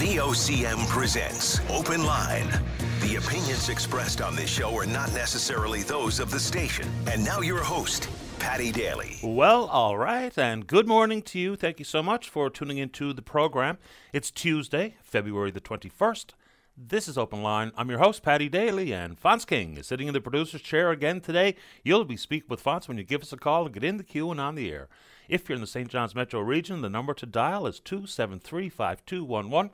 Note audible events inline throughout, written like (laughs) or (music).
VOCM presents Open Line. The opinions expressed on this show are not necessarily those of the station. And now your host, Patty Daly. Well, all right, and good morning to you. Thank you so much for tuning into the program. It's Tuesday, February the 21st. This is Open Line. I'm your host, Patty Daly, and Fonz King is sitting in the producer's chair again today. You'll be speaking with Fonz when you give us a call and get in the queue and on the air. If you're in the St. John's metro region, the number to dial is 273 5211,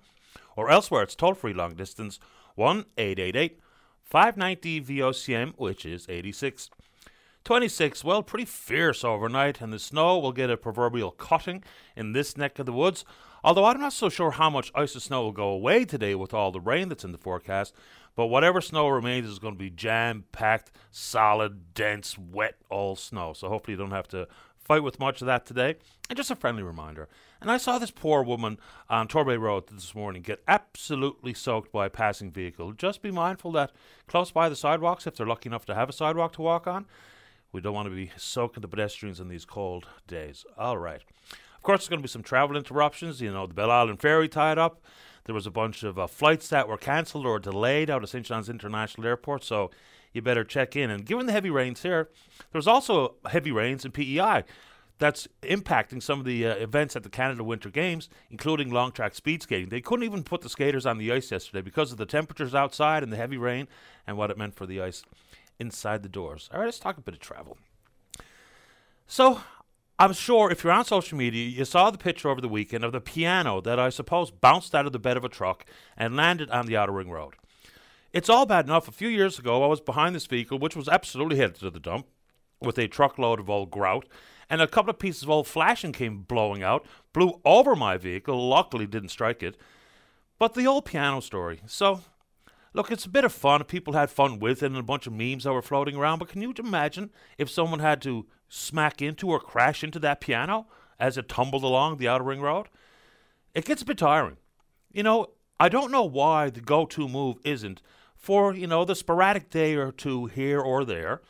or elsewhere it's toll free long distance 1 888 590 VOCM, which is 86. 26, well, pretty fierce overnight, and the snow will get a proverbial cutting in this neck of the woods. Although I'm not so sure how much ice and snow will go away today with all the rain that's in the forecast, but whatever snow remains is going to be jam packed, solid, dense, wet, all snow. So hopefully you don't have to fight with much of that today. And just a friendly reminder. And I saw this poor woman on Torbay Road this morning get absolutely soaked by a passing vehicle. Just be mindful that close by the sidewalks, if they're lucky enough to have a sidewalk to walk on, we don't want to be soaking the pedestrians in these cold days. All right. Of course, there's going to be some travel interruptions. You know, the Belle Island Ferry tied up. There was a bunch of uh, flights that were cancelled or delayed out of St. John's International Airport. So you better check in. And given the heavy rains here, there's also heavy rains in PEI that's impacting some of the uh, events at the Canada Winter Games, including long track speed skating. They couldn't even put the skaters on the ice yesterday because of the temperatures outside and the heavy rain and what it meant for the ice inside the doors. All right, let's talk a bit of travel. So, I'm sure if you're on social media, you saw the picture over the weekend of the piano that I suppose bounced out of the bed of a truck and landed on the Outer Ring Road. It's all bad enough. A few years ago, I was behind this vehicle, which was absolutely headed to the dump, with a truckload of old grout, and a couple of pieces of old flashing came blowing out, blew over my vehicle. Luckily, didn't strike it. But the old piano story. So, look, it's a bit of fun. People had fun with it, and a bunch of memes that were floating around. But can you imagine if someone had to smack into or crash into that piano as it tumbled along the outer ring road? It gets a bit tiring. You know, I don't know why the go to move isn't for, you know, the sporadic day or two here or there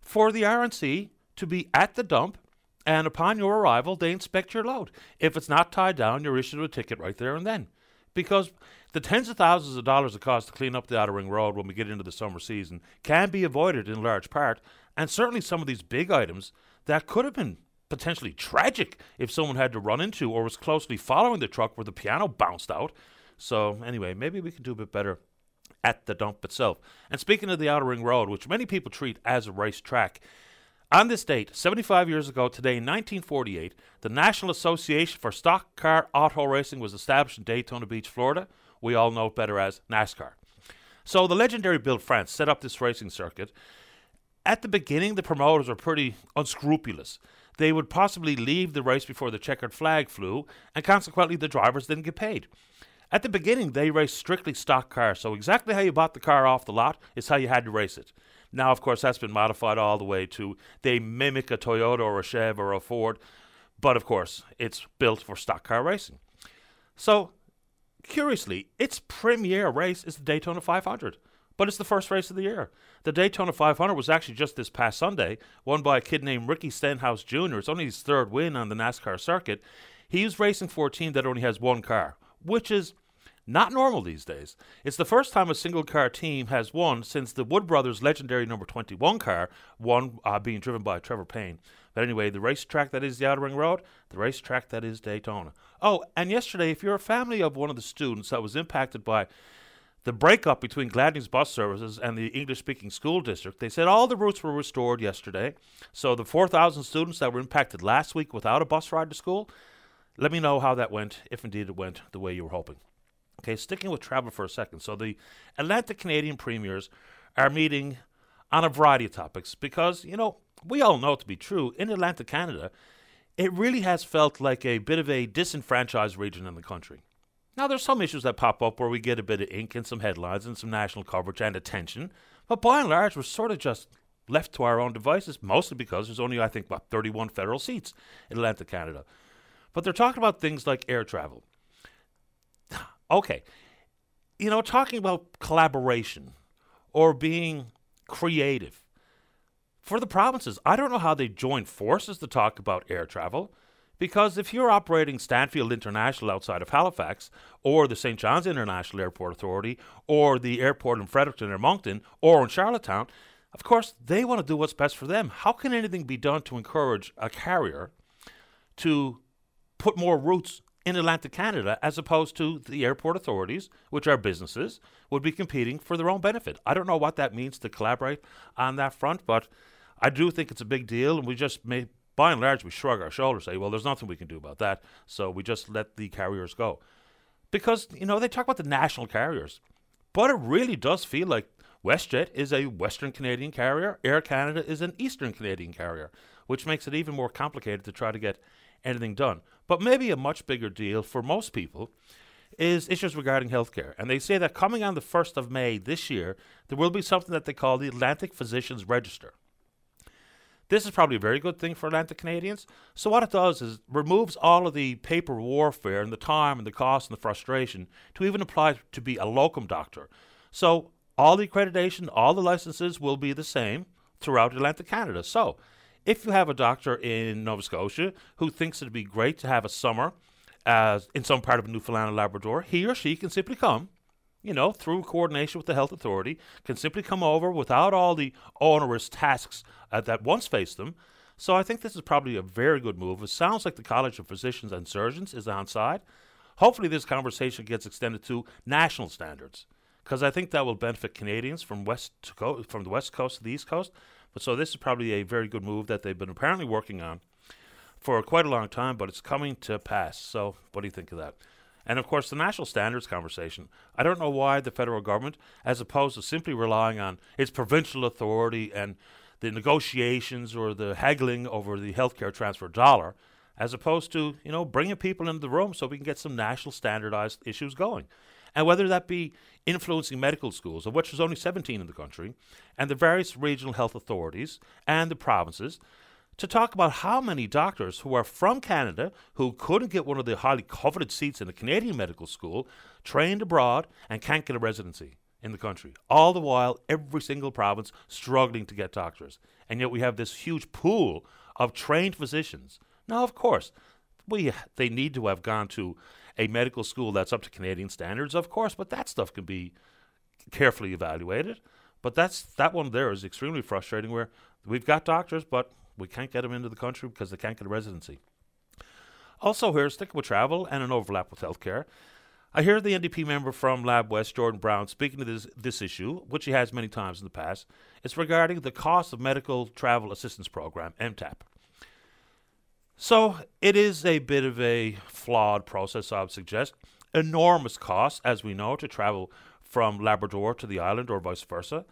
for the RNC to be at the dump and upon your arrival they inspect your load. If it's not tied down, you're issued a ticket right there and then. Because the tens of thousands of dollars it costs to clean up the Outer Ring Road when we get into the summer season can be avoided in large part, and certainly some of these big items that could have been potentially tragic if someone had to run into or was closely following the truck where the piano bounced out. So, anyway, maybe we can do a bit better at the dump itself. And speaking of the Outer Ring Road, which many people treat as a racetrack, on this date, 75 years ago today, in 1948, the National Association for Stock Car Auto Racing was established in Daytona Beach, Florida. We all know it better as NASCAR. So the legendary Bill France set up this racing circuit. At the beginning, the promoters were pretty unscrupulous. They would possibly leave the race before the checkered flag flew, and consequently, the drivers didn't get paid. At the beginning, they raced strictly stock cars, so exactly how you bought the car off the lot is how you had to race it. Now, of course, that's been modified all the way to they mimic a Toyota or a Chev or a Ford, but of course, it's built for stock car racing. So, curiously, its premier race is the Daytona 500, but it's the first race of the year. The Daytona 500 was actually just this past Sunday, won by a kid named Ricky Stenhouse Jr. It's only his third win on the NASCAR circuit. He's racing for a team that only has one car which is not normal these days. It's the first time a single car team has won since the Wood Brothers' legendary number 21 car won, uh, being driven by Trevor Bayne. But anyway, the racetrack that is the Outer Ring Road, the racetrack that is Daytona. Oh, and yesterday, if you're a family of one of the students that was impacted by the breakup between Gladney's bus services and the English speaking school district, they said all the routes were restored yesterday. So the 4,000 students that were impacted last week without a bus ride to school, let me know how that went, if indeed it went the way you were hoping. Okay, sticking with travel for a second. So the Atlantic Canadian premiers are meeting on a variety of topics because, you know, we all know it to be true. In Atlantic Canada, it really has felt like a bit of a disenfranchised region in the country. Now, there's some issues that pop up where we get a bit of ink and some headlines and some national coverage and attention, but by and large, we're sort of just left to our own devices, mostly because there's only, I think, about 31 federal seats in Atlantic Canada. But they're talking about things like air travel. Okay. You know, talking about collaboration or being creative. For the provinces, I don't know how they join forces to talk about air travel Because if you're operating Stanfield International outside of Halifax, or the St. John's International Airport Authority, or the airport in Fredericton or Moncton, or in Charlottetown, of course, they want to do what's best for them. How can anything be done to encourage a carrier to put more routes in Atlantic Canada as opposed to the airport authorities, which are businesses, would be competing for their own benefit? I don't know what that means to collaborate on that front, but I do think it's a big deal, and we just may, by and large, we shrug our shoulders, say, well, there's nothing we can do about that, so we just let the carriers go. Because, you know, they talk about the national carriers, but it really does feel like WestJet is a Western Canadian carrier, Air Canada is an Eastern Canadian carrier, which makes it even more complicated to try to get anything done. But maybe a much bigger deal for most people is issues regarding healthcare. And they say that coming on the 1st of May this year, there will be something that they call the Atlantic Physicians Register. This is probably a very good thing for Atlantic Canadians. So what it does is removes all of the paper warfare and the time and the cost and the frustration to even apply to be a locum doctor. So all the accreditation, all the licenses will be the same throughout Atlantic Canada. So if you have a doctor in Nova Scotia who thinks it'd be great to have a summer in some part of Newfoundland and Labrador, he or she can simply come you know, through coordination with the health authority, can simply come over without all the onerous tasks uh, that once faced them. So I think this is probably a very good move. It sounds like the College of Physicians and Surgeons is on side. Hopefully, this conversation gets extended to national standards, because I think that will benefit Canadians from west to co- from the west coast to the east coast. But so this is probably a very good move that they've been apparently working on for quite a long time, but it's coming to pass. So, what do you think of that? And of course, the national standards conversation. I don't know why the federal government, as opposed to simply relying on its provincial authority and the negotiations or the haggling over the healthcare transfer dollar, as opposed to you know bringing people into the room so we can get some national standardized issues going. And whether that be influencing medical schools, of which there's only 17 in the country, and the various regional health authorities and the provinces to talk about how many doctors who are from Canada who couldn't get one of the highly coveted seats in a Canadian medical school, trained abroad, and can't get a residency in the country. All the while, every single province struggling to get doctors. And yet we have this huge pool of trained physicians. Now, of course, we they need to have gone to a medical school that's up to Canadian standards, of course, but that stuff can be carefully evaluated. But that's that one there is extremely frustrating where we've got doctors, but we can't get them into the country because they can't get a residency. Also, here, sticking with travel and an overlap with healthcare, I hear the NDP member from Lab West, Jordan Brown, speaking to this, this issue, which he has many times in the past. It's regarding the cost of medical travel assistance program, MTAP. So it is a bit of a flawed process, I would suggest. Enormous costs, as we know, to travel from Labrador to the island or vice versa.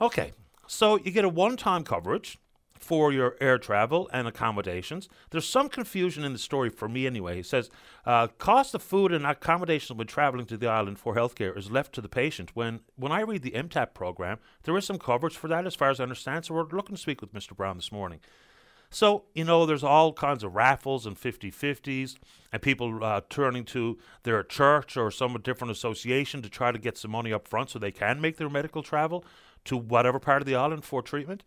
Okay, so you get a one time coverage for your air travel and accommodations. There's some confusion in the story for me anyway. He says uh, cost of food and accommodation when traveling to the island for healthcare is left to the patient. When when I read the MTAP program, there is some coverage for that as far as I understand. So we're looking to speak with Mr. Brown this morning. So, you know, there's all kinds of raffles and 50 50s, and people uh, turning to their church or some different association to try to get some money up front so they can make their medical travel to whatever part of the island for treatment.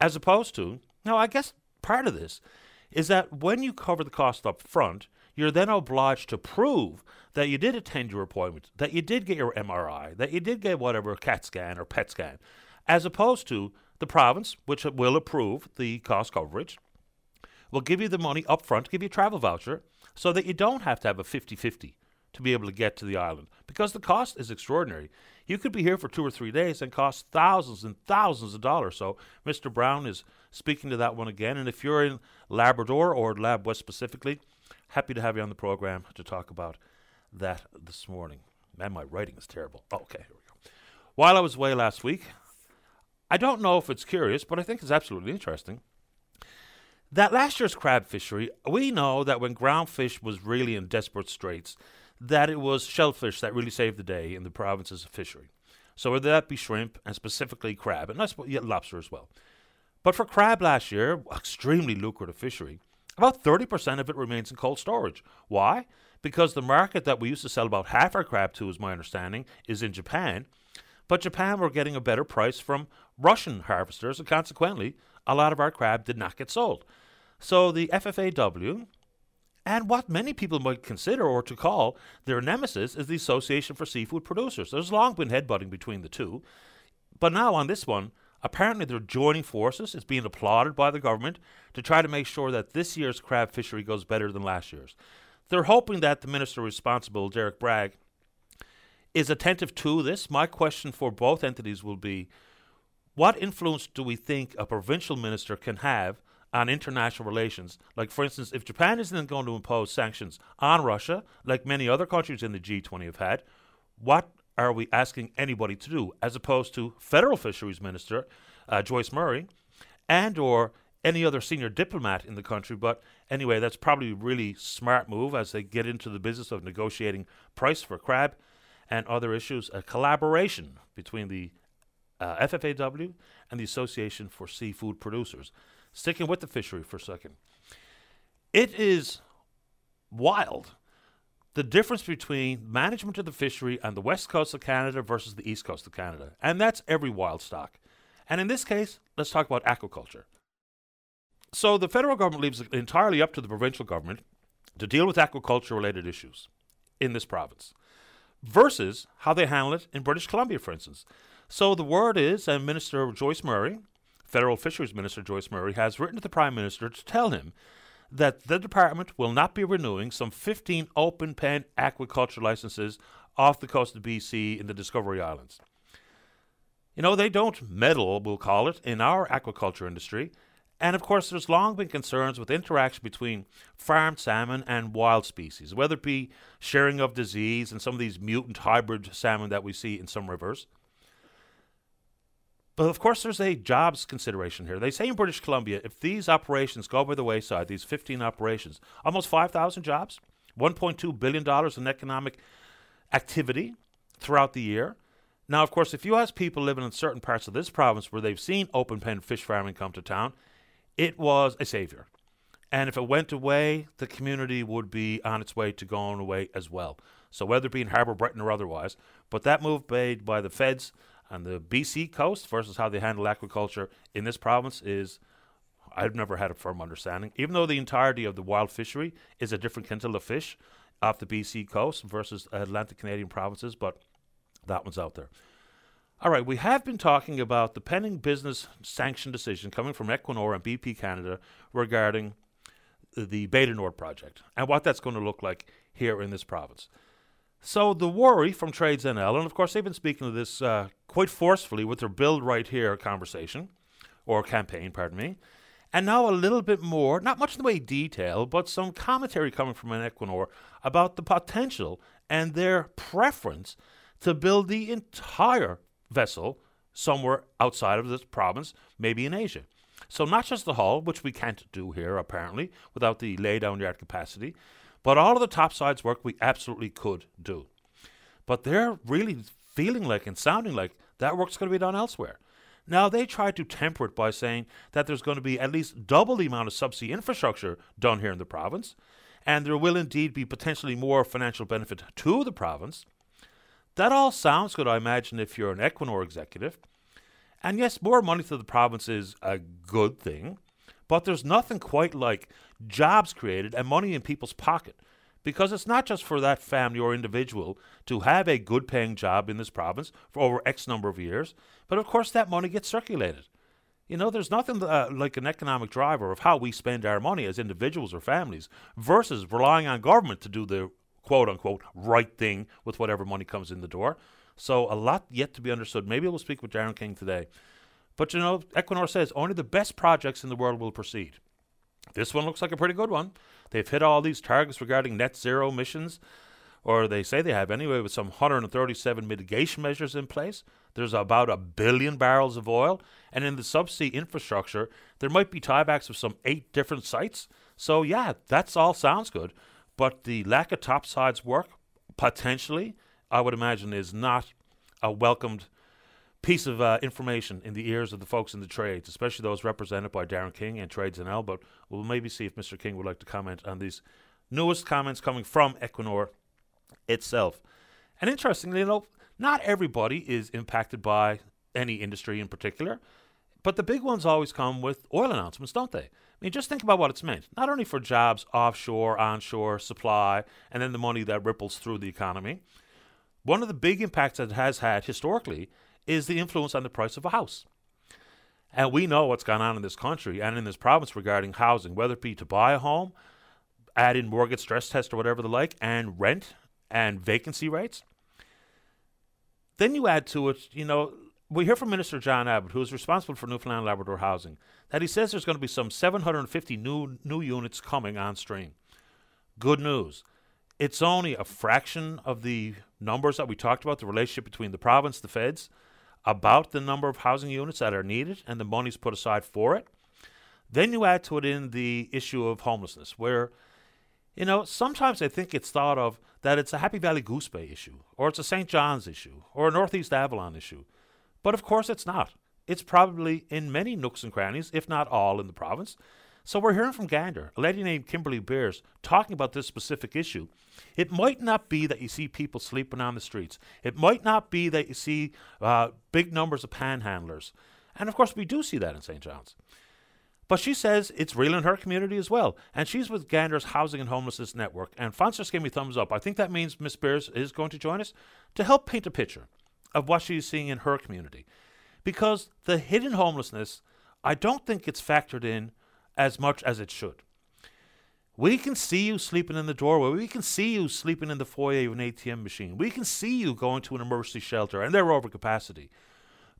As opposed to, now I guess part of this is that when you cover the cost up front, you're then obliged to prove that you did attend your appointment, that you did get your MRI, that you did get whatever CAT scan or PET scan, as opposed to the province, which will approve the cost coverage, will give you the money up front, give you a travel voucher, so that you don't have to have a 50 50 to be able to get to the island because the cost is extraordinary. You could be here for two or three days and cost thousands and thousands of dollars. So Mr. Brown is speaking to that one again. And if you're in Labrador or Lab West specifically, happy to have you on the program to talk about that this morning. Man, my writing is terrible. Oh, okay, here we go. While I was away last week, I don't know if it's curious, but I think it's absolutely interesting. That last year's crab fishery, we know that when groundfish was really in desperate straits, that it was shellfish that really saved the day in the province's of fishery. So whether that be shrimp and specifically crab, and that's yeah, lobster as well. But for crab last year, extremely lucrative fishery, about 30% of it remains in cold storage. Why? Because the market that we used to sell about half our crab to, is my understanding, is in Japan. But Japan were getting a better price from Russian harvesters, and consequently, a lot of our crab did not get sold. So the FFAW and what many people might consider or to call their nemesis is the Association for Seafood Producers. There's long been headbutting between the two, but now on this one, apparently they're joining forces. It's being applauded by the government to try to make sure that this year's crab fishery goes better than last year's. They're hoping that the minister responsible, Derrick Bragg, is attentive to this. My question for both entities will be what influence do we think a provincial minister can have on international relations. Like, for instance, if Japan isn't going to impose sanctions on Russia, like many other countries in the G20 have had, what are we asking anybody to do, as opposed to Federal Fisheries Minister uh, Joyce Murray and or any other senior diplomat in the country. But anyway, that's probably a really smart move as they get into the business of negotiating price for crab and other issues. A collaboration between the uh, FFAW and the Association for Seafood Producers sticking with the fishery for a second. It is wild the difference between management of the fishery on the west coast of Canada versus the east coast of Canada. And that's every wild stock. And in this case, let's talk about aquaculture. So the federal government leaves it entirely up to the provincial government to deal with aquaculture related issues in this province versus how they handle it in British Columbia, for instance. So the word is, and Minister Joyce Murray, Federal Fisheries Minister Joyce Murray has written to the Prime Minister to tell him that the department will not be renewing some 15 open pen aquaculture licenses off the coast of BC in the Discovery Islands. You know, they don't meddle, we'll call it, in our aquaculture industry. And of course, there's long been concerns with interaction between farmed salmon and wild species, whether it be sharing of disease and some of these mutant hybrid salmon that we see in some rivers. But of course, there's a jobs consideration here. They say in British Columbia, if these operations go by the wayside, these 15 operations, almost 5,000 jobs, $1.2 billion in economic activity throughout the year. Now, of course, if you ask people living in certain parts of this province where they've seen open pen fish farming come to town, it was a savior. And if it went away, the community would be on its way to going away as well. So whether it be in Harbour Breton or otherwise, but that move made by the feds on the BC coast versus how they handle aquaculture in this province is I've never had a firm understanding. Even though the entirety of the wild fishery is a different kintle of fish off the BC coast versus Atlantic Canadian provinces, but that one's out there. All right, we have been talking about the pending business sanction decision coming from Equinor and BP Canada regarding the du Nord project and what that's going to look like here in this province. So the worry from Trades NL, and of course they've been speaking of this uh, quite forcefully with their Build Right Here conversation, or campaign, pardon me, and now a little bit more, not much in the way of detail, but some commentary coming from an Equinor about the potential and their preference to build the entire vessel somewhere outside of this province, maybe in Asia. So not just the hull, which we can't do here apparently without the laydown yard capacity, but all of the topsides work we absolutely could do. But they're really feeling like and sounding like that work's going to be done elsewhere. Now, they try to temper it by saying that there's going to be at least double the amount of subsea infrastructure done here in the province, and there will indeed be potentially more financial benefit to the province. That all sounds good, I imagine, if you're an Equinor executive. And yes, more money to the province is a good thing, but there's nothing quite like jobs created and money in people's pocket because it's not just for that family or individual to have a good paying job in this province for over X number of years, but of course that money gets circulated. You know, there's nothing uh, like an economic driver of how we spend our money as individuals or families versus relying on government to do the quote unquote right thing with whatever money comes in the door. So a lot yet to be understood. Maybe we'll speak with Darin King today. But you know, Equinor says only the best projects in the world will proceed. This one looks like a pretty good one. They've hit all these targets regarding net zero emissions, or they say they have anyway, with some 137 mitigation measures in place. There's about a billion barrels of oil, and in the subsea infrastructure, there might be tiebacks of some eight different sites. So, yeah, that's all sounds good. But the lack of topsides work, potentially, I would imagine, is not a welcomed piece of uh, information in the ears of the folks in the trades, especially those represented by Darin King and Trades NL. But we'll maybe see if Mr. King would like to comment on these newest comments coming from Equinor itself. And interestingly, know, not everybody is impacted by any industry in particular, but the big ones always come with oil announcements, don't they? I mean, just think about what it's meant. Not only for jobs offshore, onshore, supply, and then the money that ripples through the economy. One of the big impacts that it has had historically is the influence on the price of a house. And we know what's gone on in this country and in this province regarding housing, whether it be to buy a home, add in mortgage stress test or whatever the like, and rent and vacancy rates. Then you add to it, you know, we hear from Minister John Abbott, who is responsible for Newfoundland Labrador housing, that he says there's going to be some 750 new new units coming on stream. Good news. It's only a fraction of the numbers that we talked about, the relationship between the province, the feds, about the number of housing units that are needed and the money's put aside for it. Then you add to it in the issue of homelessness, where, you know, sometimes I think it's thought of that it's a Happy Valley Goose Bay issue, or it's a St. John's issue, or a Northeast Avalon issue. But of course, it's not. It's probably in many nooks and crannies, if not all, in the province. So we're hearing from Gander, a lady named Kimberly Beers, talking about this specific issue. It might not be that you see people sleeping on the streets. It might not be that you see uh, big numbers of panhandlers. And of course, we do see that in St. John's. But she says it's real in her community as well. And she's with Gander's Housing and Homelessness Network. And Francis gave me thumbs up. I think that means Miss Beers is going to join us to help paint a picture of what she's seeing in her community. Because the hidden homelessness, I don't think it's factored in as much as it should. We can see you sleeping in the doorway. We can see you sleeping in the foyer of an ATM machine. We can see you going to an emergency shelter, and they're over capacity.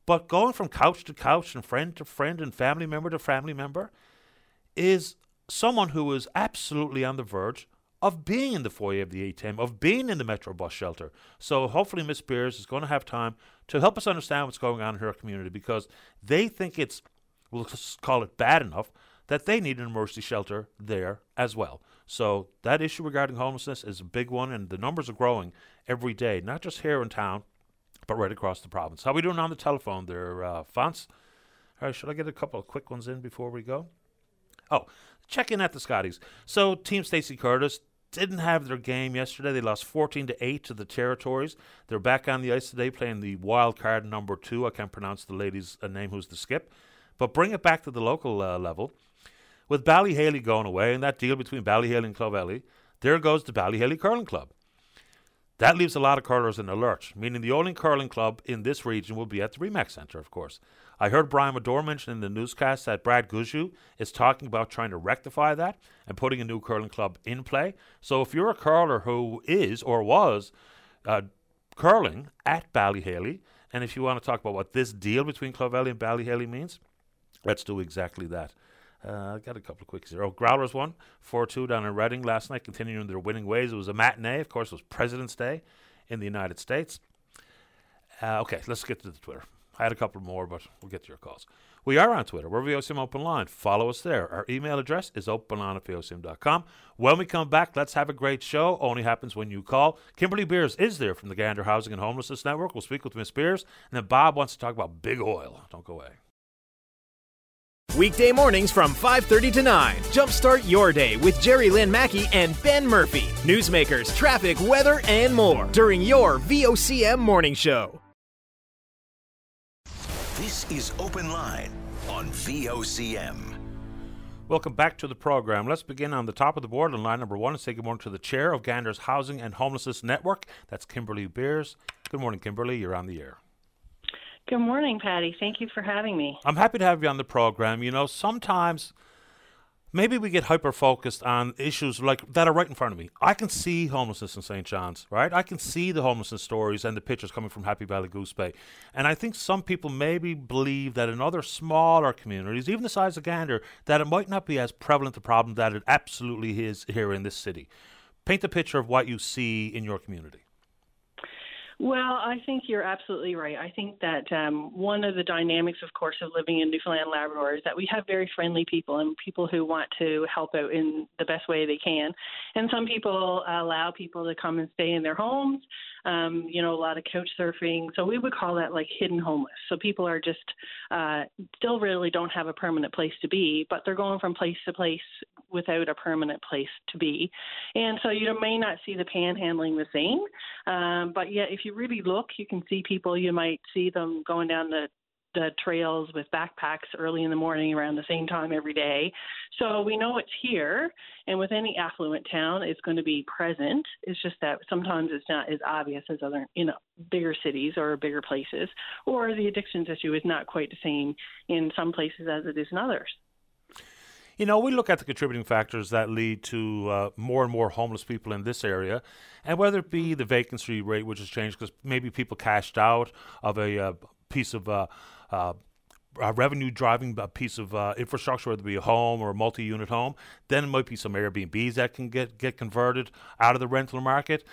But going from couch to couch and friend to friend and family member to family member is someone who is absolutely on the verge of being in the foyer of the ATM, of being in the Metro bus shelter. So hopefully Miss Beers is going to have time to help us understand what's going on in her community because they think it's, we'll call it bad enough, that they need an emergency shelter there as well. So that issue regarding homelessness is a big one, and the numbers are growing every day, not just here in town, but right across the province. How are we doing on the telephone there, uh, Fonz? All right, should I get a couple of quick ones in before we go? Oh, check in at the Scotties. So, Team Stacie Curtis didn't have their game yesterday. They lost 14 to 8 to the Territories. They're back on the ice today playing the wild card number two. I can't pronounce the lady's uh, name who's the skip. But bring it back to the local uh, level. With Bally Haly going away and that deal between Bally Haly and Clovelly, there goes the Bally Haly Curling Club. That leaves a lot of curlers in a lurch, meaning the only curling club in this region will be at the Remax Centre, of course. I heard Brian Medore mention in the newscast that Brad Gushue is talking about trying to rectify that and putting a new curling club in play. So if you're a curler who is or was uh, curling at Bally Haly, and if you want to talk about what this deal between Clovelly and Bally Haly means, let's do exactly that. Uh, I got a couple of quicks here. Oh, Growlers won 4 2 down in Reading last night, continuing their winning ways. It was a matinee, of course, it was President's Day in the United States. Uh, okay, let's get to the Twitter. I had a couple more, but we'll get to your calls. We are on Twitter. We're VOCM Open Line. Follow us there. Our email address is openline at VOCM.com. When we come back, let's have a great show. Only happens when you call. Kimberly Beers is there from the Gander Housing and Homelessness Network. We'll speak with Miss Beers. And then Bob wants to talk about big oil. Don't go away. Weekday mornings from 5:30 to 9. Jumpstart your day with Jerry Lynn Mackey and Ben Murphy. Newsmakers, traffic, weather, and more during your VOCM morning show. This is Open Line on VOCM. Welcome back to the program. Let's begin on the top of the board on line number one and say good morning to the chair of Gander's Housing and Homelessness Network. That's Kimberly Beers. Good morning, Kimberly. You're on the air. Good morning, Patty. Thank you for having me. I'm happy to have you on the program. You know, sometimes maybe we get hyper focused on issues like that are right in front of me. I can see homelessness in St. John's, right? I can see the homelessness stories and the pictures coming from Happy Valley Goose Bay. And I think some people maybe believe that in other smaller communities, even the size of Gander, that it might not be as prevalent a problem that it absolutely is here in this city. Paint the picture of what you see in your community. Well, I think you're absolutely right. I think that um, one of the dynamics, of course, of living in Newfoundland Labrador is that we have very friendly people and people who want to help out in the best way they can. And some people allow people to come and stay in their homes um, you know, a lot of couch surfing. So we would call that like hidden homeless. So people are just uh, still really don't have a permanent place to be, but they're going from place to place without a permanent place to be. And so you may not see the panhandling the same, um, but yet if you really look, you can see people. You might see them going down the the trails with backpacks early in the morning around the same time every day. So we know it's here, and with any affluent town, it's going to be present. It's just that sometimes it's not as obvious as other, you know, bigger cities or bigger places, or the addictions issue is not quite the same in some places as it is in others. You know, we look at the contributing factors that lead to uh, more and more homeless people in this area, and whether it be the vacancy rate, which has changed because maybe people cashed out of a uh, piece of uh, uh revenue driving a piece of uh, infrastructure, whether it be a home or a multi unit home, then it might be some Airbnbs that can get, get converted out of the rental market.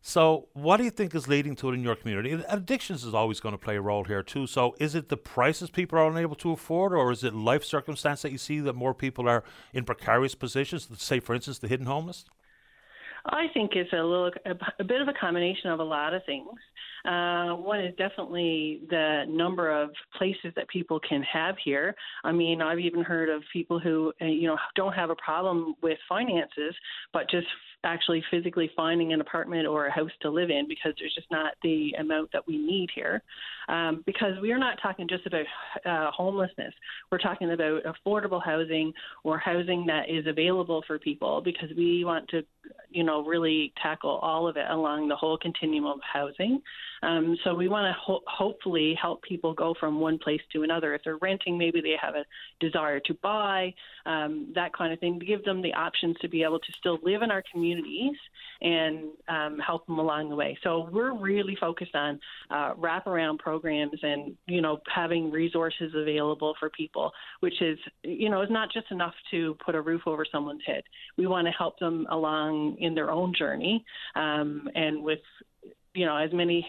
So, what do you think is leading to it in your community? Addictions is always going to play a role here too. So, is it the prices people are unable to afford, or is it life circumstance that you see that more people are in precarious positions? Say, for instance, the hidden homeless. I think it's a little a, a bit of a combination of a lot of things. Uh, one is definitely the number of places that people can have here. I mean, I've even heard of people who, uh, you know, don't have a problem with finances, but just actually physically finding an apartment or a house to live in because there's just not the amount that we need here. Um, because we are not talking just about uh, homelessness, we're talking about affordable housing or housing that is available for people because we want to, you know, really tackle all of it along the whole continuum of housing. Um, so we want to ho- hopefully help people go from one place to another. If they're renting, maybe they have a desire to buy, um, that kind of thing, to give them the options to be able to still live in our communities and um, help them along the way. So we're really focused on uh, wraparound programs and you know having resources available for people, which is you know is not just enough to put a roof over someone's head. We want to help them along in their own journey um, and with you know as many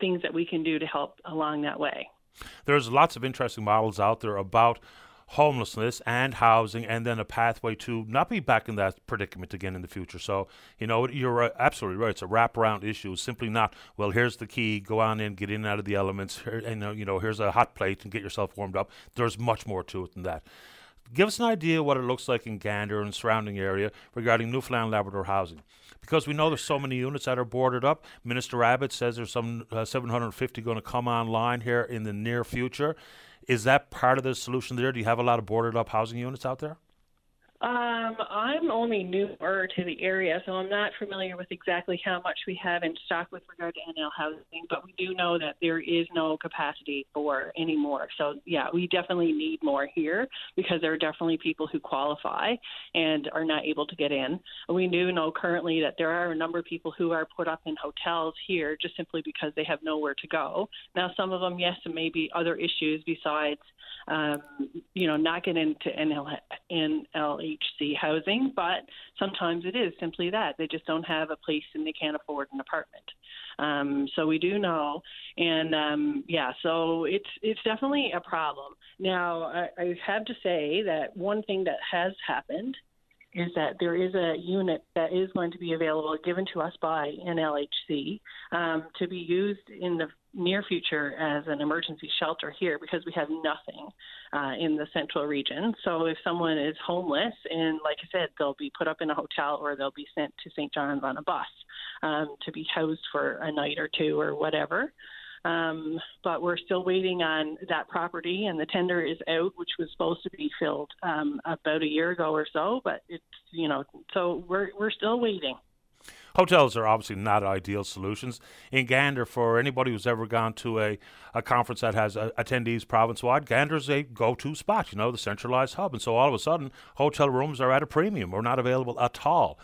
things that we can do to help along that way. There's lots of interesting models out there about homelessness and housing and then a pathway to not be back in that predicament again in the future. So, you know, you're absolutely right. It's a wraparound issue. Simply not, well, here's the key, go on in, get in and out of the elements, (laughs) and, uh, you know, here's a hot plate and get yourself warmed up. There's much more to it than that. Give us an idea what it looks like in Gander and surrounding area regarding Newfoundland Labrador housing because we know there's so many units that are boarded up. Minister Abbott says there's some uh, 750 going to come online here in the near future. Is that part of the solution there? Do you have a lot of boarded up housing units out there? Um, I'm only newer to the area, so I'm not familiar with exactly how much we have in stock with regard to NL housing, but we do know that there is no capacity for any more. So, yeah, we definitely need more here because there are definitely people who qualify and are not able to get in. We do know currently that there are a number of people who are put up in hotels here just simply because they have nowhere to go. Now, some of them, yes, may be other issues besides um, you know, not get into NL, NLHC housing, but sometimes it is simply that they just don't have a place and they can't afford an apartment. Um, so we do know, and um, yeah, so it's it's definitely a problem. Now I, I have to say that one thing that has happened is that there is a unit that is going to be available, given to us by NLHC, um, to be used in the near future as an emergency shelter here because we have nothing uh, in the central region. So if someone is homeless, and like I said, they'll be put up in a hotel or they'll be sent to St. John's on a bus um, to be housed for a night or two or whatever. Um, but we're still waiting on that property, and the tender is out, which was supposed to be filled um, about a year ago or so. But it's you know, so we're we're still waiting. Hotels are obviously not ideal solutions. In Gander, for anybody who's ever gone to a, a conference that has uh, attendees province wide, Gander's a go to spot, you know, the centralized hub. And so all of a sudden, hotel rooms are at a premium or not available at all.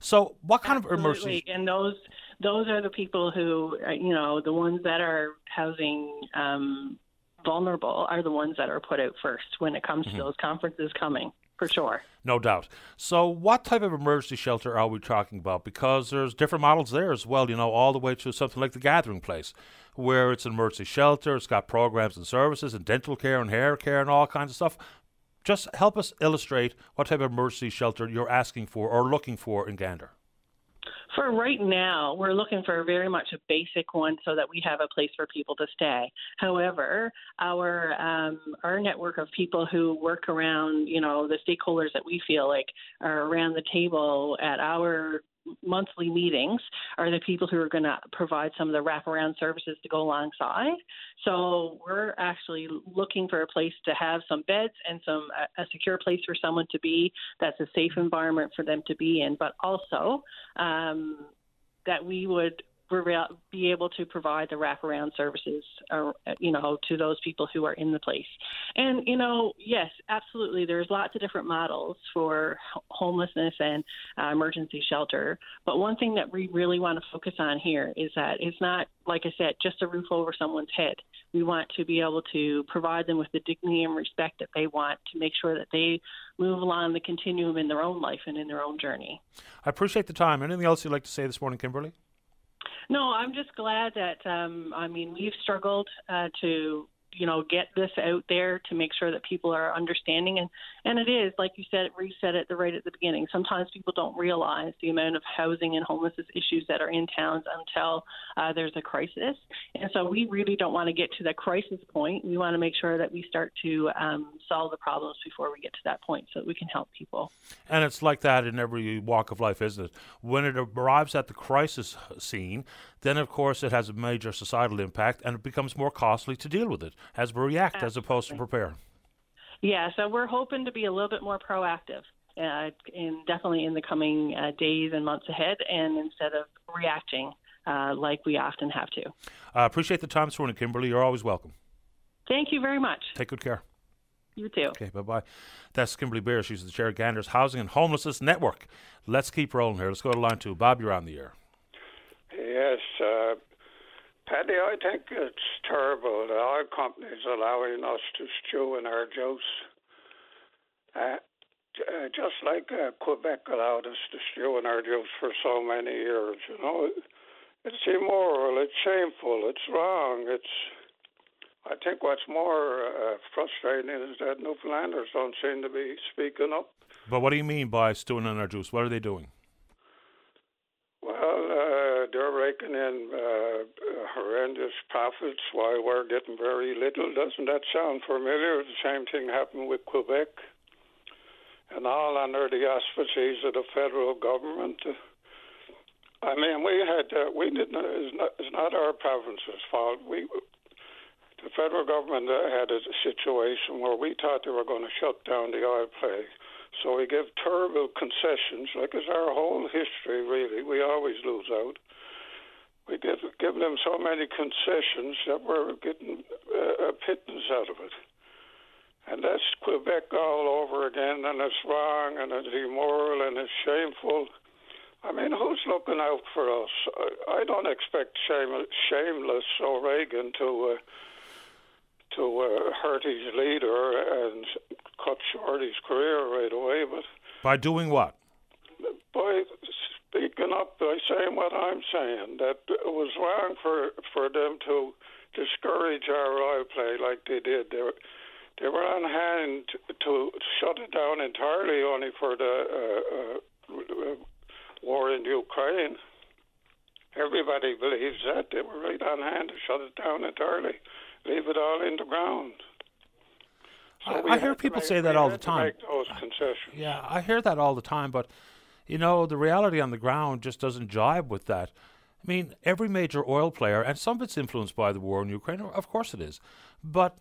So, what kind Absolutely. of emergency? And those those are the people who, uh, you know, the ones that are housing um, vulnerable are the ones that are put out first when it comes mm-hmm. to those conferences coming, for sure. No doubt. So, what type of emergency shelter are we talking about? Because there's different models there as well, you know, all the way to something like the Gathering Place, where it's an emergency shelter, it's got programs and services and dental care and hair care and all kinds of stuff. Just help us illustrate what type of emergency shelter you're asking for or looking for in Gander. For right now, we're looking for very much a basic one so that we have a place for people to stay. However, our um, our network of people who work around, you know, the stakeholders that we feel like are around the table at our monthly meetings are the people who are going to provide some of the wraparound services to go alongside. So we're actually looking for a place to have some beds and some a secure place for someone to be. That's a safe environment for them to be in, but also um, that we would be able to provide the wraparound services, uh, you know, to those people who are in the place. And you know, yes, absolutely. There's lots of different models for homelessness and uh, emergency shelter. But one thing that we really want to focus on here is that it's not, like I said, just a roof over someone's head. We want to be able to provide them with the dignity and respect that they want to make sure that they move along the continuum in their own life and in their own journey. I appreciate the time. Anything else you'd like to say this morning, Kimberly? No, I'm just glad that um, I mean we've struggled uh, to you know get this out there to make sure that people are understanding. And and it is like you said reset it the right at the beginning sometimes people don't realize the amount of housing and homelessness issues that are in towns until uh, there's a crisis. And so we really don't want to get to the crisis point. We want to make sure that we start to um, solve the problems before we get to that point so that we can help people. And it's like that in every walk of life isn't it? When it arrives at the crisis scene then of course it has a major societal impact and it becomes more costly to deal with it as we react Absolutely. as opposed to prepare. Yeah, so we're hoping to be a little bit more proactive. Uh, in definitely in the coming uh, days and months ahead, and instead of reacting uh, like we often have to. I appreciate the time this morning, Kimberly. You're always welcome. Thank you very much. Take good care. You too. Okay, bye bye. That's Kimberly Beer. She's the chair of Gander's Housing and Homelessness Network. Let's keep rolling here. Let's go to line two. Bob, you're on the air. Yes, uh, Paddy, I think it's terrible that our companies allowing us to stew in our juice. Uh, uh, just like uh, Quebec allowed us to stew in our juice for so many years, you know, it's immoral, it's shameful, it's wrong. It's. I think what's more uh, frustrating is that Newfoundlanders don't seem to be speaking up. But what do you mean by stewing in our juice? What are they doing? Well, uh, they're raking in uh, horrendous profits while we're getting very little. Doesn't that sound familiar? The same thing happened with Quebec, and all under the auspices of the federal government. I mean, we had uh, we didn't. It's not, it's not our province's fault. We the federal government had a situation where we thought they were going to shut down the oil play so we give terrible concessions, like it's our whole history, really. We always lose out. We give, give them so many concessions that we're getting uh, a pittance out of it. And that's Quebec all over again, and it's wrong, and it's immoral, and it's shameful. I mean, who's looking out for us? I, I don't expect shame, shameless O'Regan to uh, to uh, hurt his leader and cut short his career right away. But by doing what? By speaking up, by saying what I'm saying, that it was wrong for for them to discourage our oil play like they did. They were, they were on hand to shut it down entirely, only for the uh, uh, war in Ukraine. Everybody believes that they were right on hand to shut it down entirely leave it all in the ground. So I, I hear people make, say that all the time. Yeah, I hear that all the time, but you know the reality on the ground just doesn't jibe with that. I mean, every major oil player, and some of it's influenced by the war in Ukraine, of course it is, but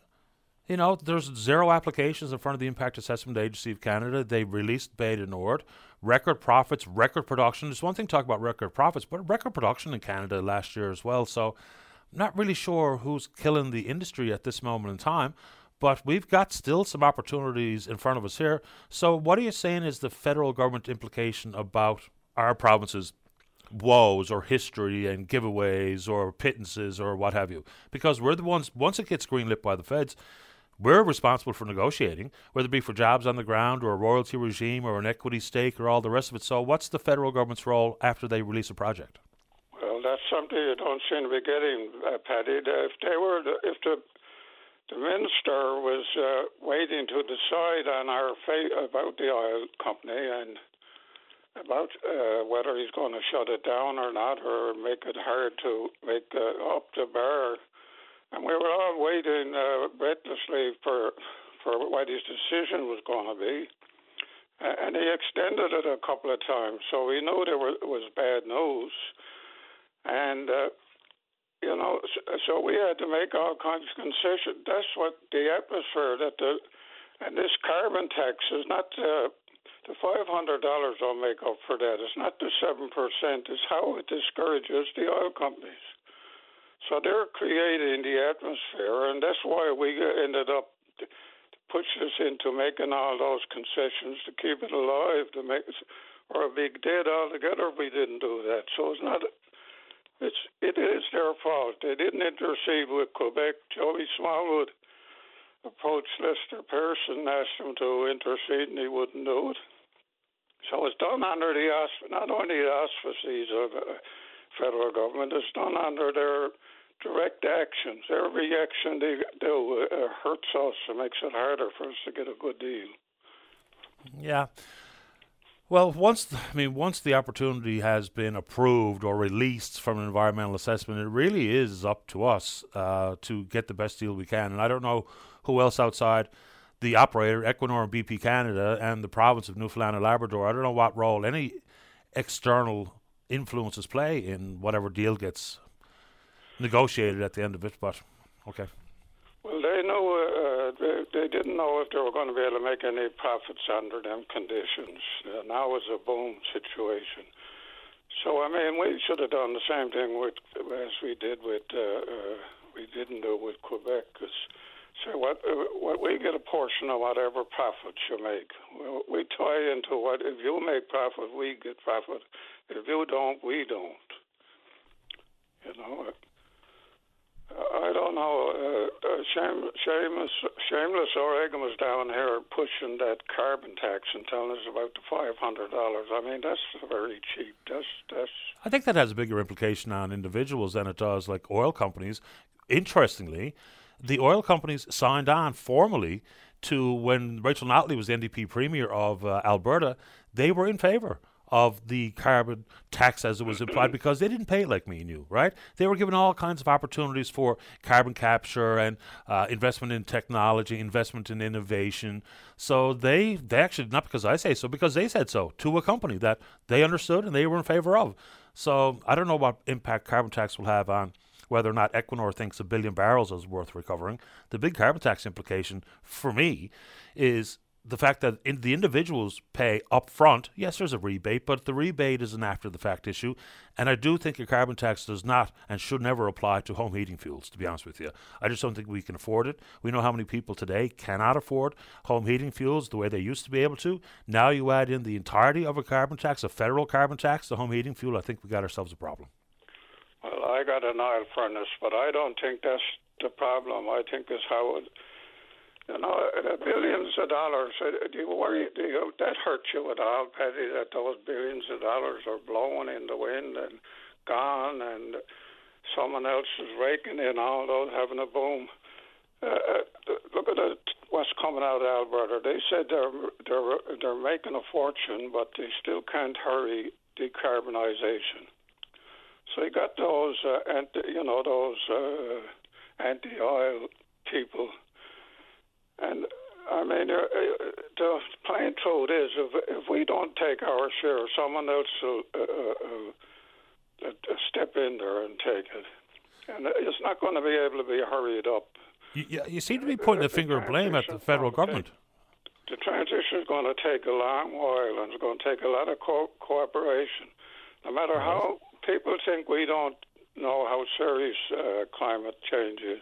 you know, there's zero applications in front of the Impact Assessment Agency of Canada. They released du Nord, record profits, record production. There's one thing to talk about record profits, but record production in Canada last year as well. So I'm not really sure who's killing the industry at this moment in time, but we've got still some opportunities in front of us here. So, what are you saying is the federal government implication about our province's woes or history and giveaways or pittances or what have you? Because we're the ones, once it gets greenlit by the feds, we're responsible for negotiating, whether it be for jobs on the ground or a royalty regime or an equity stake or all the rest of it. So, what's the federal government's role after they release a project? Well, that's something you don't seem to be getting, uh. If they were, if the the minister was uh, waiting to decide on our fate about the oil company and about uh, whether he's going to shut it down or not, or make it hard to make uh, up the bar. And we were all waiting uh, breathlessly for for what his decision was going to be. and he extended it a couple of times. So we knew there was, was bad news, and uh, you know, so, we had to make all kinds of concessions. That's what the atmosphere that the and this carbon tax is not uh, the five hundred dollars. I'll make up for that. It's not the seven percent. It's how it discourages the oil companies. So they're creating the atmosphere, and that's why we ended up push us into making all those concessions to keep it alive, to make or be dead altogether if we didn't do that. So it's not. It's it is their fault. They didn't intercede with Quebec. Joey Smallwood approached Lester Pearson, asked him to intercede, and he wouldn't do it. So it's done under the not only the auspices of the federal government, it's done under their direct actions. Every action they do uh, hurts us and makes it harder for us to get a good deal. Yeah. Well, once the, I mean, once the opportunity has been approved or released from an environmental assessment, it really is up to us uh, to get the best deal we can. And I don't know who else outside the operator, Equinor and BP Canada, and the province of Newfoundland and Labrador. I don't know what role any external influences play in whatever deal gets negotiated at the end of it, but okay. Well, they know uh, they, didn't know if they were going to be able to make any profits under them conditions. Uh, now it's a boom situation. So I mean, we should have done the same thing with as we did with uh, uh, we didn't do with Quebec. Cause, so what uh, what we get a portion of whatever profits you make. We, we tie into what if you make profit, we get profit. If you don't, we don't. You know. I don't know. Uh, uh, shame, shameless, shameless O'Regan was down here pushing that carbon tax and telling us about the five hundred dollars. I mean, that's very cheap. That's that's. I think that has a bigger implication on individuals than it does like oil companies. Interestingly, the oil companies signed on formally to when Rachel Notley was the NDP premier of uh, Alberta. They were in favour of the carbon tax as it was implied (clears throat) because they didn't pay it like me and you, right? They were given all kinds of opportunities for carbon capture and uh, investment in technology, investment in innovation. So they they actually not because I say so, because they said so to a company that they understood and they were in favor of. So I don't know what impact carbon tax will have on whether or not Equinor thinks a billion barrels is worth recovering. The big carbon tax implication for me is the fact that in the individuals pay up front, yes, there's a rebate, but the rebate is an after the fact issue. And I do think a carbon tax does not and should never apply to home heating fuels, to be honest with you. I just don't think we can afford it. We know how many people today cannot afford home heating fuels the way they used to be able to. Now you add in the entirety of a carbon tax, a federal carbon tax, the home heating fuel, I think we got ourselves a problem. Well, I got an oil furnace, but I don't think that's the problem. I think it's how it you know, uh, billions of dollars. Uh, do you worry? Do you, that hurts you at all, Paddy? That those billions of dollars are blowing in the wind and gone, and someone else is raking in all those, having a boom. Uh, uh look at the, what's coming out of Alberta. They said they're they're they're making a fortune, but they still can't hurry decarbonization. So you got those, uh, anti, you know, those uh, anti-oil people and I mean, uh, uh, the plain truth is, if if we don't take our share, someone else will uh, uh, uh, step in there and take it, and it's not going to be able to be hurried up. You, you seem to be pointing the finger of blame at the federal government. Take, the transition is going to take a long while, and it's going to take a lot of co- cooperation. No matter right. how people think we don't know how serious uh, climate change is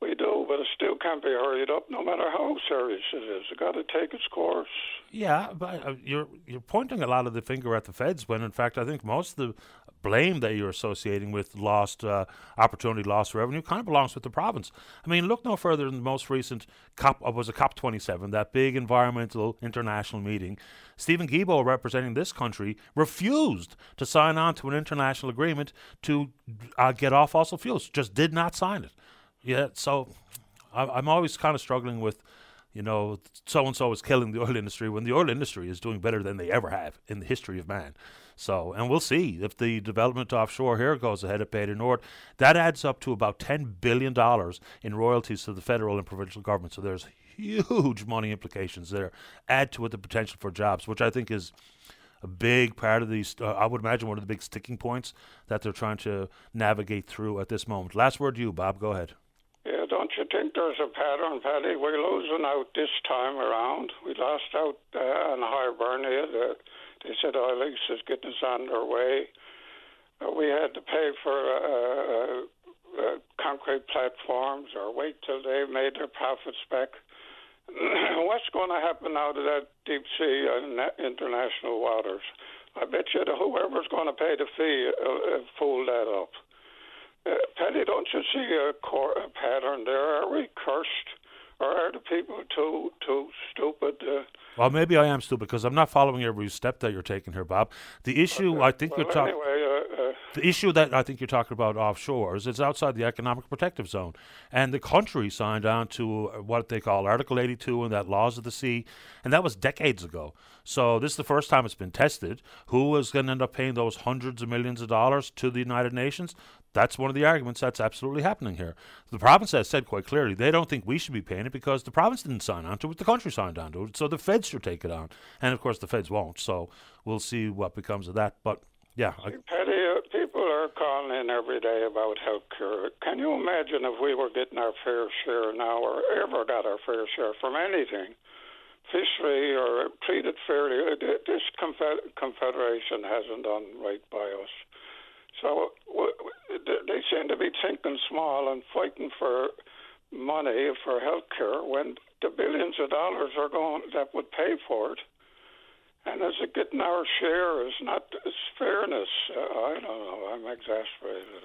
we do, but it still can't be hurried up, no matter how serious it is. It's got to take its course. Yeah, but uh, you're you're pointing a lot of the finger at the feds when, in fact, I think most of the blame that you're associating with lost uh, opportunity, lost revenue, kind of belongs with the province. I mean, look no further than the most recent COP uh, was a COP 27, that big environmental international meeting. Stephen Guilbeault, representing this country, refused to sign on to an international agreement to uh, get off fossil fuels. Just did not sign it. Yeah, so I'm always kind of struggling with, you know, so and so is killing the oil industry when the oil industry is doing better than they ever have in the history of man. So, and we'll see if the development offshore here goes ahead at Bay du Nord. That adds up to about $10 billion in royalties to the federal and provincial government. So there's huge money implications there. Add to it the potential for jobs, which I think is a big part of these. Uh, I would imagine one of the big sticking points that they're trying to navigate through at this moment. Last word to you, Bob. Go ahead. Yeah, don't you think there's a pattern, Paddy? We're losing out this time around. We lost out uh, on Hibernia. The, they said oil is getting us on their way. Uh, we had to pay for uh, uh, uh concrete platforms or wait till they made their profits back. (clears throat) what's going to happen out of that deep sea and international waters? I bet you that whoever's going to pay the fee uh, uh, fool that up. Uh, Paddy, don't you see a, cor- a pattern there? Are we cursed, or are the people too too stupid? Uh, well, maybe I am stupid because I'm not following every step that you're taking here, Bob. The issue okay. I think well, you're talking. Anyway, uh, uh, the issue that I think you're talking about offshore is it's outside the economic protective zone, and the country signed on to uh, what they call Article 82 and that laws of the sea, and that was decades ago. So this is the first time it's been tested. Who is going to end up paying those hundreds of millions of dollars to the United Nations? That's one of the arguments that's absolutely happening here. The province has said quite clearly they don't think we should be paying it because the province didn't sign on to it, the country signed on to it. So the feds should take it on. And of course, the feds won't. So we'll see what becomes of that. But yeah. I, Paddy, uh, people are calling in every day about health care. Can you imagine if we were getting our fair share now or ever got our fair share from anything? Fishery or treated fairly. Uh, this confederation hasn't done right by us. So they seem to be thinking small and fighting for money for health care when the billions of dollars are going that would pay for it. And is it getting our share? Is not it's fairness? Uh, I don't know. I'm exasperated.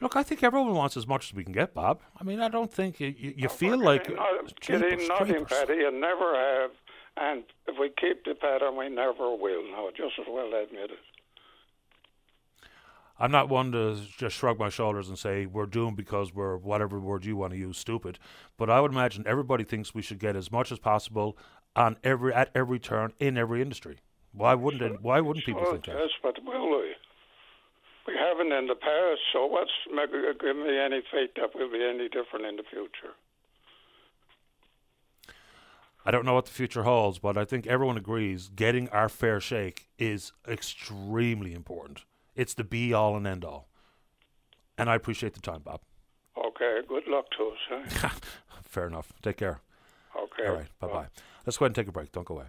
Look, I think everyone wants as much as we can get, Bob. I mean, I don't think you, you, you feel like getting nothing, Paddy, and never have. And if we keep the pattern, we never will. No, just as well admit it. I'm not one to just shrug my shoulders and say we're doomed because we're whatever word you want to use stupid. But I would imagine everybody thinks we should get as much as possible on every at every turn in every industry. Why wouldn't it, why wouldn't people think that? Yes, but will we? We haven't in the past, so what's uh, give me any faith that we'll be any different in the future? I don't know what the future holds, but I think everyone agrees getting our fair shake is extremely important. It's the be all and end all. And I appreciate the time, Bob. Okay. Good luck to us. Eh? (laughs) Fair enough. Take care. Okay. All right. Bye bye. Let's go ahead and take a break. Don't go away.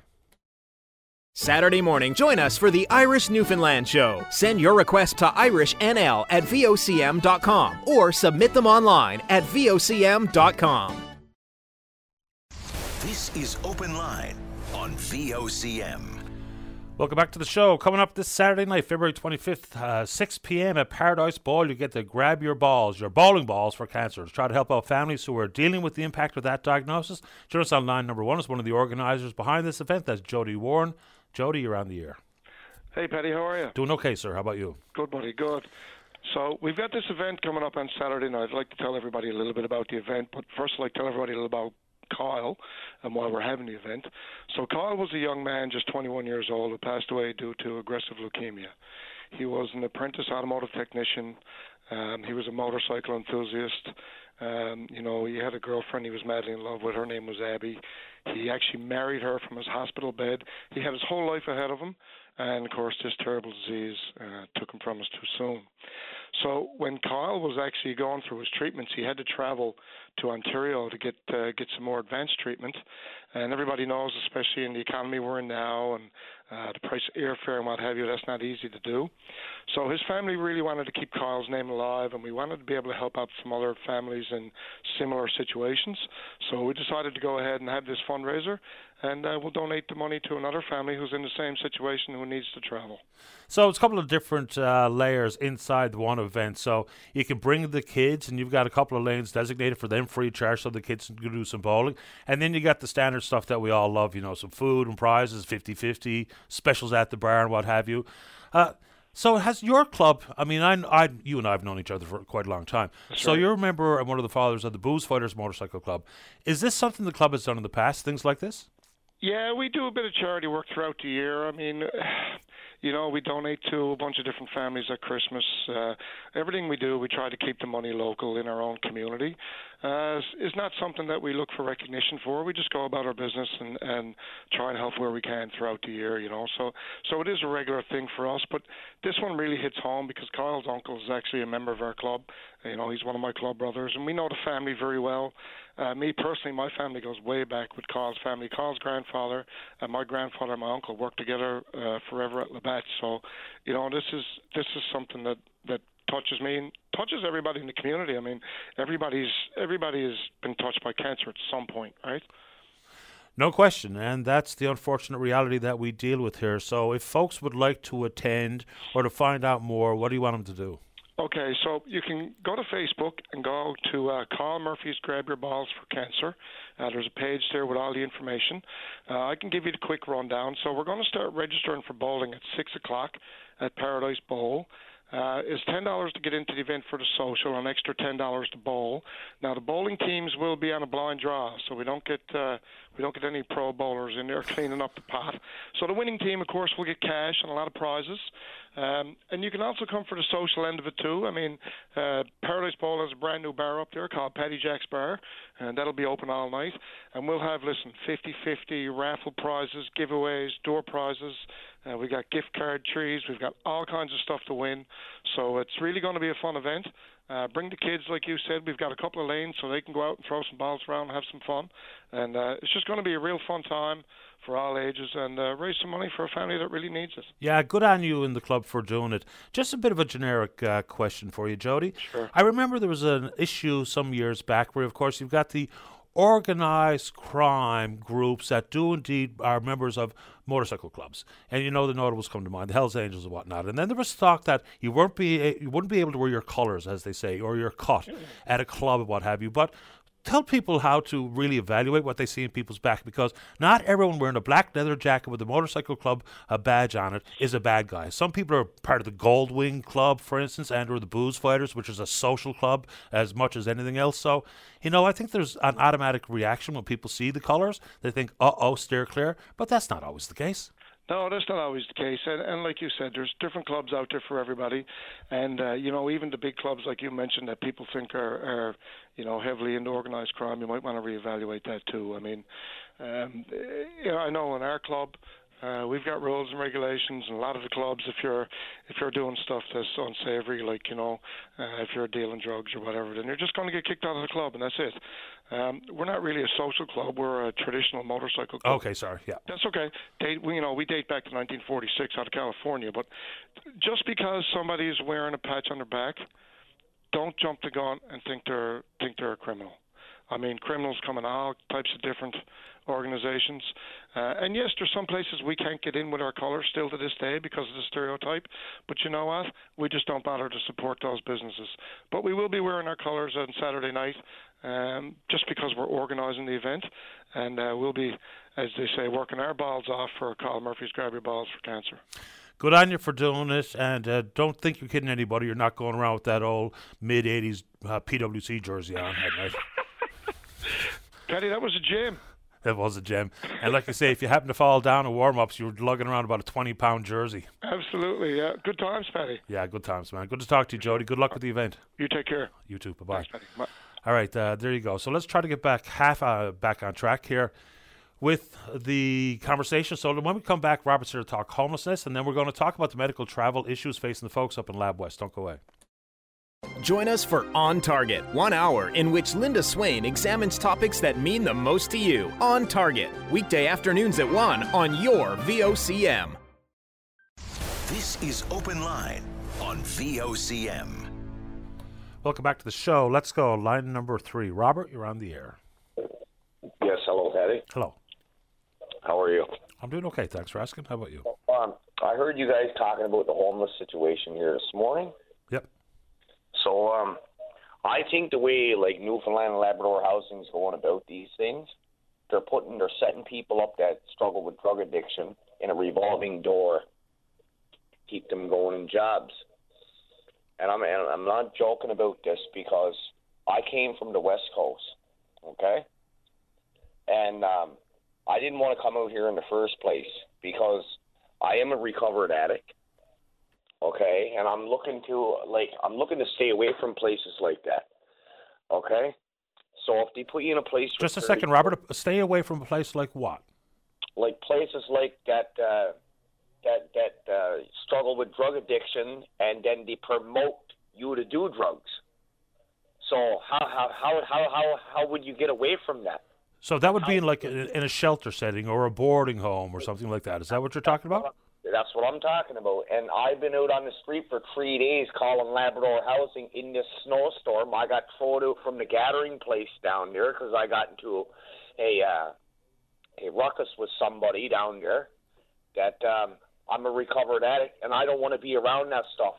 Saturday morning, join us for the Irish Newfoundland Show. Send your request to irishnl at vocm.com or submit them online at vocm.com. This is Open Line on VOCM. Welcome back to the show. Coming up this Saturday night, February 25th, uh, 6 p.m. at Paradise Bowl, you get to grab your balls, your bowling balls for cancer. To try to help out families who are dealing with the impact of that diagnosis. Join us on line number one is one of the organizers behind this event. That's Jody Warren. Jody, you're on the air. Hey, Paddy, how are you? Doing okay, sir. How about you? Good, buddy. Good. So we've got this event coming up on Saturday night. I'd like to tell everybody a little bit about the event, but first I'd like to tell everybody a little about Kyle and while we're having the event. So Kyle was a young man, just 21 years old, who passed away due to aggressive leukemia. He was an apprentice automotive technician. Um, he was a motorcycle enthusiast. Um, you know, he had a girlfriend he was madly in love with. Her name was Abby. He actually married her from his hospital bed. He had his whole life ahead of him, and of course, this terrible disease uh, took him from us too soon. So when Kyle was actually going through his treatments, he had to travel to Ontario to get uh, get some more advanced treatment. And everybody knows, especially in the economy we're in now, and uh, the price of airfare and what have you, that's not easy to do. So his family really wanted to keep Kyle's name alive, and we wanted to be able to help out some other families in similar situations. So we decided to go ahead and have this fundraiser, and uh, we'll donate the money to another family who's in the same situation who needs to travel. So it's a couple of different uh, layers inside one event. So you can bring the kids, and you've got a couple of lanes designated for them free charge, so the kids can do some bowling. And then you got the standard stuff that we all love, you know, some food and prizes, 50-50, specials at the bar and what have you. Uh, so has your club? I mean, I, I, you and I have known each other for quite a long time. That's so you're a member and one of the fathers of the Booze Fighters Motorcycle Club. Is this something the club has done in the past? Things like this? Yeah, we do a bit of charity work throughout the year. I mean, (sighs) you know, we donate to a bunch of different families at Christmas. Uh, everything we do, we try to keep the money local in our own community. Uh, is not something that we look for recognition for. We just go about our business and, and try and help where we can throughout the year, you know. So so it is a regular thing for us. But this one really hits home because Kyle's uncle is actually a member of our club. You know, he's one of my club brothers, and we know the family very well. Uh, me personally, my family goes way back with Carl's family. Carl's grandfather and my grandfather and my uncle worked together uh, forever at Labatt. So, you know, this is this is something that that touches me and touches everybody in the community. I mean, everybody's everybody has been touched by cancer at some point, right? No question, and that's the unfortunate reality that we deal with here. So, if folks would like to attend or to find out more, what do you want them to do? Okay, so you can go to Facebook and go to uh, Kyle Murphy's Grab Your Balls for Cancer. Uh, there's a page there with all the information. Uh, I can give you the quick rundown. So we're going to start registering for bowling at 6 o'clock at Paradise Bowl. Uh, is ten dollars to get into the event for the social, an extra ten dollars to bowl. Now the bowling teams will be on a blind draw, so we don't get uh, we don't get any pro bowlers in there cleaning up the pot. So the winning team, of course, will get cash and a lot of prizes. Um, and you can also come for the social end of it too. I mean, uh, Paradise Bowl has a brand new bar up there called Paddy Jack's Bar, and that'll be open all night. And we'll have listen 50-50 raffle prizes, giveaways, door prizes. Uh, we got gift card trees. We've got all kinds of stuff to win. So it's really going to be a fun event. Uh, bring the kids, like you said. We've got a couple of lanes so they can go out and throw some balls around and have some fun. And uh, it's just going to be a real fun time for all ages and uh, raise some money for a family that really needs it. Yeah, good on you in the club for doing it. Just a bit of a generic uh, question for you, Jody. Sure. I remember there was an issue some years back where, of course, you've got the organized crime groups that do indeed are members of motorcycle clubs, and you know the notables come to mind, the Hell's Angels and whatnot. And then there was talk that you weren't be you wouldn't be able to wear your colours, as they say, or your cut at a club or what have you. But tell people how to really evaluate what they see in people's back because not everyone wearing a black leather jacket with a motorcycle club a badge on it is a bad guy. Some people are part of the Goldwing Club, for instance, and or the Booze Fighters, which is a social club as much as anything else. So, you know, I think there's an automatic reaction when people see the colors. They think, uh oh, steer clear. But that's not always the case. No, that's not always the case, and, and like you said, there's different clubs out there for everybody, and uh, you know even the big clubs like you mentioned that people think are, are you know heavily into organized crime. You might want to reevaluate that too. I mean, um, you know, I know in our club uh, we've got rules and regulations, and a lot of the clubs, if you're if you're doing stuff that's unsavory, like you know, uh, if you're dealing drugs or whatever, then you're just going to get kicked out of the club, and that's it. Um, we're not really a social club; we're a traditional motorcycle club. Okay, sorry, yeah, that's okay. Date, we, you know, we date back to 1946 out of California, but just because somebody is wearing a patch on their back, don't jump the gun and think they're think they're a criminal. I mean, criminals come in all types of different organizations. Uh, and yes, there's some places we can't get in with our colours still to this day because of the stereotype. But you know what? We just don't bother to support those businesses. But we will be wearing our colours on Saturday night um, just because we're organising the event. And uh, we'll be, as they say, working our balls off for Carl Murphy's Grab Your Balls for Cancer. Good on you for doing this, and uh, don't think you're kidding anybody. You're not going around with that old mid '80s uh, PWC jersey on at night. Paddy, that was a gem. It was a gem. And like I say, if you happen to fall down in warm ups, you're lugging around about a 20 pound jersey. Absolutely. Yeah. Good times, Paddy. Yeah, good times, man. Good to talk to you, Jody. Good luck with the event. You take care. You too. Bye bye. Bye. All right, uh, there you go. So let's try to get back half uh, back on track here with the conversation. So when we come back, Robert's here to talk homelessness, and then we're going to talk about the medical travel issues facing the folks up in Lab West. Don't go away. Join us for On Target, one hour in which Linda Swain examines topics that mean the most to you. On Target, weekday afternoons at 1 on your VOCM. This is Open Line on VOCM. Welcome back to the show. Let's go. Line number three. Robert, you're on the air. Yes, hello, Paddy. Hello. How are you? I'm doing okay. Thanks for asking. How about you? Um, I heard you guys talking about the homeless situation here this morning. So, um, I think the way like Newfoundland and Labrador housing is going about these things, they're putting, they're setting people up that struggle with drug addiction in a revolving door, keep them going in jobs. And I'm, and I'm not joking about this because I came from the West Coast, okay, and um, I didn't want to come out here in the first place because I am a recovered addict. Okay, and I'm looking to like I'm looking to stay away from places like that. Okay, so if they put you in a place, Just a second, Robert. Stay away from a place like what? like places like that uh, that that uh, struggle with drug addiction, and then they promote you to do drugs. So how how how how how, how would you get away from that? So that would be in like a, in a shelter setting or a boarding home or something like that. Is that what you're talking about? That's what I'm talking about. And I've been out on the street for three days calling Labrador Housing in this snowstorm. I got thrown out from the gathering place down there because I got into a uh, a ruckus with somebody down there. That um, I'm a recovered addict and I don't want to be around that stuff.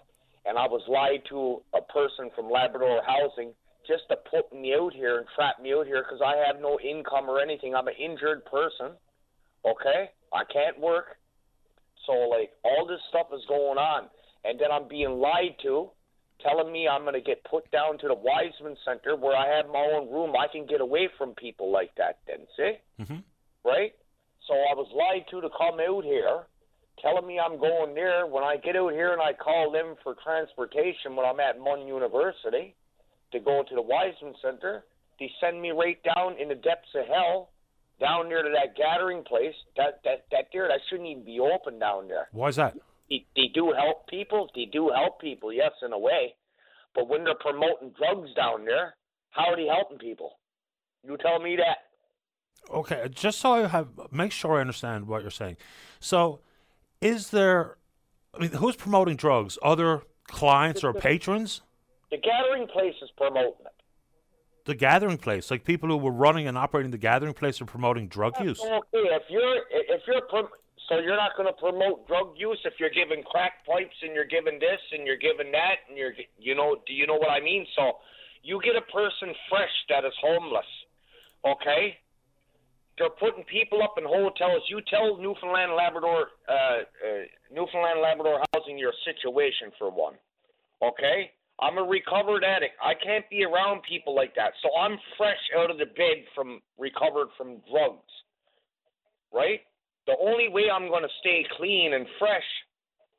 And I was lied to a person from Labrador Housing just to put me out here and trap me out here because I have no income or anything. I'm an injured person. Okay, I can't work. So like all this stuff is going on, and then I'm being lied to, telling me I'm going to get put down to the Wiseman Center where I have my own room. I can get away from people like that. Then see, hmm right? So I was lied to to come out here, telling me I'm going there. When I get out here and I call them for transportation when I'm at MUN University to go to the Wiseman Center, they send me right down in the depths of hell, down there to that gathering place. That that that there that shouldn't even be open down there. Why is that? They, they do help people. They do help people, yes, in a way. But when they're promoting drugs down there, how are they helping people? You tell me that. Okay, just so I have make sure I understand what you're saying. So, is there? I mean, who's promoting drugs? Other clients or patrons? The gathering place is promoting it. The gathering place, like people who were running and operating the gathering place, are promoting drug use. Okay, if you're if you're prom- so you're not going to promote drug use if you're giving crack pipes and you're giving this and you're giving that and you're you know do you know what I mean? So you get a person fresh that is homeless, okay? They're putting people up in hotels. You tell Newfoundland Labrador uh, uh, Newfoundland Labrador housing your situation for one, okay? I'm a recovered addict. I can't be around people like that. So I'm fresh out of the bed from recovered from drugs. Right? The only way I'm going to stay clean and fresh,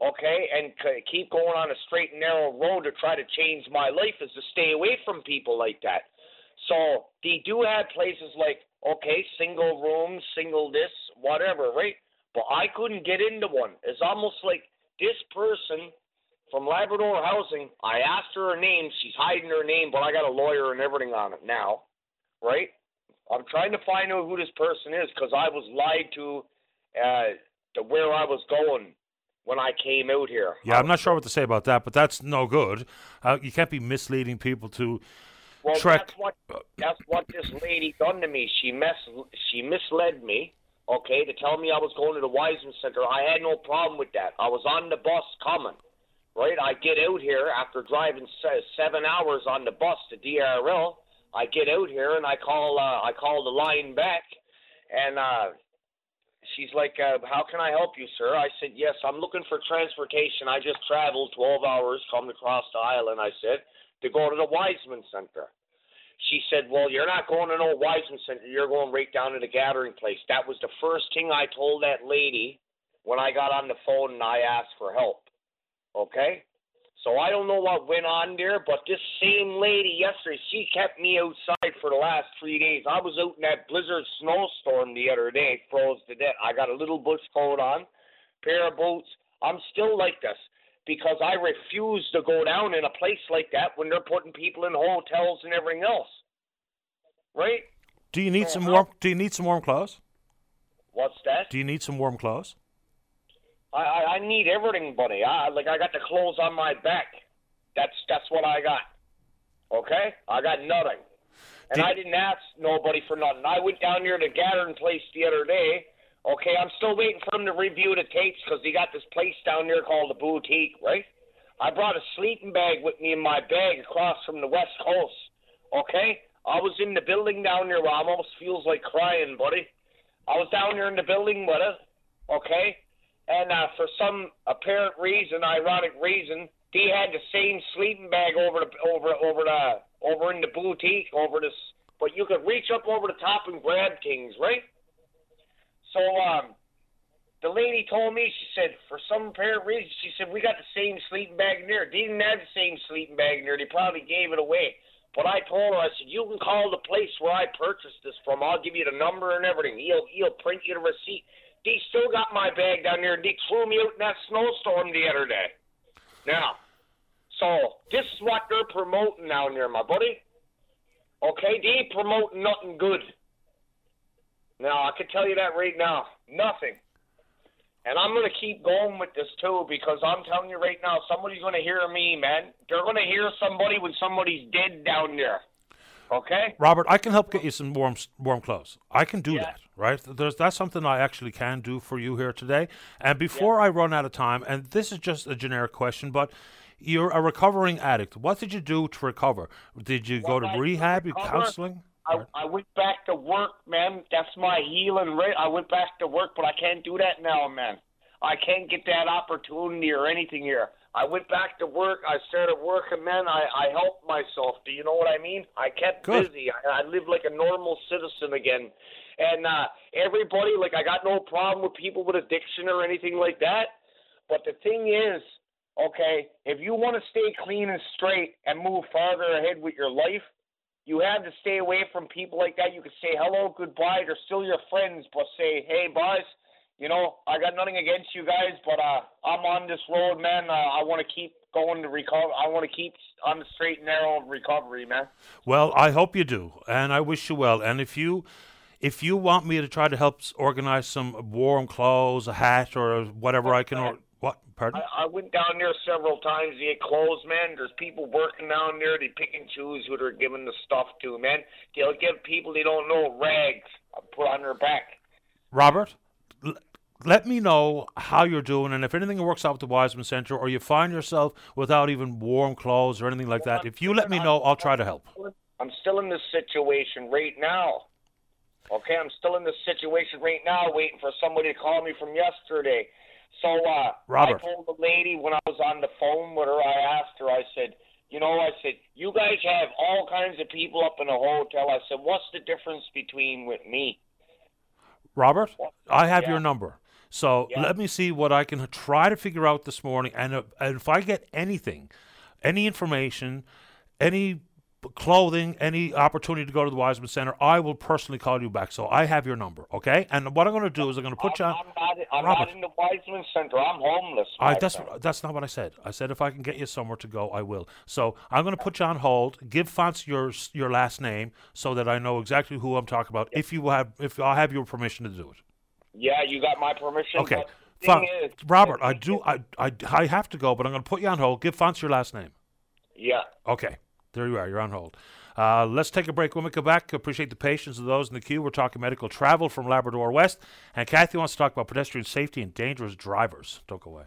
okay, and c- keep going on a straight and narrow road to try to change my life is to stay away from people like that. So they do have places like, okay, single rooms, single this, whatever, right? But I couldn't get into one. It's almost like this person from Labrador Housing. I asked her her name. She's hiding her name, but I got a lawyer and everything on it now, right? I'm trying to find out who this person is because I was lied to, uh, to where I was going when I came out here. Yeah, I'm not sure what to say about that, but that's no good. Uh, you can't be misleading people to Well, trek. that's what that's what this lady done to me. She mess she misled me. Okay, to tell me I was going to the Wiseman Center. I had no problem with that. I was on the bus coming. Right, I get out here after driving se- seven hours on the bus to DRL. I get out here and I call uh, I call the line back, and uh, she's like, uh, "How can I help you, sir?" I said, "Yes, I'm looking for transportation. I just traveled 12 hours, come across the island." I said to go to the Wiseman Center. She said, "Well, you're not going to no Wiseman Center. You're going right down to the gathering place." That was the first thing I told that lady when I got on the phone and I asked for help. Okay? So I don't know what went on there, but this same lady yesterday, she kept me outside for the last three days. I was out in that blizzard snowstorm the other day, froze to death. I got a little bush coat on, pair of boots. I'm still like this because I refuse to go down in a place like that when they're putting people in hotels and everything else. Right? Do you need So some warm? Do you need some warm clothes? What's that? Do you need some warm clothes? I, I I need everything, buddy. I like I got the clothes on my back. That's that's what I got. Okay, I got nothing, and Did- I didn't ask nobody for nothing. I went down there to the gathering place the other day. Okay, I'm still waiting for them to review the tapes because they got this place down there called the Boutique, right? I brought a sleeping bag with me in my bag across from the West Coast. Okay, I was in the building down there. Where I almost feels like crying, buddy. I was down there in the building with her. Okay, and uh, for some apparent reason, ironic reason, he had the same sleeping bag over the over over the over in the boutique over this, but you could reach up over the top and grab things, right? So um, the lady told me, she said, for some apparent reason, she said, we got the same sleeping bag in there. They didn't have the same sleeping bag in there. They probably gave it away. But I told her, I said, you can call the place where I purchased this from. I'll give you the number and everything. He'll, he'll print you the receipt. They still got my bag down there. and They threw me out in that snowstorm the other day. Now, so this is what they're promoting down there, my buddy. Okay, they ain't promoting nothing good. Now, I can tell you that right now. Nothing. And I'm going to keep going with this too because I'm telling you right now, somebody's going to hear me, man. They're going to hear somebody when somebody's dead down there. Okay? Robert, I can help get you some warm warm clothes. I can do yeah. that, right? There's that's something I actually can do for you here today. And before yeah. I run out of time, and this is just a generic question, but you're a recovering addict. What did you do to recover? Did you well, go to I rehab? You counseling? I, I went back to work, man. That's my healing rate. I went back to work, but I can't do that now, man. I can't get that opportunity or anything here. I went back to work. I started working, man. I, I helped myself. Do you know what I mean? I kept Good. busy. I, I lived like a normal citizen again. And uh, everybody, like, I got no problem with people with addiction or anything like that. But the thing is, okay, if you want to stay clean and straight and move farther ahead with your life, you have to stay away from people like that. You can say hello, goodbye. They're still your friends, but say, hey, boys, you know, I got nothing against you guys, but uh, I'm on this road, man. Uh, I want to keep going to recover. I want to keep on the straight and narrow of recovery, man. Well, I hope you do, and I wish you well. And if you if you want me to try to help organize some warm clothes, a hat, or whatever I can, or, what? Pardon? I, I went down there several times to get clothes, man. There's people working down there. They pick and choose who they're giving the stuff to, man. They'll give people they don't know rags put on their back. Robert, let me know how you're doing, and if anything works out with the Wiseman Center, or you find yourself without even warm clothes or anything like that, if you let me know, I'll try to help. I'm still in this situation right now. Okay, I'm still in this situation right now, waiting for somebody to call me from yesterday. So, uh, Robert. I told the lady when I was on the phone with her, I asked her, I said, you know, I said, you guys have all kinds of people up in the hotel. I said, what's the difference between with me? Robert, I have yeah. your number. So yeah. let me see what I can try to figure out this morning. And, uh, and if I get anything, any information, any clothing, any opportunity to go to the Wiseman Center, I will personally call you back. So I have your number, okay? And what I'm going to do is I'm going to put you on. I'm not, I'm Robert, not in the Wiseman Center. I'm homeless. I, that's that's not what I said. I said if I can get you somewhere to go, I will. So I'm going to put you on hold. Give Fonz your your last name so that I know exactly who I'm talking about. If you have, if I have your permission to do it. Yeah, you got my permission. Okay. Fon- is, Robert, I do. I, I, I have to go, but I'm going to put you on hold. Give Fonz your last name. Yeah. Okay. There you are. You're on hold. Uh, let's take a break. When we come back, appreciate the patience of those in the queue. We're talking medical travel from Labrador West, and Kathy wants to talk about pedestrian safety and dangerous drivers. Don't go away.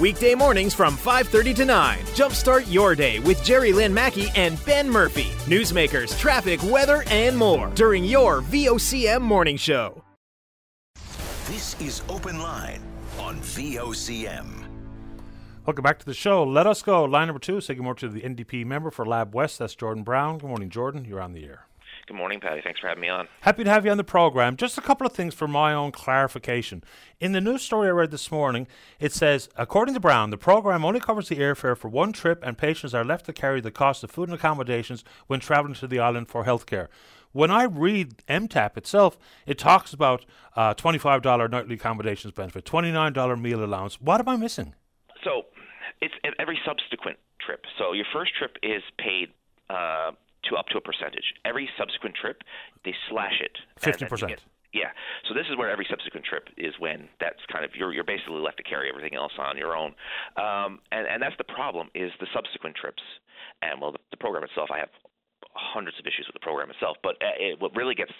Weekday mornings from 5:30 to 9. Jumpstart your day with Jerry Lynn Mackey and Ben Murphy. Newsmakers, traffic, weather, and more during your VOCM morning show. This is Open Line on VOCM. Welcome back to the show. Let us go. Line number two. Say good morning to the NDP member for Lab West. That's Jordan Brown. Good morning, Jordan. You're on the air. Good morning, Paddy. Thanks for having me on. Happy to have you on the program. Just a couple of things for my own clarification. In the news story I read this morning, it says, according to Brown, the program only covers the airfare for one trip, and patients are left to carry the cost of food and accommodations when traveling to the island for healthcare. When I read MTAP itself, it talks about uh, $25 nightly accommodations benefit, $29 meal allowance. What am I missing? So it's every subsequent trip. So your first trip is paid uh, to up to a percentage. Every subsequent trip, they slash it. Fifty percent. Yeah. So this is where every subsequent trip is when that's kind of you're you're basically left to carry everything else on your own, um, and and that's the problem is the subsequent trips. And well, the, the program itself, I have hundreds of issues with the program itself, but uh, it, what really gets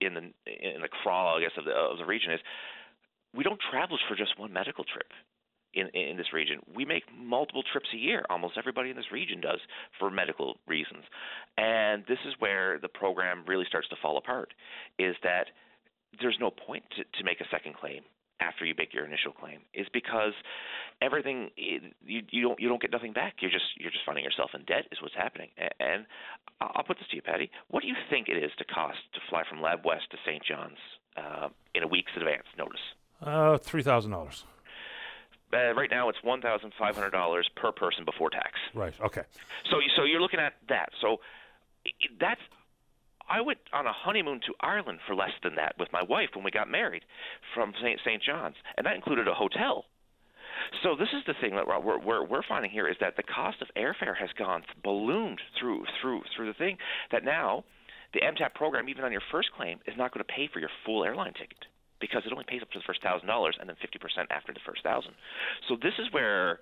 in the in the crawl, I guess, of the of the region is we don't travel for just one medical trip in in this region. We make multiple trips a year. Almost everybody in this region does for medical reasons, and this is where the program really starts to fall apart. Is that there's no point to, to make a second claim after you make your initial claim is because everything you you don't you don't get nothing back. You're just you're just finding yourself in debt is what's happening. And I'll put this to you, Paddy. What do you think it is to cost to fly from Lab West to St. John's uh, in a week's advance notice. Uh, three thousand dollars. Uh, right now, it's one thousand five hundred dollars per person before tax. Right. Okay. So, so you're looking at that. So, that's. I went on a honeymoon to Ireland for less than that with my wife when we got married, from St. St. John's, and that included a hotel. So this is the thing that we're, we're, we're finding here is that the cost of airfare has gone ballooned through through through the thing that now the MTAP program, even on your first claim, is not going to pay for your full airline ticket because it only pays up to the first thousand dollars and then 50% after the first thousand. So this is where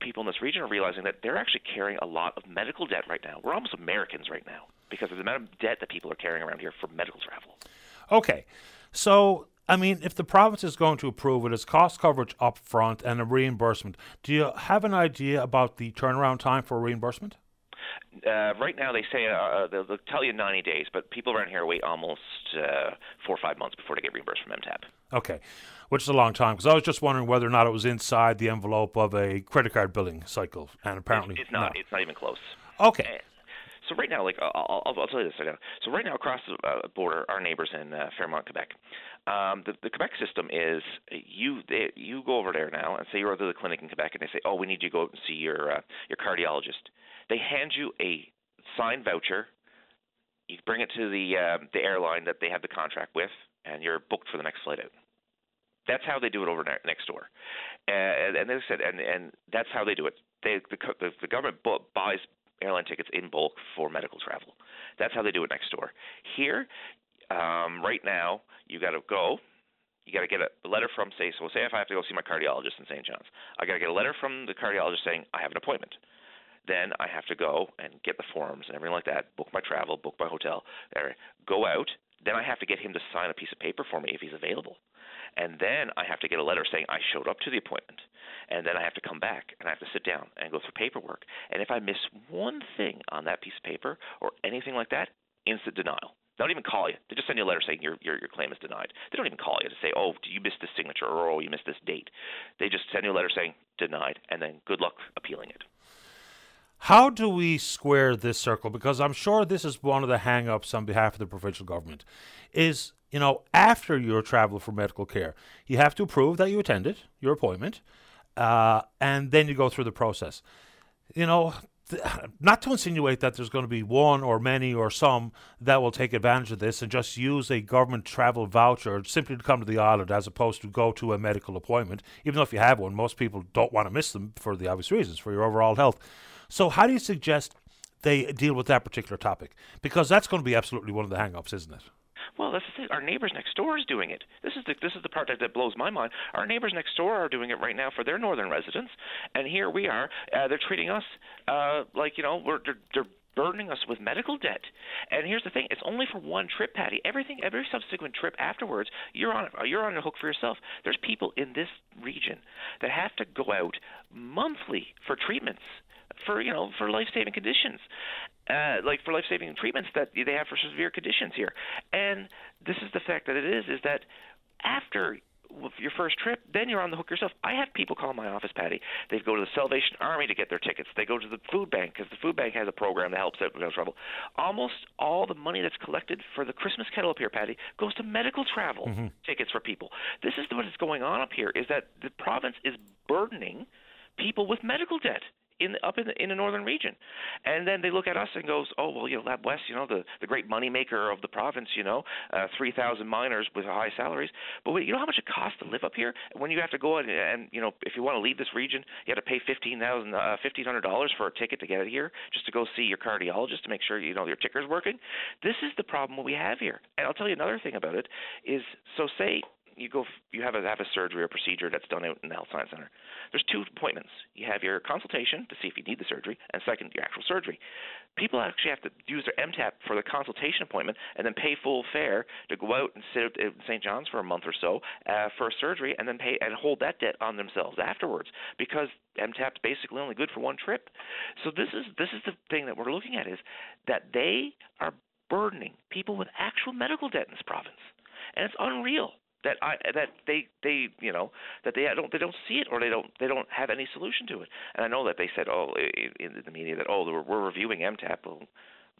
people in this region are realizing that they're actually carrying a lot of medical debt right now. We're almost Americans right now because of the amount of debt that people are carrying around here for medical travel. Okay, so I mean, if the province is going to approve it, it's cost coverage up front and a reimbursement. Do you have an idea about the turnaround time for reimbursement? Uh, right now, they say uh, uh they'll, they'll, tell you 90 days, but people around here wait almost uh, four or five months before they get reimbursed from MTAP. Okay, which is a long time. Because I was just wondering whether or not it was inside the envelope of a credit card billing cycle, and apparently it's, it's not. It's not even close. Okay. So right now, like I'll, I'll, I'll tell you this right now. So right now, across the uh, border, our neighbors in uh, Fermont, Quebec, um, the, the Quebec system is you they, you go over there now and say you're over to the clinic in Quebec, and they say, oh, we need you to go out and see your uh, your cardiologist. They hand you a signed voucher. You bring it to the uh, the airline that they have the contract with, and you're booked for the next flight out. That's how they do it over ne- next door, and, and they said, and and that's how they do it. They the the, the government bu- buys airline tickets in bulk for medical travel. That's how they do it next door. Here, um, right now, you got to go. You got to get a letter from, say, so say if I have to go see my cardiologist in St. John's, I got to get a letter from the cardiologist saying I have an appointment. Then I have to go and get the forms and everything like that, book my travel, book my hotel, go out. Then I have to get him to sign a piece of paper for me if he's available. And then I have to get a letter saying I showed up to the appointment. And then I have to come back and I have to sit down and go through paperwork. And if I miss one thing on that piece of paper or anything like that, instant denial. They don't even call you. They just send you a letter saying your, your your claim is denied. They don't even call you to say, oh, you missed this signature or oh, you missed this date. They just send you a letter saying denied, and then good luck appealing it. How do we square this circle? Because I'm sure this is one of the hang-ups on behalf of the provincial government. Is you know, after your travel for medical care, you have to prove that you attended your appointment, uh, and then you go through the process. You know, th- not to insinuate that there's going to be one or many or some that will take advantage of this and just use a government travel voucher simply to come to the island as opposed to go to a medical appointment. Even though if you have one, most people don't want to miss them for the obvious reasons, for your overall health. So, how do you suggest they deal with that particular topic? Because that's going to be absolutely one of the hang ups, isn't it? Well, that's the. Our neighbors next door is doing it. This is the this is the part that, that blows my mind. Our neighbors next door are doing it right now for their northern residents, and here we are. Uh, they're treating us uh, like you know we're they're, they're burdening us with medical debt. And here's the thing: it's only for one trip, Paddy. Everything, every subsequent trip afterwards, you're on you're on the hook for yourself. There's people in this region that have to go out monthly for treatments for you know for life saving conditions, uh, like for life saving treatments that they have for severe conditions here. And this is the fact that it is is that after your first trip, then you're on the hook yourself. I have people call my office, Paddy. They go to the Salvation Army to get their tickets. They go to the food bank because the food bank has a program that helps out with travel. Almost all the money that's collected for the Christmas kettle up here, Paddy, goes to medical travel mm-hmm. tickets for people. This is what is going on up here: is that the province is burdening people with medical debt in the, up in the in the northern region, and then they look at us and goes, oh well, you know, Lab West, you know, the the great money maker of the province, you know, uh, three thousand miners with high salaries, but wait, you know how much it costs to live up here? When you have to go and, and you know, if you want to leave this region, you have to pay fifteen thousand uh, fifteen hundred dollars for a ticket to get it here, just to go see your cardiologist to make sure you know your ticker's working. This is the problem we have here, and I'll tell you another thing about it is, so say you go you have a have a surgery or procedure that's done out in the health science center. There's two appointments. You have your consultation to see if you need the surgery, and second, your actual surgery. People actually have to use their MTAP for the consultation appointment and then pay full fare to go out and sit at St. John's for a month or so uh, for a surgery, and then pay and hold that debt on themselves afterwards because MTAP's basically only good for one trip. So this is this is the thing that we're looking at is that they are burdening people with actual medical debt in this province, and it's unreal that I that they they you know that they don't they don't see it or they don't they don't have any solution to it. And I know that they said oh in the media that oh we're, we're reviewing MTAP. Well,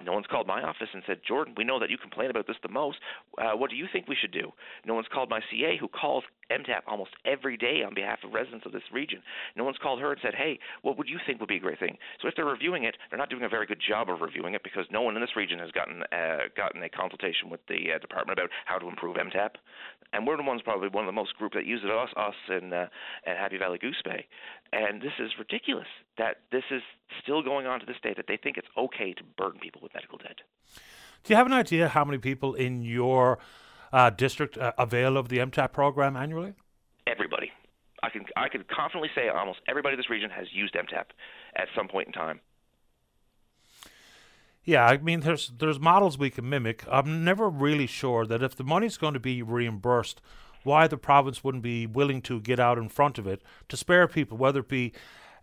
no one's called my office and said, Jordan, we know that you complain about this the most. Uh, what do you think we should do? No one's called my CA, who calls MTAP almost every day on behalf of residents of this region. No one's called her and said, hey, what would you think would be a great thing? So if they're reviewing it, they're not doing a very good job of reviewing it because no one in this region has gotten uh, gotten a consultation with the uh, department about how to improve MTAP. And we're the ones probably one of the most group that use it us us in uh, at Happy Valley Goose Bay. And this is ridiculous that this is still going on to this day that they think it's okay to burden people with medical debt. Do you have an idea how many people in your uh, district uh, avail of the MTAP program annually? Everybody. I can I can confidently say almost everybody in this region has used MTAP at some point in time. Yeah, I mean, there's there's models we can mimic. I'm never really sure that if the money's going to be reimbursed, why the province wouldn't be willing to get out in front of it to spare people, whether it be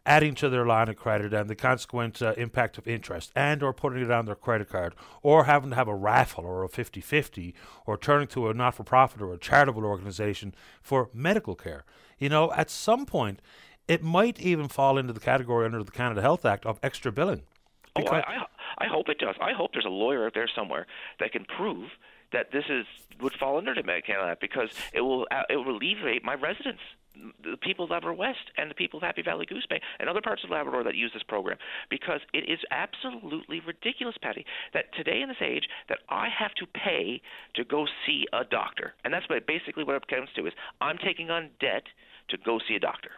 adding to their line of credit and the consequent uh, impact of interest and or putting it on their credit card or having to have a raffle or a 50-50 or turning to a not-for-profit or a charitable organization for medical care. You know at some point it might even fall into the category under the Canada Health Act of extra billing. Oh I, I, I hope it does. I hope there's a lawyer out there somewhere that can prove that this is would fall under the Canada Act because it will uh, it will alleviate my residents the people of Labrador West and the people of Happy Valley Goose Bay and other parts of Labrador that use this program because it is absolutely ridiculous, Paddy, that today in this age that I have to pay to go see a doctor. And that's what basically what it comes to is I'm taking on debt to go see a doctor.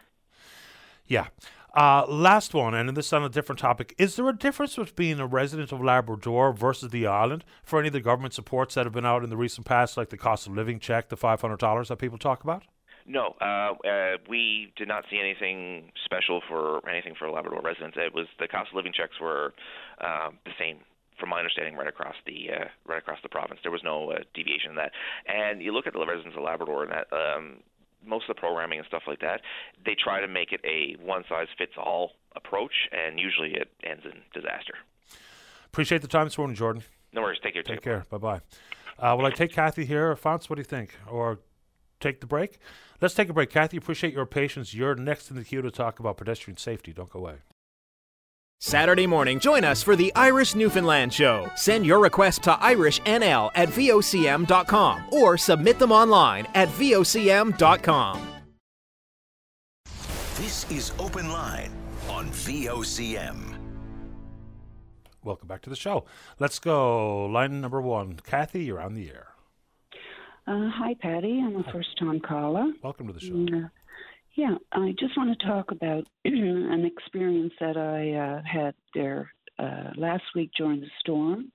Yeah. Uh, last one, and this is on a different topic. Is there a difference between a resident of Labrador versus the island for any of the government supports that have been out in the recent past, like the cost of living check, the $500 that people talk about? No, uh, uh, we did not see anything special for anything for Labrador residents. It was the cost of living checks were uh, the same from my understanding, right across the uh, right across the province. There was no uh, deviation in that. And you look at the residents of Labrador, and that um, most of the programming and stuff like that, they try to make it a one size fits all approach, and usually it ends in disaster. Appreciate the time this morning, Jordan. No worries. Take care. Take, take care. Bye bye. Uh, will I take Kathy here, or Fonz? What do you think? Or take the break? Let's take a break. Kathy, appreciate your patience. You're next in the queue to talk about pedestrian safety. Don't go away. Saturday morning, join us for the Irish Newfoundland Show. Send your request to irishnl at vocm.com or submit them online at vocm.com. This is Open Line on VOCM. Welcome back to the show. Let's go. Line number one. Kathy, you're on the air. Uh, hi, Paddy. I'm a first time caller. Welcome to the show. Uh, yeah, I just want to talk about (clears throat) an experience that I uh, had there uh, last week during the storm.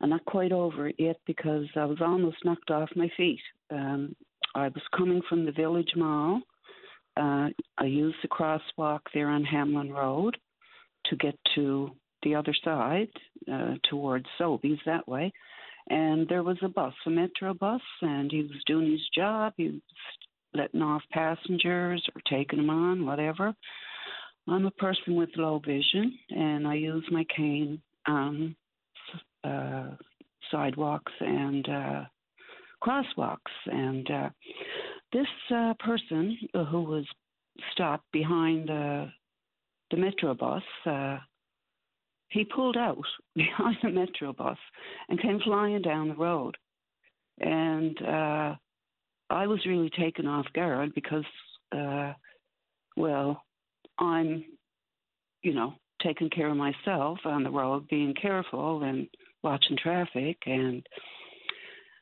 I'm not quite over it yet because I was almost knocked off my feet. Um, I was coming from the village mall. Uh, I used the crosswalk there on Hamlyn Road to get to the other side, uh, towards Sobeys that way and there was a bus, a metro bus, and he was doing his job. He was letting off passengers or taking them on, whatever. I'm a person with low vision, and I use my cane on uh, sidewalks and uh, crosswalks. And uh, this uh, person who was stopped behind the the metro bus uh, he pulled out (laughs) behind the metro bus and came flying down the road. And uh, I was really taken off guard because, uh, well, I'm, you know, taking care of myself on the road, being careful and watching traffic. And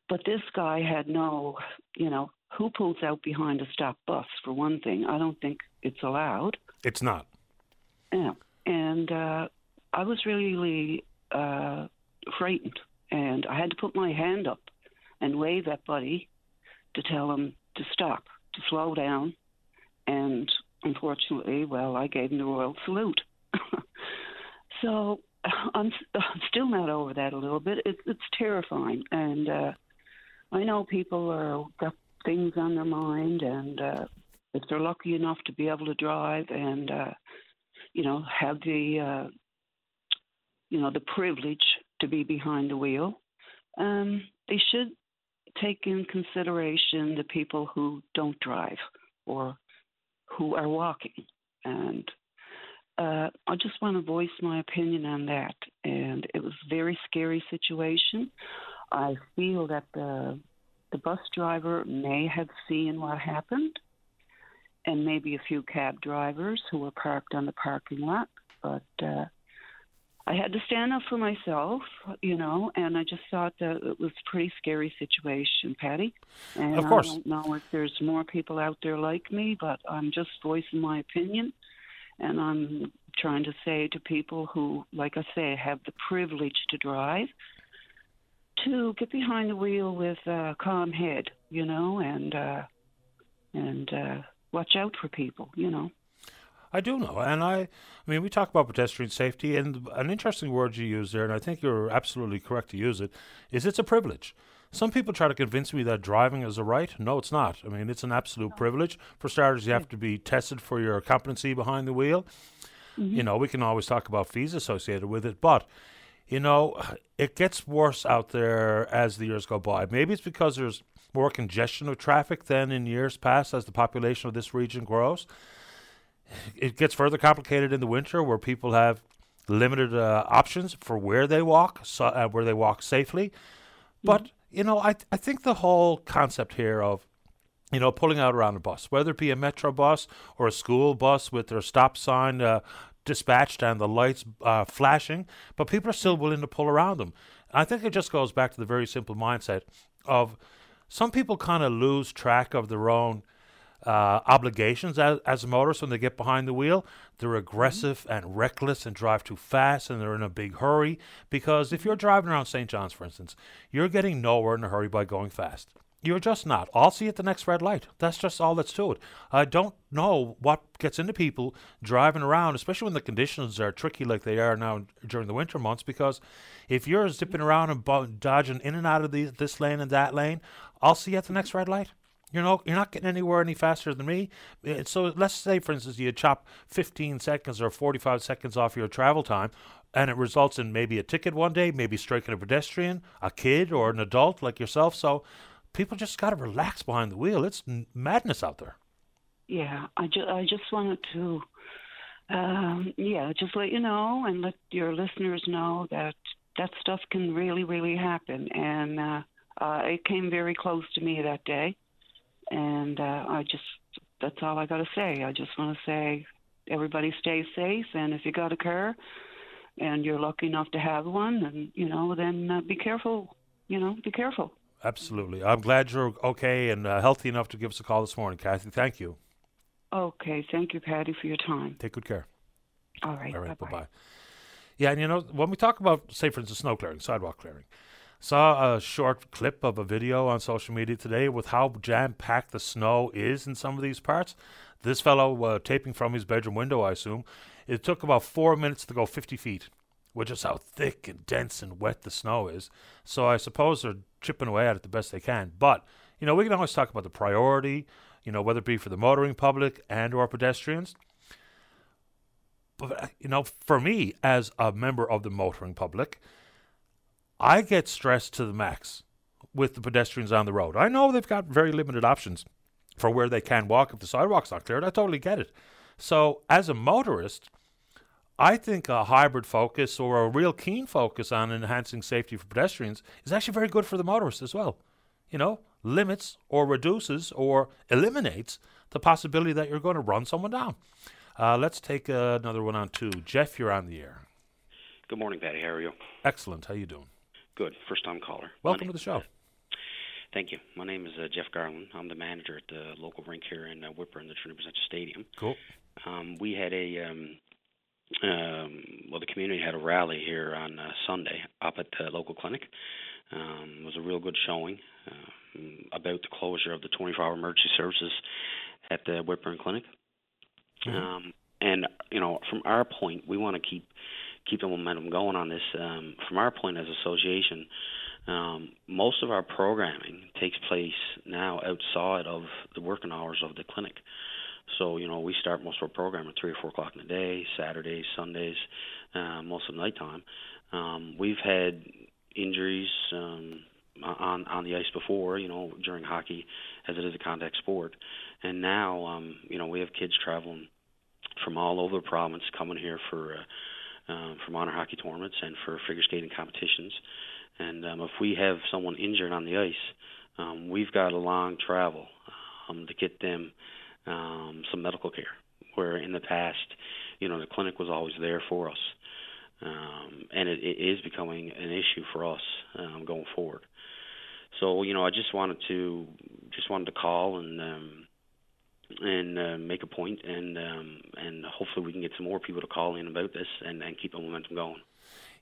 but this guy had no, you know, who pulls out behind a stop bus for one thing? I don't think it's allowed. It's not. Yeah, and uh, I was really uh, frightened, and I had to put my hand up and wave at Buddy to tell him to stop, to slow down, and unfortunately, well, I gave him the royal salute. (laughs) so (laughs) I'm, I'm still not over that a little bit. It, it's terrifying, and uh, I know people are got things on their mind, and uh, if they're lucky enough to be able to drive and uh, you know have the uh, you know, the privilege to be behind the wheel, um, they should take in consideration the people who don't drive or who are walking. And uh, I just want to voice my opinion on that. And it was a very scary situation. I feel that the the bus driver may have seen what happened, and maybe a few cab drivers who were parked on the parking lot. But uh, I had to stand up for myself, you know, and I just thought that it was a pretty scary situation, Paddy. And of course. I don't know if there's more people out there like me, but I'm just voicing my opinion. And I'm trying to say to people who, like I say, have the privilege to drive, to get behind the wheel with a calm head, you know, and uh, and uh, watch out for people, you know. I do know, and I, I mean, we talk about pedestrian safety, and an interesting word you use there, and I think you're absolutely correct to use it, is it's a privilege. Some people try to convince me that driving is a right. No, it's not. I mean, it's an absolute privilege. For starters, you have to be tested for your competency behind the wheel. Mm-hmm. You know, we can always talk about fees associated with it, but you know, it gets worse out there as the years go by. Maybe it's because there's more congestion of traffic than in years past as the population of this region grows. It gets further complicated in the winter where people have limited uh, options for where they walk, so, uh, where they walk safely. But, you know, I, th- I think the whole concept here of you know, pulling out around a bus, whether it be a metro bus or a school bus with their stop sign uh, dispatched and the lights uh, flashing, but people are still willing to pull around them. I think it just goes back to the very simple mindset of some people kind of lose track of their own uh, obligations as, as motorists when they get behind the wheel. They're aggressive and reckless and drive too fast and they're in a big hurry. Because if you're driving around St. John's, for instance, you're getting nowhere in a hurry by going fast. You're just not. I'll see you at the next red light. That's just all that's to it. I don't know what gets into people driving around, especially when the conditions are tricky like they are now during the winter months. Because if you're zipping around and bo- dodging in and out of the, this lane and that lane, I'll see you at the next red light. You know, you're not getting anywhere any faster than me. Uh, So let's say, for instance, you chop 15 seconds or 45 seconds off your travel time, and it results in maybe a ticket one day, maybe striking a pedestrian, a kid, or an adult like yourself. So people just got to relax behind the wheel. It's madness out there. Yeah, I just I just wanted to, um, yeah, just let you know and let your listeners know that that stuff can really, really happen. And uh, uh, it came very close to me that day, and uh, I just that's all I got to say. I just want to say, everybody stay safe, and if you got a car, and you're lucky enough to have one, and you know, then uh, be careful. You know, be careful. Absolutely. I'm glad you're okay and uh, healthy enough to give us a call this morning, Kathy. Thank you. Okay, thank you, Paddy, for your time. Take good care. All right, All right, bye bye. Yeah, and you know, when we talk about, say, for instance, snow clearing, sidewalk clearing, saw a short clip of a video on social media today with how jam packed the snow is in some of these parts. This fellow uh, taping from his bedroom window, I assume, it took about four minutes to go 50 feet, which is how thick and dense and wet the snow is. So I suppose they're chipping away at it the best they can. But, you know, we can always talk about the priority, you know, whether it be for the motoring public and or pedestrians. But, uh, you know, for me, as a member of the motoring public, I get stressed to the max with the pedestrians on the road. I know they've got very limited options for where they can walk if the sidewalk's not cleared. I totally get it. So, as a motorist, I think a hybrid focus or a real keen focus on enhancing safety for pedestrians is actually very good for the motorist as well. You know, limits or reduces or eliminates the possibility that you're going to run someone down. Uh, let's take uh, another one on two. Jeff, you're on the air. Good morning, Paddy. How are you? Excellent. How are you doing? Good. First time caller. Welcome to the show. Thank you. My name is uh, Jeff Garland. I'm the manager at the local rink here in uh, Whipper in the Trinity Centre Stadium. Cool. Um, we had a um, um, well, the community had a rally here on uh, Sunday up at the local clinic. Um, it was a real good showing uh, about the closure of the 24-hour emergency services at the Whitbourne Clinic. Um, and you know, from our point, we want to keep keep the momentum going on this. Um, from our point as association, um, most of our programming takes place now outside of the working hours of the clinic. So you know, we start most of our program at three or four o'clock in the day, Saturdays, Sundays, uh, most of the nighttime. Um, we've had injuries, um, on on the ice before, you know, during hockey, as it is a contact sport, and now, um, you know, we have kids traveling from all over the province coming here for uh, um, for minor hockey tournaments and for figure skating competitions. And um, if we have someone injured on the ice, um, we've got a long travel um, to get them um, some medical care. Where in the past, you know, the clinic was always there for us, um, and it, it is becoming an issue for us um, going forward. So, you know, I just wanted to just wanted to call and um, and uh, make a point, and um, and hopefully we can get some more people to call in about this and, and keep the momentum going.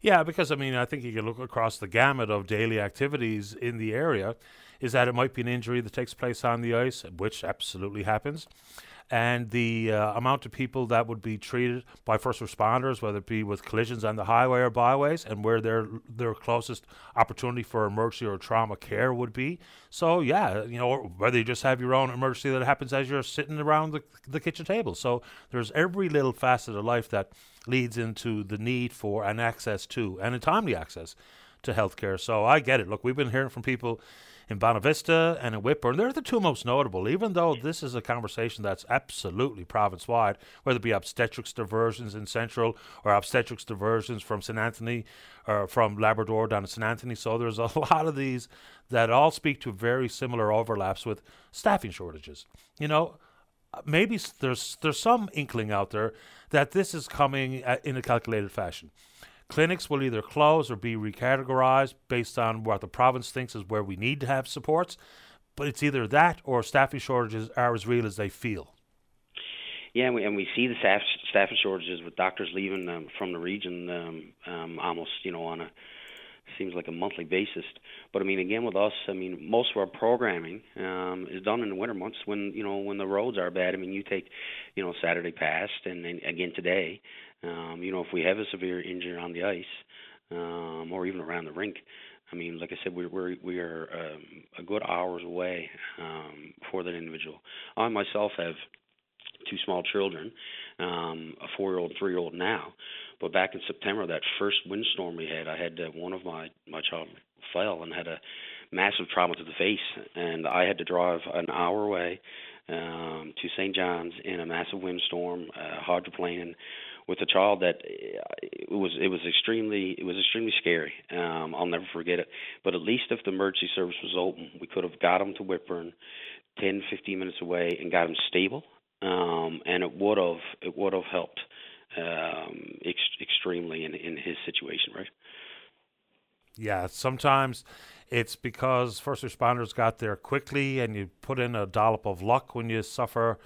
Yeah, because I mean, I think you can look across the gamut of daily activities in the area. Is that it might be an injury that takes place on the ice, which absolutely happens and the uh, amount of people that would be treated by first responders, whether it be with collisions on the highway or byways, and where their their closest opportunity for emergency or trauma care would be. So yeah, you know, whether you just have your own emergency that happens as you're sitting around the, the kitchen table. So there's every little facet of life that leads into the need for an access to and a timely access to healthcare. So I get it. Look, we've been hearing from people in Bonavista and in Whitbourne. They're the two most notable, even though this is a conversation that's absolutely province wide, whether it be obstetrics diversions in Central or obstetrics diversions from St. Anthony or from Labrador down to St. Anthony. So there's a (laughs) lot of these that all speak to very similar overlaps with staffing shortages. You know, maybe there's there's some inkling out there that this is coming uh, in a calculated fashion. Clinics will either close or be recategorized based on what the province thinks is where we need to have supports, but it's either that or staffing shortages are as real as they feel. Yeah, and we, and we see the staff staffing shortages with doctors leaving um, from the region um, um, almost, you know, on a seems like a monthly basis. But I mean, again, with us, I mean, most of our programming um, is done in the winter months when you know when the roads are bad. I mean, you take, you know, Saturday past and, and again today. Um, you know, if we have a severe injury on the ice um, or even around the rink, I mean, like I said, we're we're we are um, a good hours away um, for that individual. I myself have two small children, um, a four-year-old, three-year-old now. But back in September, that first windstorm we had, I had uh, one of my my child fell and had a massive trauma to the face, and I had to drive an hour away um, to St. John's in a massive windstorm, uh, hydroplaning with a child that uh, it was it was extremely it was extremely scary. Um, I'll never forget it. But at least if the emergency service was open, we could have got him to Whitbourne, 10, 15 minutes away, and got him stable. Um, and it would have it would have helped um, ex- extremely in in his situation, right? Yeah, sometimes it's because first responders got there quickly, and you put in a dollop of luck when you suffer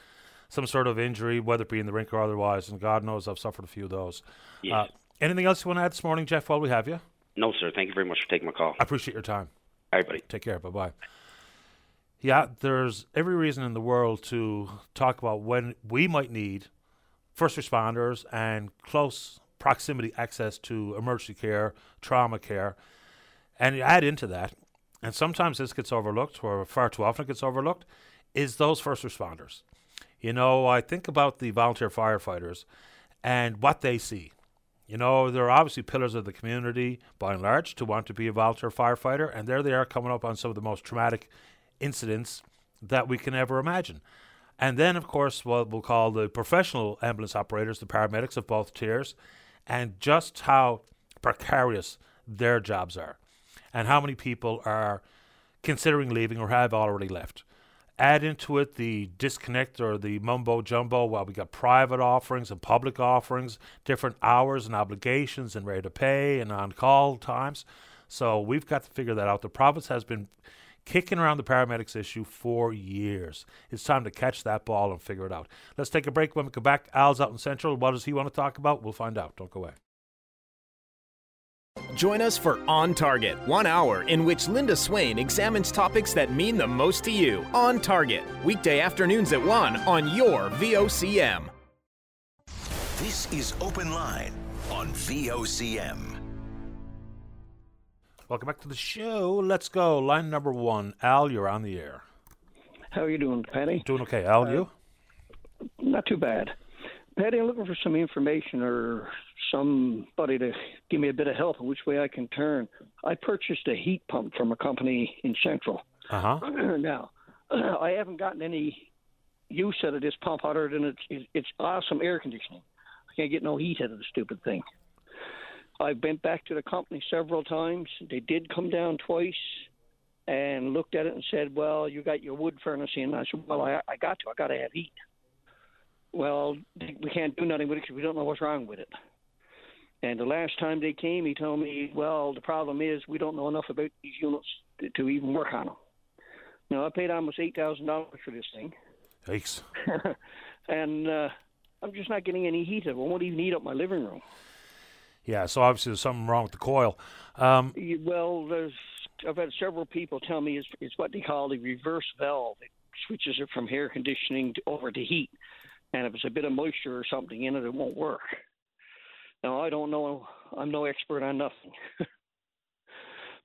some sort of injury, whether it be in the rink or otherwise. And God knows I've suffered a few of those. Yes. Uh, anything else you want to add this morning, Jeff, while we have you? No, sir. Thank you very much for taking my call. I appreciate your time. All right, buddy. Take care. Bye bye. Yeah, there's every reason in the world to talk about when we might need first responders and close proximity access to emergency care, trauma care. And you add into that, and sometimes this gets overlooked, or far too often it gets overlooked, is those first responders. You know, I think about the volunteer firefighters and what they see. You know, they're obviously pillars of the community by and large to want to be a volunteer firefighter, and there they are coming up on some of the most traumatic incidents that we can ever imagine. And then, of course, what we'll call the professional ambulance operators, the paramedics of both tiers, and just how precarious their jobs are, and how many people are considering leaving or have already left. Add into it the disconnect or the mumbo jumbo while we got private offerings and public offerings, different hours and obligations and rate of pay and on call times. So we've got to figure that out. The province has been kicking around the paramedics issue for years. It's time to catch that ball and figure it out. Let's take a break. When we come back, Al's out in Central. What does he want to talk about? We'll find out. Don't go away. Join us for On Target, one hour in which Linda Swain examines topics that mean the most to you. On Target, weekday afternoons at 1 on your VOCM. This is Open Line on VOCM. Welcome back to the show. Let's go. Line number one. Al, you're on the air. How are you doing, Paddy? Doing okay. Al, Uh, you? Not too bad. Paddy, I'm looking for some information or somebody to give me a bit of help on which way I can turn. I purchased a heat pump from a company in Central. Uh huh. (clears throat) now, (clears throat) I haven't gotten any use out of this pump other than it's it's awesome air conditioning. I can't get no heat out of the stupid thing. I've been back to the company several times. They did come down twice and looked at it and said, "Well, you got your wood furnace in." I said, "Well, I, I got to. I got to have heat." Well, we can't do nothing with it because we don't know what's wrong with it. And the last time they came, he told me, "Well, the problem is we don't know enough about these units to, to even work on them." Now, I paid almost eight thousand dollars for this thing. Thanks. (laughs) and uh, I'm just not getting any heat. It won't even heat up my living room. Yeah, so obviously there's something wrong with the coil. Um, well, there's I've had several people tell me it's, it's what they call the reverse valve. It switches it from air conditioning to, over to heat, and if there's a bit of moisture or something in it, it won't work. Now I don't know. I'm no expert on nothing. (laughs)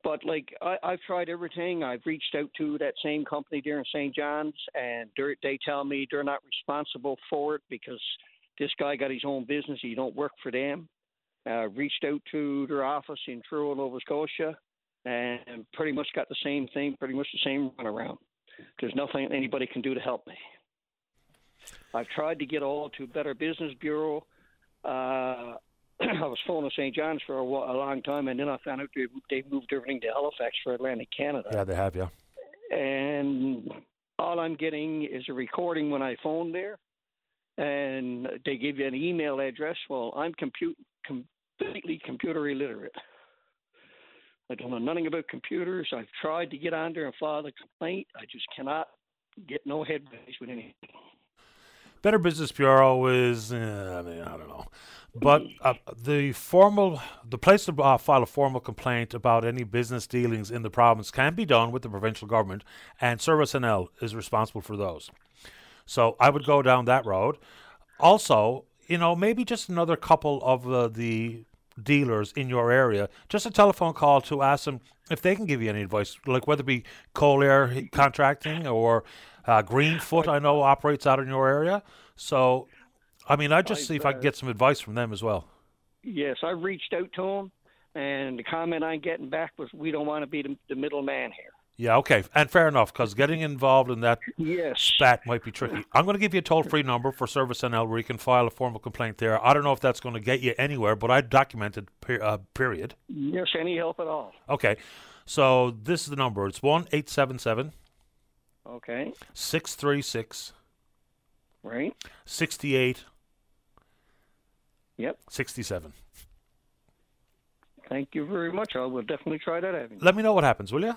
but like I, I've tried everything. I've reached out to that same company there in St. John's, and they tell me they're not responsible for it because this guy got his own business. He don't work for them. Uh, reached out to their office in Truro, Nova Scotia, and pretty much got the same thing, pretty much the same runaround. There's nothing anybody can do to help me. I've tried to get all to Better Business Bureau. Uh, I was phoning St. John's for a, a, long time, and then I found out they, they moved everything to Halifax for Atlantic Canada. Yeah, they have, yeah. And all I'm getting is a recording when I phone there, and they give you an email address. Well, I'm compute, completely computer illiterate. I don't know nothing about computers. I've tried to get on there and file a complaint. I just cannot get no headways with anything. Better Business Bureau is, uh, I mean, I don't know. But uh, the formal, the place to uh, file a formal complaint about any business dealings in the province can be done with the provincial government, and Service NL is responsible for those. So I would go down that road. Also, you know, maybe just another couple of uh, the dealers in your area, just a telephone call to ask them if they can give you any advice, like whether it be coal Air Contracting or uh, Greenfoot, I know operates out in your area. So, I mean, I just I've, see if I can get some advice from them as well. Yes, I reached out to them, and the comment I'm getting back was, "We don't want to be the, the middleman here." Yeah, okay, and fair enough, because getting involved in that yes. spat might be tricky. I'm going to give you a toll-free number for Service NL where you can file a formal complaint there. I don't know if that's going to get you anywhere, but I documented per, uh, period. Yes, any help at all. Okay, so this is the number. It's one eight seven seven. Okay. Six three six. Right. Sixty eight. Yep. Sixty seven. Thank you very much. I will definitely try that avenue. Let me know what happens, will you?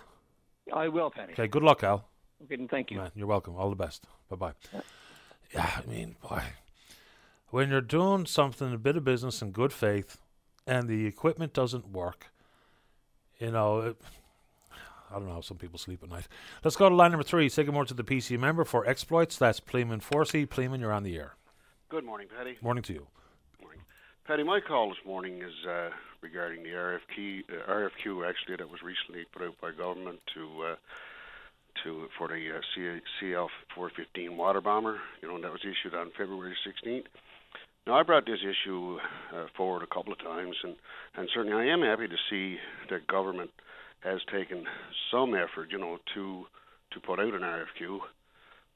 I will, Penny. Okay, good luck, Al. Okay, and thank you. Man, you're welcome. All the best. Bye bye. Yeah. yeah, I mean, boy, when you're doing something, a bit of business in good faith, and the equipment doesn't work, you know, it, I don't know how some people sleep at night. Let's go to line number three. Say good morning to the PC member for exploits. That's Pleaman Forsey. Pleeman, you're on the air. Good morning, Paddy. Morning to you. Morning. Paddy, my call this morning is uh, regarding the RFQ, uh, RFQ actually that was recently put out by government to uh, to for the uh, CL 415 water bomber. You know, and that was issued on February 16th. Now, I brought this issue uh, forward a couple of times, and, and certainly I am happy to see that government has taken some effort, you know, to to put out an RFQ.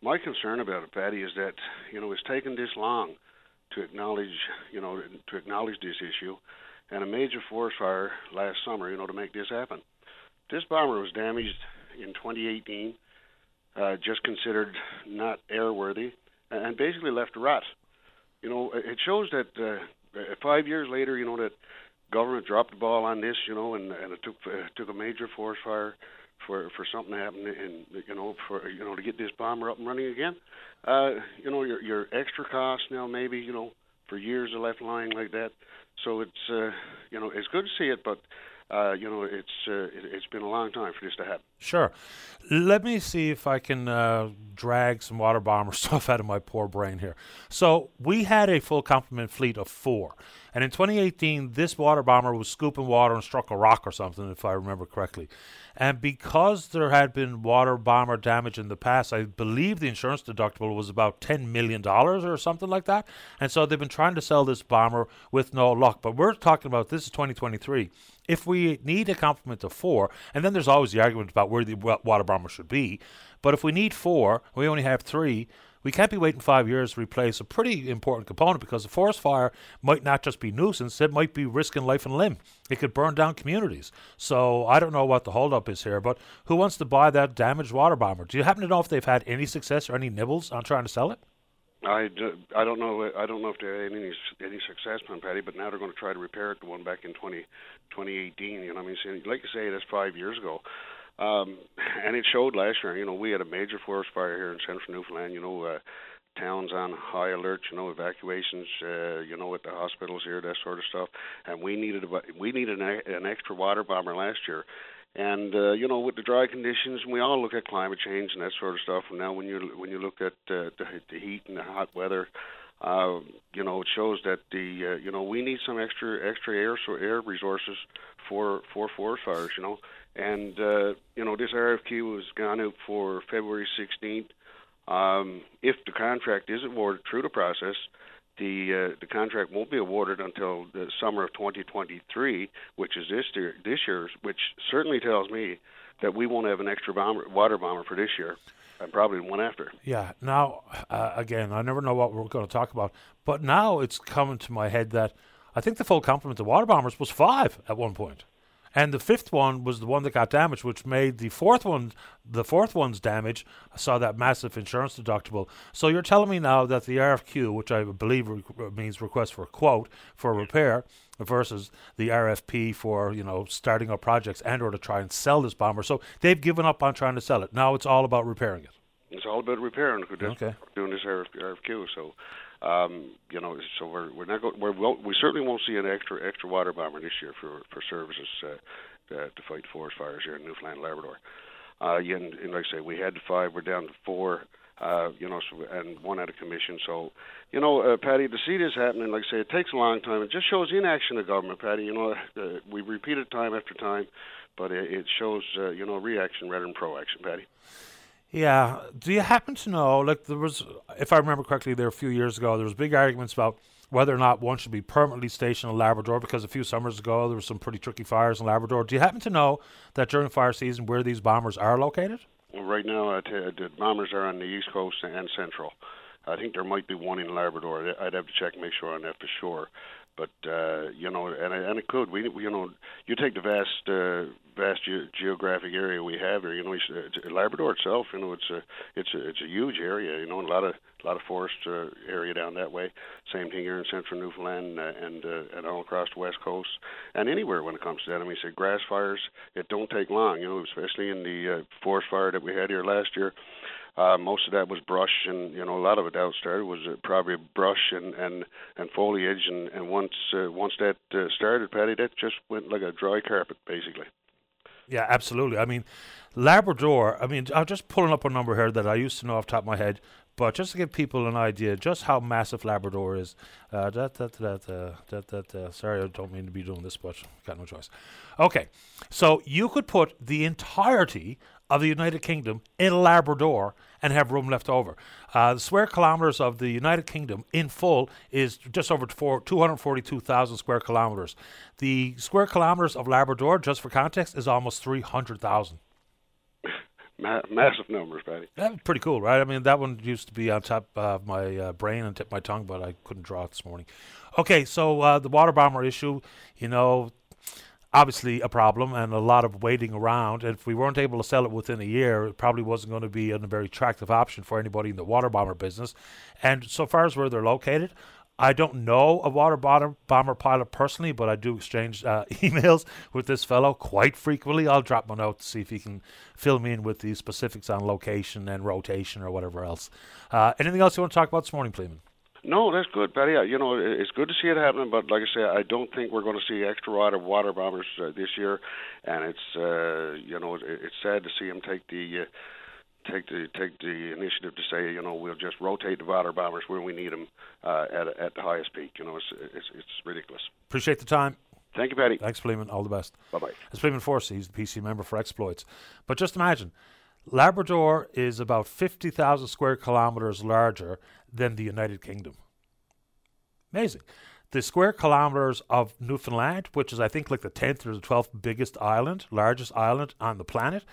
My concern about it, Paddy, is that you know it's taken this long to acknowledge, you know, to acknowledge this issue, and a major forest fire last summer, you know, to make this happen. This bomber was damaged in 2018, uh, just considered not airworthy, and basically left a rot. You know, it shows that uh, five years later, you know, that government dropped the ball on this, you know, and and it took uh, took a major forest fire for for something to happen, and you know, for you know, to get this bomber up and running again. Uh, you know, your your extra costs now, maybe you know, for years are left lying like that. So it's uh, you know it's good to see it, but uh, you know, it's uh, it, has been a long time for this to happen. Sure. Let me see if I can uh, drag some water bomber (laughs) stuff out of my poor brain here. So we had a full complement fleet of four. And in 2018, this water bomber was scooping water and struck a rock or something, if I remember correctly. And because there had been water bomber damage in the past, I believe the insurance deductible was about $10 million or something like that. And so they've been trying to sell this bomber with no luck. But we're talking about this is 2023. If we need a complement of four, and then there's always the argument about where the water bomber should be, but if we need four, we only have three, we can't be waiting five years to replace a pretty important component because a forest fire might not just be nuisance, it might be risking life and limb. It could burn down communities. So I don't know what the holdup is here, but who wants to buy that damaged water bomber? Do you happen to know if they've had any success or any nibbles on trying to sell it? I, do, I don't know I don't know if they had any any success on Paddy, but now they're going to try to repair it. The one back in 20, 2018, you know, what I mean, like you say, that's five years ago. Um, and it showed last year. You know, we had a major forest fire here in central Newfoundland. You know, uh, towns on high alert. You know, evacuations. Uh, you know, at the hospitals here, that sort of stuff. And we needed a, we needed an, an extra water bomber last year. And uh, you know, with the dry conditions, we all look at climate change and that sort of stuff. And now, when you when you look at uh, the, the heat and the hot weather, uh, you know, it shows that the uh, you know we need some extra extra air so air resources for for forest fires. You know, and uh, you know this RFQ was gone out for February 16th. Um, if the contract is awarded through the process, the uh, the contract won't be awarded until the summer of 2023, which is this year. This year's, which certainly tells me that we won't have an extra bomber, water bomber for this year, and probably one after. Yeah. Now, uh, again, I never know what we're going to talk about, but now it's coming to my head that I think the full complement of water bombers was five at one point and the fifth one was the one that got damaged, which made the fourth one, the fourth one's damage, saw that massive insurance deductible. So you're telling me now that the RFQ, which I believe re- means request for a quote for repair, versus the RFP for you know starting up projects and or to try and sell this bomber. So they've given up on trying to sell it. Now it's all about repairing it. It's all about repairing. Okay. Doing this RFQ. So um, you know, so we're we're not going. We're, we certainly won't see an extra extra water bomber this year for for services uh, uh, to fight forest fires here in Newfoundland, Labrador. Uh, and, and like I say, we had five. We're down to four. Uh, you know, so, and one out of commission. So, you know, uh, Paddy, to see this happening, like I say, it takes a long time. It just shows inaction of government, Paddy. You know, uh, we repeat it time after time, but it, it shows, uh, you know, reaction rather than proaction, Paddy. Yeah. Do you happen to know? Like there was, if I remember correctly, there a few years ago, there was big arguments about whether or not one should be permanently stationed in Labrador because a few summers ago there were some pretty tricky fires in Labrador. Do you happen to know that during fire season where these bombers are located? Well, right now, the bombers are on the east coast and central. I think there might be one in Labrador. I'd have to check and make sure on that for sure. But uh, you know, and and it could. We you know, you take the vast uh, vast ge- geographic area we have here. You know, uh, Labrador itself. You know, it's a it's a it's a huge area. You know, and a lot of a lot of forest uh, area down that way. Same thing here in central Newfoundland uh, and uh, and all across the west coast and anywhere when it comes to that. I mean, say grass fires. It don't take long. You know, especially in the uh, forest fire that we had here last year. Uh, most of that was brush, and you know a lot of it out started was uh, probably brush and and and foliage, and and once uh, once that uh, started, Paddy, that just went like a dry carpet, basically. Yeah, absolutely. I mean, Labrador. I mean, I'm just pulling up a number here that I used to know off top of my head, but just to give people an idea, just how massive Labrador is. Uh, that that that uh, that that. Uh, sorry, I don't mean to be doing this, but got no choice. Okay, so you could put the entirety of the United Kingdom in Labrador and have room left over. Uh, the square kilometers of the United Kingdom in full is just over 242,000 square kilometers. The square kilometers of Labrador, just for context, is almost 300,000. Ma- massive numbers, Paddy. That's pretty cool, right? I mean, that one used to be on top of my uh, brain and tip my tongue, but I couldn't draw it this morning. Okay, so uh, the water bomber issue, you know, obviously a problem and a lot of waiting around. And if we weren't able to sell it within a year, it probably wasn't going to be a very attractive option for anybody in the water bomber business. And so far as where they're located, I don't know a water bomber pilot personally, but I do exchange uh, (laughs) emails with this fellow quite frequently. I'll drop my note to see if he can fill me in with the specifics on location and rotation or whatever else. Uh, anything else you want to talk about this morning, Pleaman? No, that's good, Paddy. You know, it's good to see it happening, but like I say, I don't think we're going to see extra lot of water bombers uh, this year, and it's uh, you know, it's sad to see them take the. Uh, take the take the initiative to say, you know, we'll just rotate the water bombers where we need them uh, at at the highest peak. You know, it's it's, it's ridiculous. Appreciate the time. Thank you, Paddy. Thanks, Pleaman. All the best. Bye bye. It's Pleaman Forsey. He's the PC member for exploits. But just imagine, Labrador is about 50,000 square kilometres larger than the United Kingdom. Amazing. The square kilometres of Newfoundland, which is, I think, like the 10th or the 12th biggest island, largest island on the planet,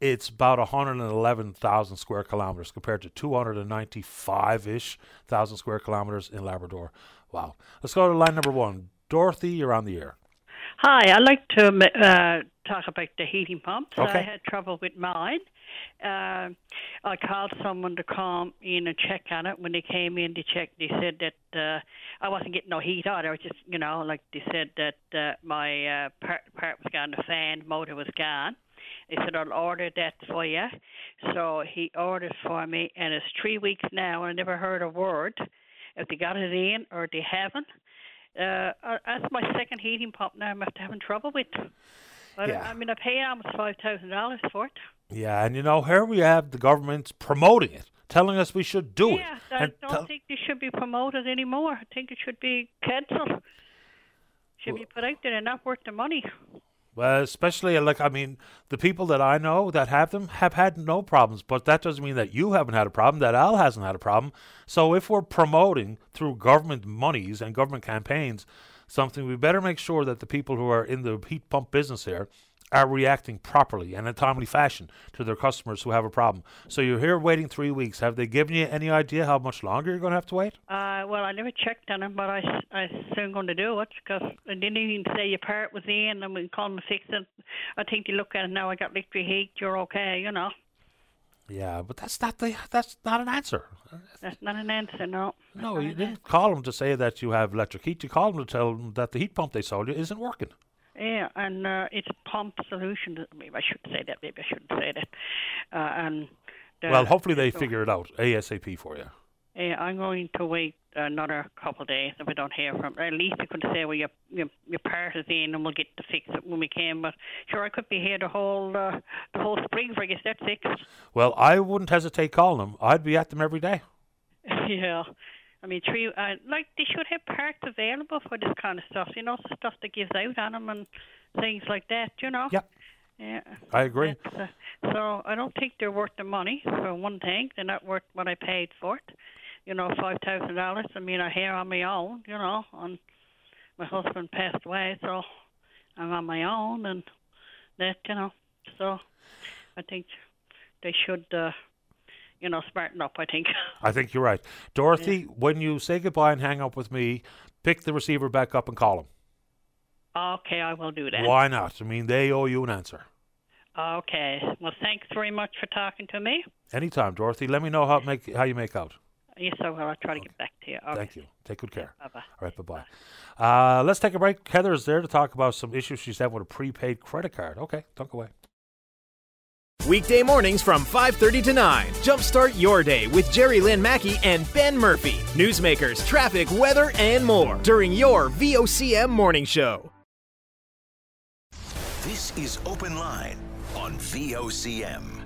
it's about 111,000 square kilometres compared to 295 ish thousand square kilometres in Labrador. Wow. Let's go to line number one. Dorothy, you're on the air. Hi, I'd like to uh, talk about the heating pumps. Okay. I had trouble with mine. Uh, I called someone to come in and check on it. When they came in to check, they said that uh, I wasn't getting no heat either. I was just, you know, like they said that uh, my uh, part, part was gone, the fan motor was gone. They said I'll order that for you. So he ordered for me, and it's three weeks now. and I never heard a word if they got it in or they haven't. Uh, that's my second heating pump now. I'm having trouble with. But Yeah. I mean, I pay almost five thousand dollars for it. Yeah, and you know, here we have the government promoting it, telling us we should do yeah, it. I And don't tell- think they should be promoted anymore. I think it should be cancelled. Should be put out there. They're not worth the money. Well, especially like I mean, the people that I know that have them have had no problems, but that doesn't mean that you haven't had a problem, that Al hasn't had a problem. So if we're promoting through government monies and government campaigns something, we better make sure that the people who are in the heat pump business here are reacting properly and in a timely fashion to their customers who have a problem. So you're here waiting three weeks. Have they given you any idea how much longer you're going to have to wait? Uh, well, I never checked on it, but I, I soon going to do it because I didn't even say your part was in and we called call them to fix it. I think they look at it now. I got electric heat. You're okay, you know. Yeah, but that's not the that's not an answer. That's not an answer, no. No, you didn't call them to say that you have electric heat. You called them to tell them that the heat pump they sold you isn't working. Yeah, and uh, it's pump solution. Maybe I shouldn't say that. Maybe I shouldn't say that. Uh, and well, hopefully they so- figure it out ASAP for you. Yeah, I'm going to wait another couple of days if I don't hear from. At least you could say, well, your your, your part is in, and we'll get to fix it when we can. But sure, I could be here the whole uh, the whole spring if I get that fixed. Well, I wouldn't hesitate calling them. I'd be at them every day. (laughs) yeah. I mean, three, uh, like they should have parts available for this kind of stuff. You know, the stuff that gives out on them and things like that. You know. Yep. Yeah. I agree. Uh, so I don't think they're worth the money. For one thing, they're not worth what I paid for it. You know, five thousand dollars. I mean, I'm here on my own. You know, and my husband passed away, so I'm on my own, and that you know. So I think they should, uh, you know, smarten up. I think. (laughs) I think you're right. Dorothy, when you say goodbye and hang up with me, pick the receiver back up and call them. Okay, I will do that. Why not? I mean, they owe you an answer. Okay. Well, thanks very much for talking to me. Anytime, Dorothy. Let me know how make how you make out. Yes, I will. I'll try to get back to you. Okay. Thank you. Take good care. Bye bye. All right, bye bye. Uh, let's take a break. Heather is there to talk about some issues she's had with a prepaid credit card. Okay, don't go away. Weekday mornings from 5:30 to 9. Jumpstart your day with Gerri Lynn Mackey and Ben Murphy. Newsmakers, traffic, weather, and more during your VOCM morning show. This is Open Line on VOCM.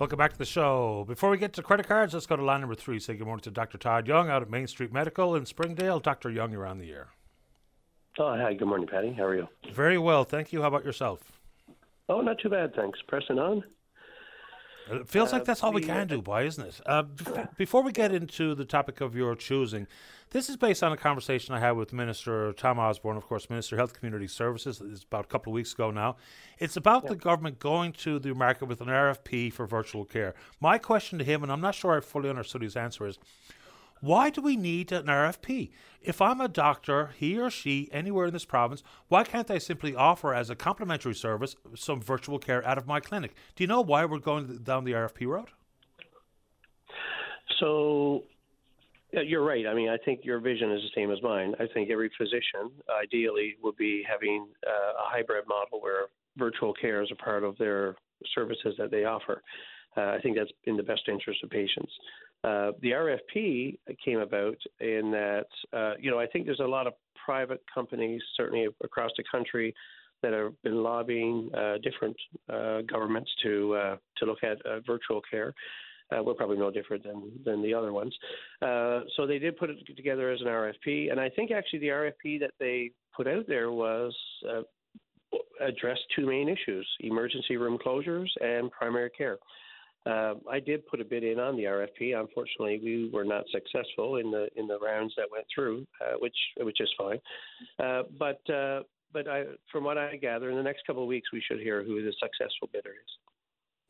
Welcome back to the show. Before we get to credit cards, let's go to line number three. Say good morning to Dr. Todd Young out at Main Street Medical in Springdale. Dr. Young, you're on the air. Oh, hi. Good morning, Paddy. How are you? Very well, thank you. How about yourself? Oh, not too bad, thanks. Pressing on. It feels like Uh, that's all we we- can do, boy, isn't it? Uh, bef- (coughs) before we get into the topic of your choosing, this is based on a conversation I had with Minister Tom Osborne, of course, Minister of Health Community Services. It's about a couple of weeks ago now. It's about the government going to the market with an RFP for virtual care. My question to him, and I'm not sure I fully understood his answer, is why do we need an RFP? If I'm a doctor, he or she, anywhere in this province, why can't I simply offer as a complimentary service some virtual care out of my clinic? Do you know why we're going down the RFP road? So, you're right. I mean, I think your vision is the same as mine. I think every physician, ideally, would be having uh, a hybrid model where virtual care is a part of their services that they offer. Uh, I think that's in the best interest of patients. Uh, the RFP came about in that, uh, you know, I think there's a lot of private companies, certainly across the country, that have been lobbying uh, different uh, governments to uh, to look at virtual care. we're probably no different than than the other ones. so they did put it together as an RFP, and I think actually the RFP that they put out there was addressed two main issues: emergency room closures and primary care. Uh, I did put a bid in on the RFP. Unfortunately, we were not successful in the in the rounds that went through, uh, which which is fine. Uh, but uh, but I, from what I gather, in the next couple of weeks, we should hear who the successful bidder is.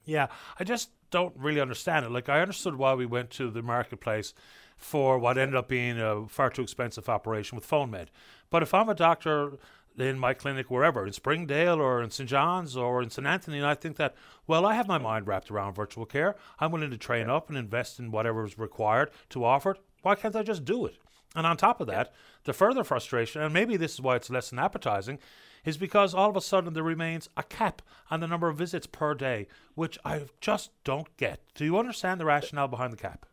Yeah, I just don't really understand it. Like I understood why we went to the marketplace for what ended up being a far too expensive operation with PhoneMed. But if I'm a doctor in my clinic wherever, in Springdale or in St. John's or in St. Anthony, and I think that, well, I have my mind wrapped around virtual care. I'm willing to train up and invest in whatever is required to offer it. Why can't I just do it? And on top of that, the further frustration, and maybe this is why it's less than appetizing, is because all of a sudden there remains a cap on the number of visits per day, which I just don't get. Do you understand the rationale behind the cap?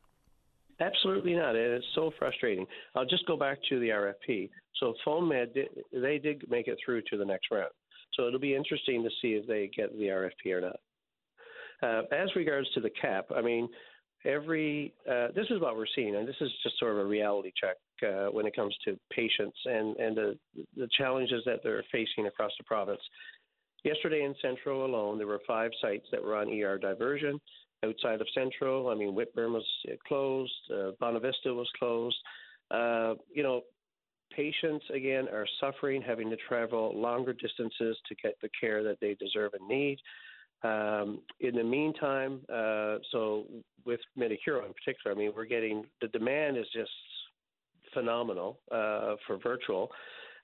Absolutely not. And it's so frustrating. I'll just go back to the RFP. So PhoneMed, did, they did make it through to the next round. So it'll be interesting to see if they get the RFP or not. Uh, as regards to the cap, I mean, every uh, this is what we're seeing, and this is just sort of a reality check uh, when it comes to patients and and the the challenges that they're facing across the province. Yesterday in Central alone, there were five sites that were on ER diversion outside of Central. I mean, Whitbourne was uh, closed, uh, Bonavista was closed. Uh, you know, patients again are suffering, having to travel longer distances to get the care that they deserve and need. Um, in the meantime, uh, so with Medicuro in particular, I mean, we're getting the demand is just phenomenal uh, for virtual.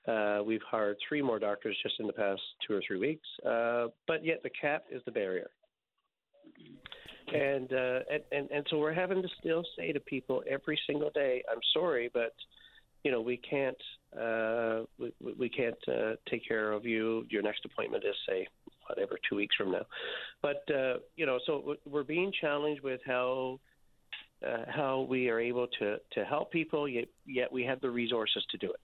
Uh, we've hired three more doctors just in the past two or three weeks, uh, but yet the cap is the barrier and, uh, and and and so we're having to still say to people every single day, "I'm sorry, but you know we can't uh, we, we can't uh, take care of you. Your next appointment is say whatever two weeks from now." But uh, you know, so we're being challenged with how. Uh, how we are able to, to help people, yet, yet we have the resources to do it.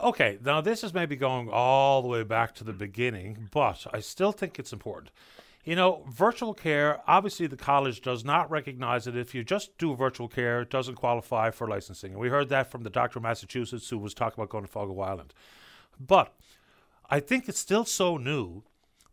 Okay, now this is maybe going all the way back to the beginning, but I still think it's important. You know, virtual care, obviously the college does not recognize that if you just do virtual care, it doesn't qualify for licensing. And we heard that from the doctor of Massachusetts who was talking about going to Fogo Island. But I think it's still so new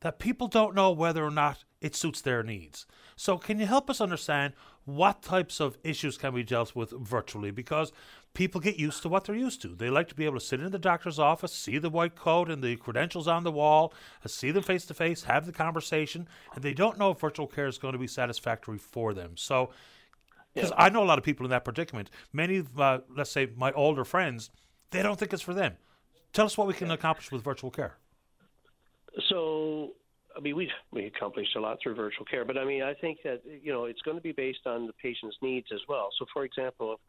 that people don't know whether or not it suits their needs. So, can you help us understand what types of issues can be dealt with virtually? Because people get used to what they're used to. They like to be able to sit in the doctor's office, see the white coat and the credentials on the wall, uh, see them face to face, have the conversation, and they don't know if virtual care is going to be satisfactory for them. So, because yeah. I know a lot of people in that predicament. Many of, uh, let's say, my older friends, they don't think it's for them. Tell us what we can accomplish with virtual care. So, I mean, we we accomplished a lot through virtual care, but I mean, I think that you know it's going to be based on the patient's needs as well. So, for example,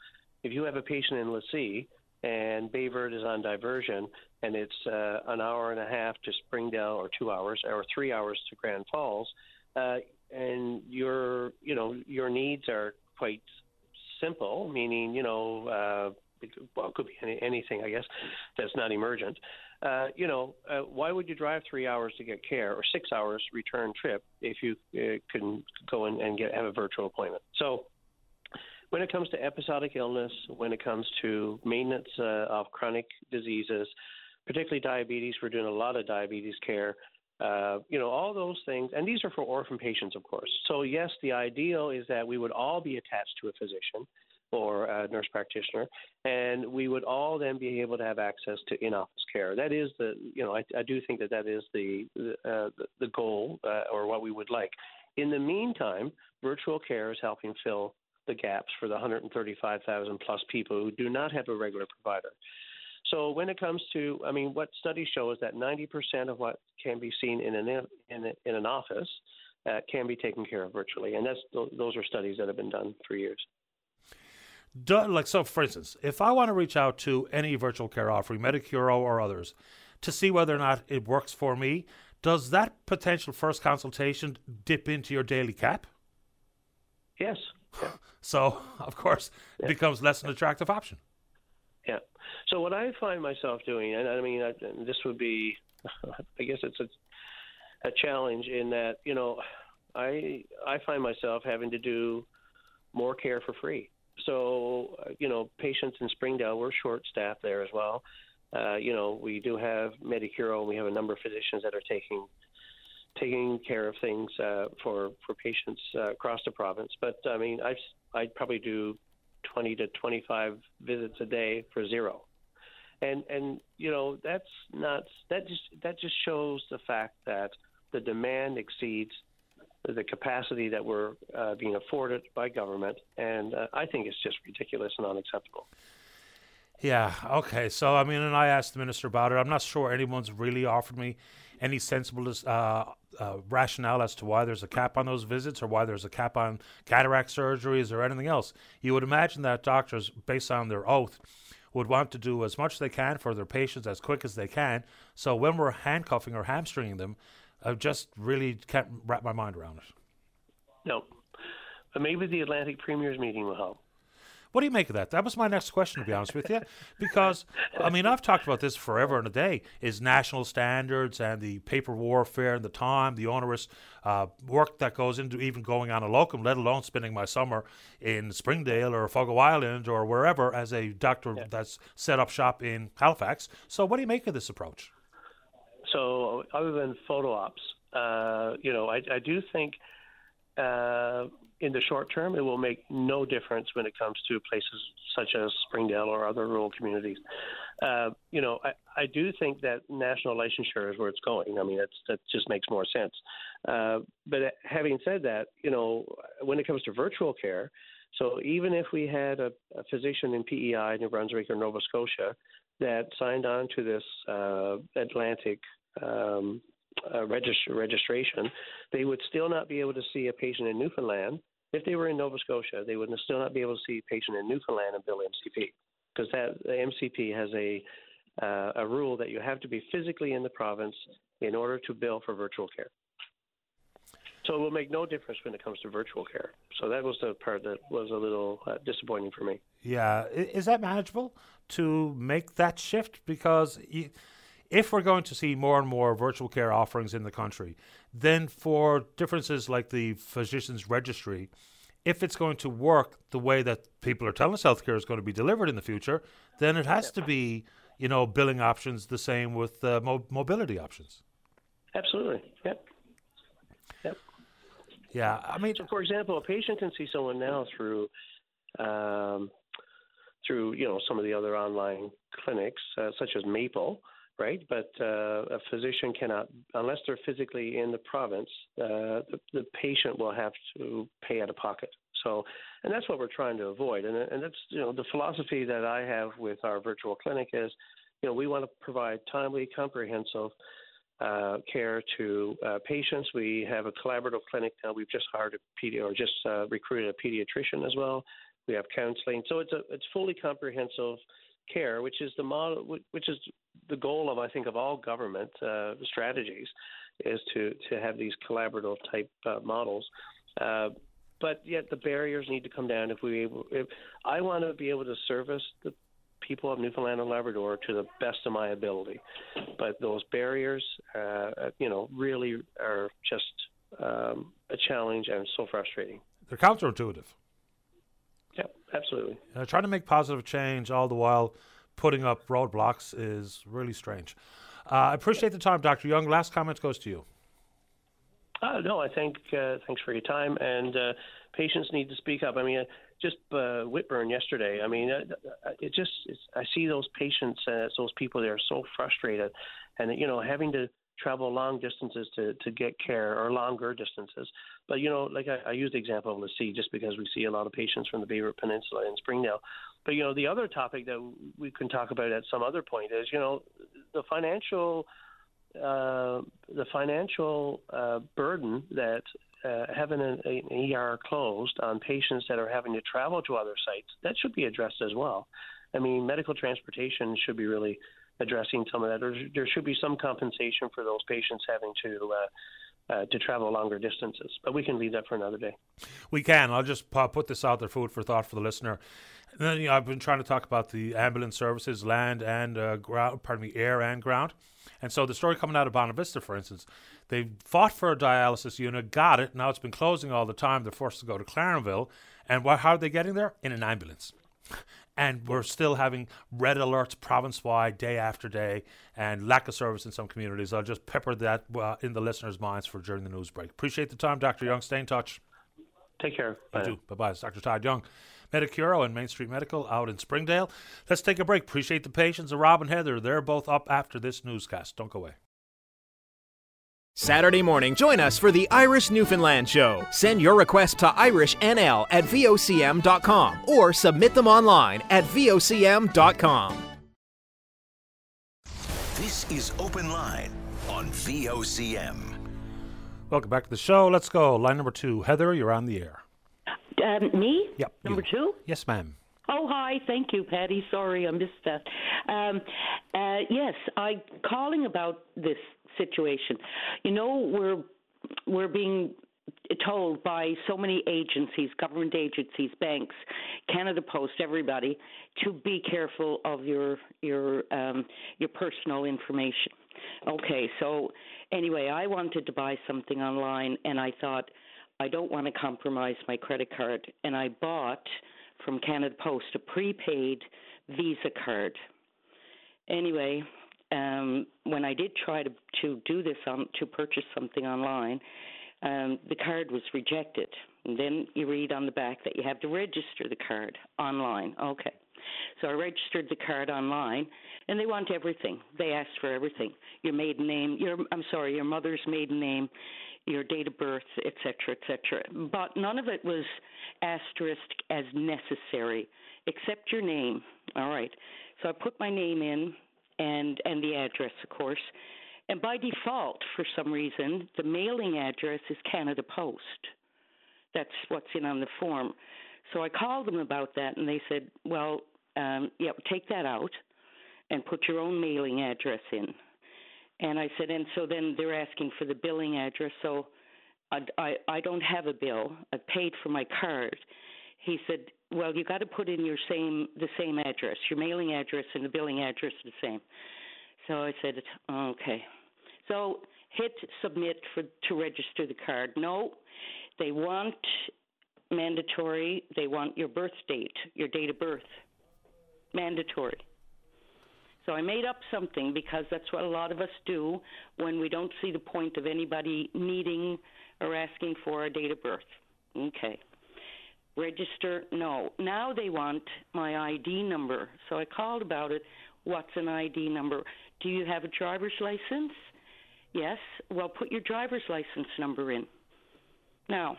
if you have a patient in La Scie and Baie Verte is on diversion, and it's uh, an hour and a half to Springdale, or two hours, or three hours to Grand Falls, uh, and your you know your needs are quite simple, meaning you know. Uh, well, it could be any, anything, I guess, that's not emergent. Uh, you know, uh, why would you drive three hours to get care or six hours return trip if you uh, can go in and get have a virtual appointment? So, when it comes to episodic illness, when it comes to maintenance uh, of chronic diseases, particularly diabetes, we're doing a lot of diabetes care. Uh, you know, all those things, and these are for orphan patients, of course. So, yes, the ideal is that we would all be attached to a physician or a nurse practitioner, and we would all then be able to have access to in-office care. That is the, you know, I, I do think that that is the uh, the, the goal uh, or what we would like. In the meantime, virtual care is helping fill the gaps for the 135,000 plus people who do not have a regular provider. So when it comes to, I mean, what studies show is that 90% of what can be seen in an in, in an office uh, can be taken care of virtually, and that's those are studies that have been done for years. Do, like so, for instance, if I want to reach out to any virtual care offering, Medicuro or others, to see whether or not it works for me, does that potential first consultation dip into your daily cap? Yes. (laughs) So, of course, it becomes less an attractive option. Yeah. So what I find myself doing, and I mean, I, this would be, (laughs) I guess it's a, a challenge in that you know, I I find myself having to do more care for free. So uh, you know, patients in Springdale, we're short staffed there as well. Uh, you know, we do have Medicuro, and we have a number of physicians that are taking taking care of things uh, for for patients uh, across the province. But I mean, I I'd probably do 20 to 25 visits a day for zero, and and you know that's not that just that just shows the fact that the demand exceeds the capacity that we're uh, being afforded by government, and uh, I think it's just ridiculous and unacceptable. Yeah. Okay. So I mean, and I asked the minister about it. I'm not sure anyone's really offered me any sensible uh, uh, rationale as to why there's a cap on those visits or why there's a cap on cataract surgeries or anything else. You would imagine that doctors, based on their oath, would want to do as much as they can for their patients as quick as they can. So when we're handcuffing or hamstringing them, I just really can't wrap my mind around it. No. But maybe the Atlantic Premiers meeting will help. What do you make of that? That was my next question, to be honest with you. Because, I mean, I've talked about this forever and a day is national standards and the paper warfare and the time, the onerous uh, work that goes into even going on a locum, let alone spending my summer in Springdale or Fogo Island or wherever as a doctor yeah. that's set up shop in Halifax. So, what do you make of this approach? So, other than photo ops, uh, you know, I, I do think uh, in the short term, it will make no difference when it comes to places such as Springdale or other rural communities. Uh, you know, I, I do think that national licensure is where it's going. I mean, that's, that just makes more sense. Uh, but having said that, you know, when it comes to virtual care, so even if we had a, a physician in PEI, New Brunswick, or Nova Scotia that signed on to this uh, Atlantic um, uh, registration, they would still not be able to see a patient in Newfoundland. If they were in Nova Scotia, they would still not be able to see a patient in Newfoundland and bill MCP because that the MCP has a uh, a rule that you have to be physically in the province in order to bill for virtual care. So it will make no difference when it comes to virtual care. So that was the part that was a little uh, disappointing for me. Yeah, is that manageable to make that shift? Because if we're going to see more and more virtual care offerings in the country, then for differences like the physician's registry, if it's going to work the way that people are telling us healthcare is going to be delivered in the future, then it has to be, you know, billing options the same with uh, mo- mobility options. Absolutely. Yep. Yep. Yeah, I mean, so for example, a patient can see someone now through, um, through you know some of the other online clinics, uh, such as Maple, right? But uh, a physician cannot, unless they're physically in the province, uh, the, the, patient will have to pay out of pocket. So, and that's what we're trying to avoid. And, and that's, you know, the philosophy that I have with our virtual clinic is, you know, we want to provide timely, comprehensive uh, care to uh, patients. We have a collaborative clinic now. We've just hired a pedi- or just uh, recruited a pediatrician as well. We have counseling, so it's a it's fully comprehensive care, which is the model, which is the goal of I think of all government uh, strategies, is to to have these collaborative type uh, models. Uh, but yet the barriers need to come down if we. If I want to be able to service the people of Newfoundland and Labrador to the best of my ability, but those barriers, uh, you know, really are just um, a challenge and so frustrating. They're counterintuitive. Yeah, absolutely. Uh, trying to make positive change all the while putting up roadblocks is really strange. Uh, I appreciate the time, Dr. Young. Last comment goes to you. Uh, no, I think uh, thanks for your time. And uh, patients need to speak up. I mean, just uh, Whitbourne yesterday. I mean, uh, it just it's I see those patients, uh, those people. They're so frustrated, and you know, having to travel long distances to, to get care or longer distances. But, you know, like I, I use the example of the sea just because we see a lot of patients from the Baie Verte Peninsula and Springdale. But, you know, the other topic that we can talk about at some other point is, you know, the financial uh, the financial uh, burden that uh, having an, an ER closed on patients that are having to travel to other sites, that should be addressed as well. I mean, medical transportation should be really addressing some of that. There, there should be some compensation for those patients having to uh, uh, to travel longer distances. But we can leave that for another day. We can. I'll just put this out there, food for thought for the listener. And then, you know, I've been trying to talk about the ambulance services, land and uh, ground, pardon me, air and ground. And so the story coming out of Bonavista, for instance, they fought for a dialysis unit, got it. Now it's been closing all the time. They're forced to go to Clarenville. And wh- how are they getting there? In an ambulance. and we're still having red alerts province wide, day after day, and lack of service in some communities. I'll just pepper that uh, in the listeners' minds for during the news break. Appreciate the time, Dr. Young. Stay in touch. Take care. Bye. Bye bye. It's Dr. Todd Young. Medicuro and Main Street Medical out in Springdale. Let's take a break. Appreciate the patience of Rob and Heather. They're both up after this newscast. Don't go away. Saturday morning, join us for the Irish Newfoundland Show. Send your request to IrishNL at VOCM.com or submit them online at VOCM.com. This is Open Line on VOCM. Welcome back to the show. Let's go. Line number two. Heather, you're on the air. Um, me? Yep. Number two? Yes, ma'am. Oh, hi. Thank you, Paddy. Sorry, I missed that. Um, uh, yes, I calling about this situation. You know, we're we're being told by so many agencies, government agencies, banks, Canada Post, everybody, to be careful of your your um, your personal information. Okay, so anyway, I wanted to buy something online, and I thought I don't want to compromise my credit card, and I bought from Canada Post a prepaid Visa card. Anyway, um, when I did try to to do this on to purchase something online, um, the card was rejected. And then you read on the back that you have to register the card online. Okay. So I registered the card online, and they want everything. They asked for everything: your maiden name, your I'm sorry, your mother's maiden name, your date of birth, etc., etc. But none of it was asterisked as necessary, except your name. All right. So I put my name in and and the address, of course. And by default, for some reason, the mailing address is Canada Post. That's what's in on the form. So I called them about that, and they said, "Well, um, yeah, take that out and put your own mailing address in." And I said, and so then they're asking for the billing address. So I, I, I don't have a bill. I paid for my card. He said, well, you got to put in your same the same address. Your mailing address and the billing address the same. So I said, okay. So hit submit for to register the card. No, they want mandatory. They want your birth date, your date of birth, mandatory. So I made up something because that's what a lot of us do when we don't see the point of anybody needing or asking for a date of birth. Okay. Register? No. Now they want my ID number. So I called about it. What's an ID number? Do you have a driver's license? Yes. Well, put your driver's license number in. Now,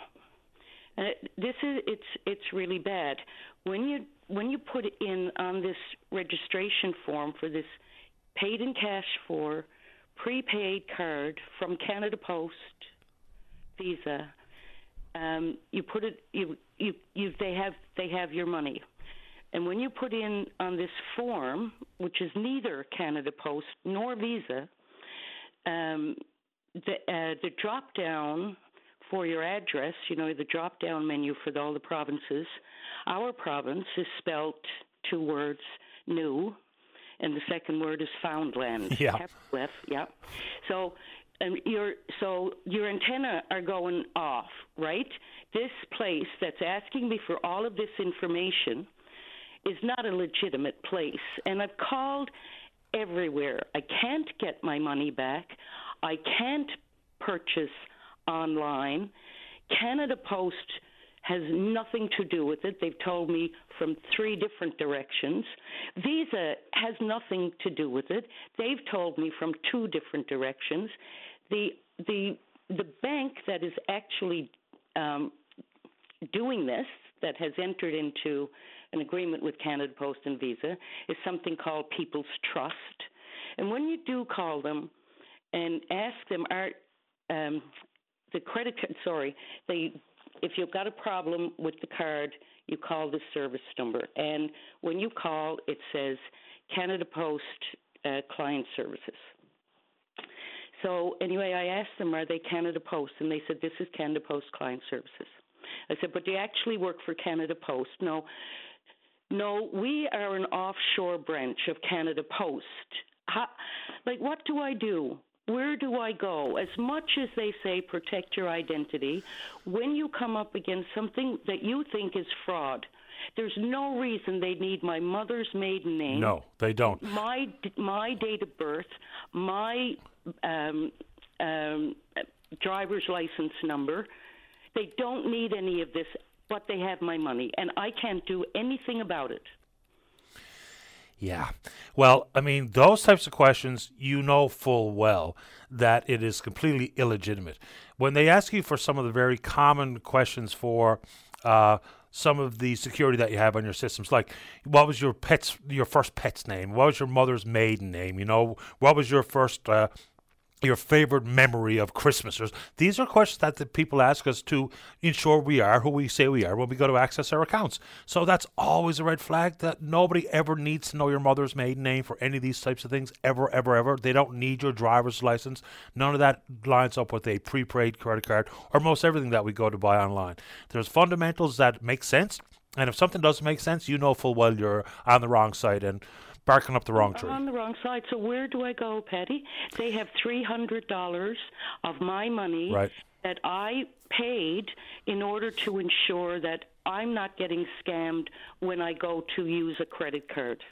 uh, this is it's it's really bad when you when you put in on this registration form for this paid in cash for prepaid card from Canada Post Visa, um, you put it you you you they have they have your money. And when you put in on this form, which is neither Canada Post nor Visa, um, the uh, the drop down for your address, you know, the drop down menu for all the provinces, our province is spelt two words, new, and the second word is Foundland. Yeah. F, yeah. So and your so your antenna are going off, right? This place that's asking me for all of this information is not a legitimate place, and I've called everywhere. I can't get my money back. I can't purchase online. Canada Post has nothing to do with it. They've told me from three different directions. Visa has nothing to do with it. They've told me from two different directions. The the the bank that is actually um, doing this, that has entered into an agreement with Canada Post and Visa, is something called People's Trust. And when you do call them and ask them, are um, the credit card, sorry, they, if you've got a problem with the card, you call the service number. And when you call, it says Canada Post uh, Client Services. So anyway, I asked them, are they Canada Post? And they said, this is Canada Post Client Services. I said, but do you actually work for Canada Post? No. No, we are an offshore branch of Canada Post. How, like, what do I do? Where do I go? As much as they say protect your identity, when you come up against something that you think is fraud, there's no reason they need my mother's maiden name. No, they don't. My my date of birth, my um, um, driver's license number. They don't need any of this, but they have my money, and I can't do anything about it. Yeah. Well, I mean, those types of questions, you know full well that it is completely illegitimate. When they ask you for some of the very common questions for uh, some of the security that you have on your systems, like what was your pet's your first pet's name? What was your mother's maiden name? You know, what was your first uh, your favorite memory of Christmas? These are questions that the people ask us to ensure we are who we say we are when we go to access our accounts. So that's always a red flag that nobody ever needs to know your mother's maiden name for any of these types of things, ever, ever, ever. They don't need your driver's license. None of that lines up with a prepaid credit card or most everything that we go to buy online. There's fundamentals that make sense. And if something doesn't make sense, you know full well you're on the wrong side. And barking up the wrong tree. I'm On the wrong side. So where do I go, Paddy? They have three hundred dollars of my money right. that I paid in order to ensure that I'm not getting scammed when I go to use a credit card.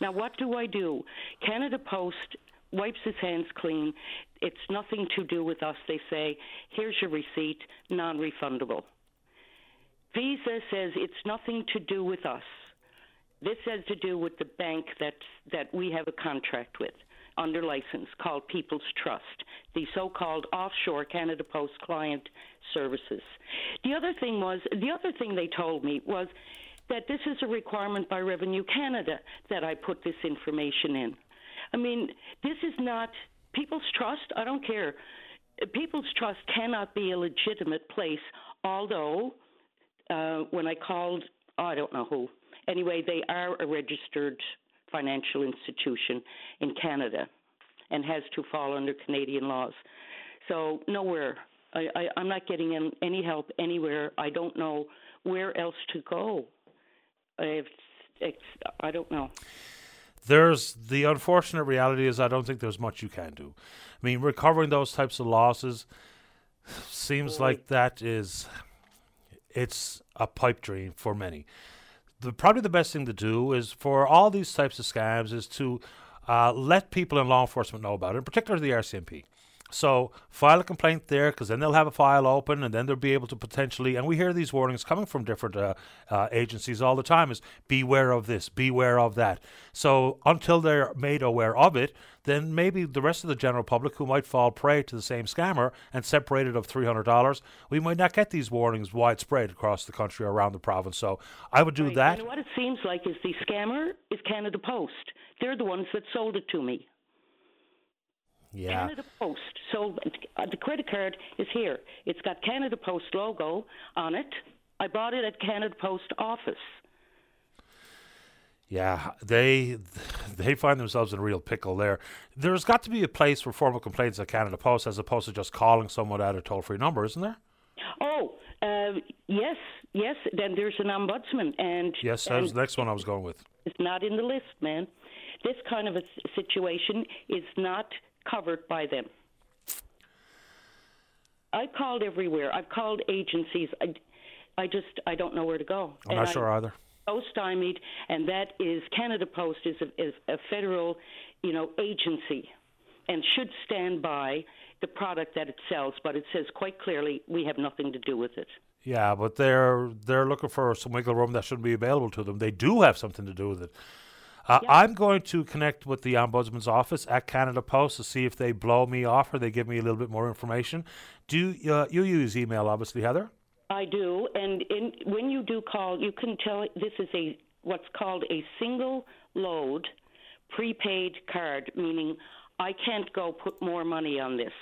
Now, what do I do? Canada Post wipes his hands clean. It's nothing to do with us. They say, here's your receipt, non refundable. Visa says it's nothing to do with us. This has to do with the bank that that we have a contract with under license called People's Trust, the so-called offshore Canada Post client services. The other thing was the other thing they told me was that this is a requirement by Revenue Canada that I put this information in. I mean, this is not People's Trust. I don't care. People's Trust cannot be a legitimate place, although uh, when I called, oh, I don't know who, Anyway, they are a registered financial institution in Canada and has to fall under Canadian laws. So, nowhere. I, I, I'm not getting in, any help anywhere. I don't know where else to go. It's, it's, I don't know. There's the unfortunate reality is I don't think there's much you can do. I mean, recovering those types of losses seems like that is it's a pipe dream for many the probably the best thing to do is for all these types of scams is to uh, let people in law enforcement know about it, in particular the RCMP. So file a complaint there because then they'll have a file open and then they'll be able to potentially, and we hear these warnings coming from different uh, uh, agencies all the time is beware of this, beware of that. So until they're made aware of it, then maybe the rest of the general public who might fall prey to the same scammer and separated of $300, we might not get these warnings widespread across the country or around the province. So I would do right. that. And what it seems like is the scammer is Canada Post. They're the ones that sold it to me. Yeah. Canada Post. So uh, the credit card is here. It's got Canada Post logo on it. I bought it at Canada Post office. Yeah, they they find themselves in a real pickle there. There's got to be a place for formal complaints at Canada Post as opposed to just calling someone at a toll free number, isn't there? Oh, uh, yes, yes. Then there's an ombudsman, and yes, that and was the next one I was going with. It's not in the list, man. This kind of a situation is not covered by them. I called everywhere. I've called agencies. I, I just I don't know where to go. I'm not sure either. So stymied, and that is Canada Post is a, is a federal, you know, agency, and should stand by the product that it sells. But it says quite clearly we have nothing to do with it. Yeah, but they're they're looking for some wiggle room that shouldn't be available to them. They do have something to do with it. Uh, I'm going to connect with the Ombudsman's office at Canada Post to see if they blow me off or they give me a little bit more information. Do uh, you use email, obviously, Heather? I do, and in, when you do call, you can tell this is a what's called a single load prepaid card, meaning I can't go put more money on this.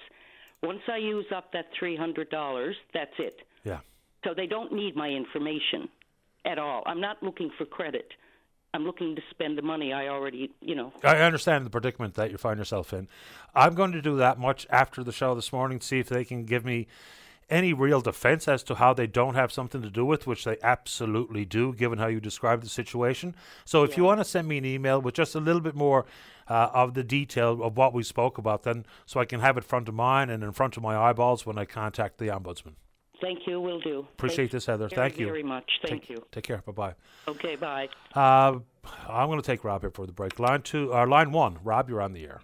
Once I use up that three hundred dollars, that's it. Yeah. So they don't need my information at all. I'm not looking for credit. I'm looking to spend the money I already, you know. I understand the predicament that you find yourself in. I'm going to do that much after the show this morning to see if they can give me any real defense as to how they don't have something to do with, which they absolutely do, given how you described the situation. So if yeah. you want to send me an email with just a little bit more uh, of the detail of what we spoke about, then so I can have it front of mind and in front of my eyeballs when I contact the ombudsman. Thank you. Will do. Appreciate Thank this, Heather. Thank you very much. Thank take, you. Take care. Bye bye. Okay. Bye. Uh, I'm going to take Rob here for the break. Line two, or uh, line one. Rob, you're on the air.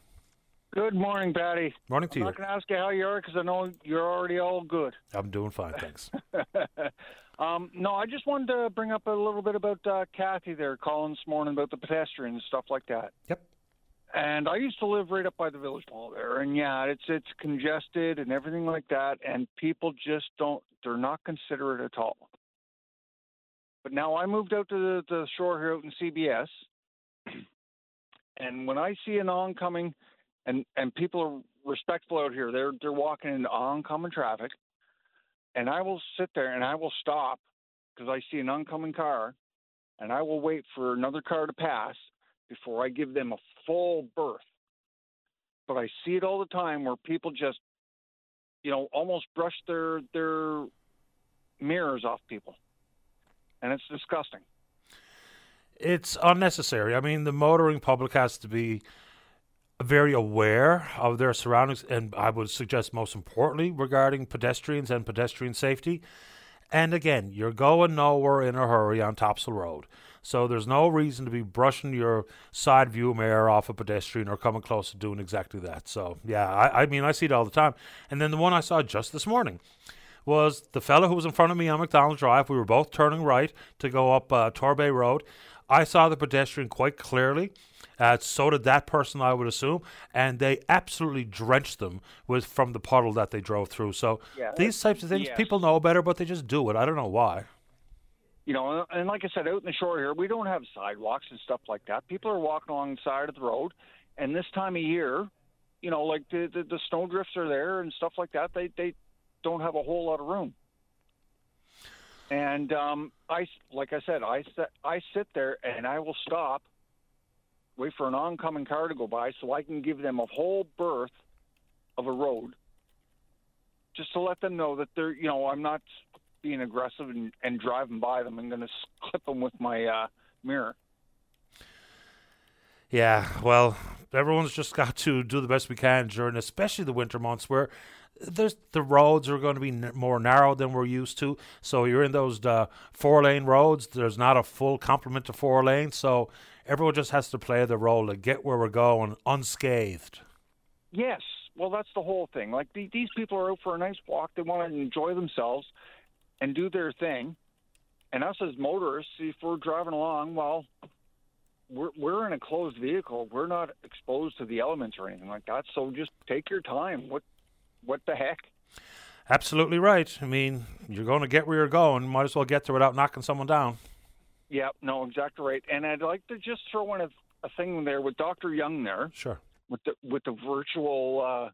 Good morning, Paddy. Morning to I'm you. I'm not going to ask you how you are because I know you're already all good. I'm doing fine, thanks. (laughs) um, no, I just wanted to bring up a little bit about uh, Kathy there calling this morning about the pedestrians and stuff like that. Yep. And I used to live right up by the village mall there, and yeah, it's it's congested and everything like that, and people just don't they're not considerate at all. But now I moved out to the, the shore here out in CBS, and when I see an oncoming and and people are respectful out here. They're they're walking into oncoming traffic, and I will sit there and I will stop because I see an oncoming car, and I will wait for another car to pass before I give them a full berth. But I see it all the time where people just, you know, almost brush their their mirrors off people, and it's disgusting. It's unnecessary. I mean, the motoring public has to be very aware of their surroundings, and I would suggest most importantly regarding pedestrians and pedestrian safety. And again, you're going nowhere in a hurry on Topsail Road. So there's no reason to be brushing your side view mirror off a pedestrian or coming close to doing exactly that. So yeah, I, I mean I see it all the time. And then the one I saw just this morning was the fellow who was in front of me on MacDonald Drive. We were both turning right to go up uh, Torbay Road. I saw the pedestrian quite clearly. Uh, so did that person, I would assume, and they absolutely drenched them with from the puddle that they drove through. So yeah, these types of things, yes. people know better, but they just do it. I don't know why. You know, and like I said, out in the shore here, we don't have sidewalks and stuff like that. People are walking along the side of the road, and this time of year, you know, like the the, the snow drifts are there and stuff like that. They they don't have a whole lot of room. And um, I, like I said, I I sit there and I will stop wait for an oncoming car to go by so I can give them a whole berth of a road just to let them know that they're, you know, I'm not being aggressive and, and driving by them. I'm going to clip them with my uh, mirror. Yeah, well, everyone's just got to do the best we can during, especially the winter months where there's the roads are going to be n- more narrow than we're used to. So you're in those uh, four lane roads. There's not a full complement to four lanes. So everyone just has to play the role to get where we're going unscathed. Yes. Well, that's the whole thing. Like the, these people are out for a nice walk. They want to enjoy themselves and do their thing. And us as motorists, if we're driving along, well, we're we're in a closed vehicle. We're not exposed to the elements or anything like that. So just take your time. What what the heck? Absolutely right. I mean, you're going to get where you're going. Might as well get there without knocking someone down. Yeah, no, exactly right. And I'd like to just throw in a, a thing there with Dr. Young there. Sure. With the with the virtual uh,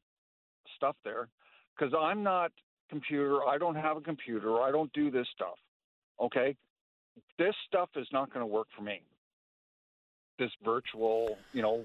stuff there, because I'm not computer. I don't have a computer. I don't do this stuff. Okay, this stuff is not going to work for me. This virtual, you know,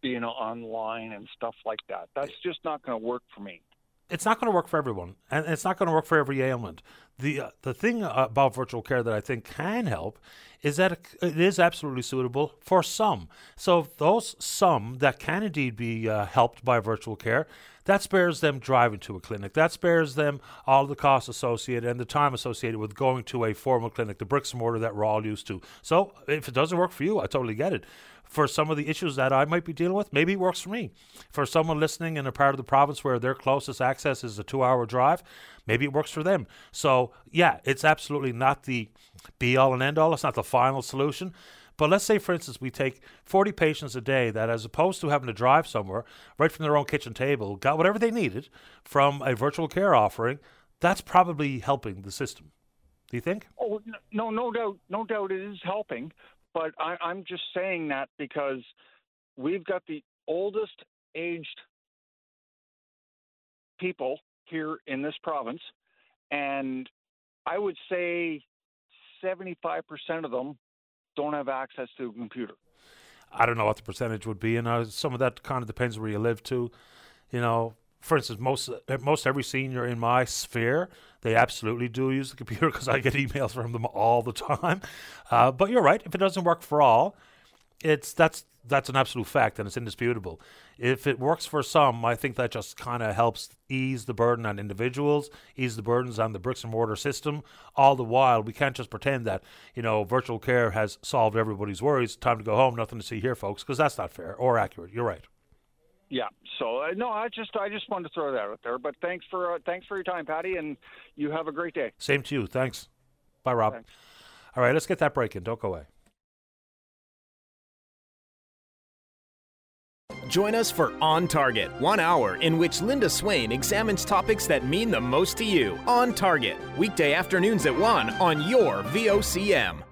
being online and stuff like that. That's just not going to work for me it's not going to work for everyone, and it's not going to work for every ailment. The uh, the thing about virtual care that I think can help is that it is absolutely suitable for some. So those some that can indeed be uh, helped by virtual care, that spares them driving to a clinic. That spares them all the costs associated and the time associated with going to a formal clinic, the bricks and mortar that we're all used to. So if it doesn't work for you, I totally get it for some of the issues that I might be dealing with, maybe it works for me. For someone listening in a part of the province where their closest access is a two hour drive, maybe it works for them. So, yeah, it's absolutely not the be all and end all. It's not the final solution. But let's say, for instance, we take 40 patients a day that, as opposed to having to drive somewhere, right from their own kitchen table, got whatever they needed from a virtual care offering. That's probably helping the system. Do you think? Oh no, no doubt, no doubt, it is helping. But I, I'm just saying that because we've got the oldest aged people here in this province, and I would say 75% of them don't have access to a computer. I don't know what the percentage would be, and uh, some of that kind of depends where you live too. You know, for instance, most most every senior in my sphere, they absolutely do use the computer because I get emails from them all the time. Uh, but you're right; if it doesn't work for all, it's that's that's an absolute fact and it's indisputable. If it works for some, I think that just kind of helps ease the burden on individuals, ease the burdens on the bricks and mortar system. All the while, we can't just pretend that you know virtual care has solved everybody's worries. Time to go home, nothing to see here, folks, because that's not fair or accurate. You're right. Yeah. So uh, no, I just I just wanted to throw that out there. But thanks for uh, thanks for your time, Paddy, and you have a great day. Same to you. Thanks. Bye, Rob. Thanks. All right, let's get that break in. Don't go away. Join us for On Target, one hour in which Linda Swain examines topics that mean the most to you. On Target, weekday afternoons at 1 on your VOCM.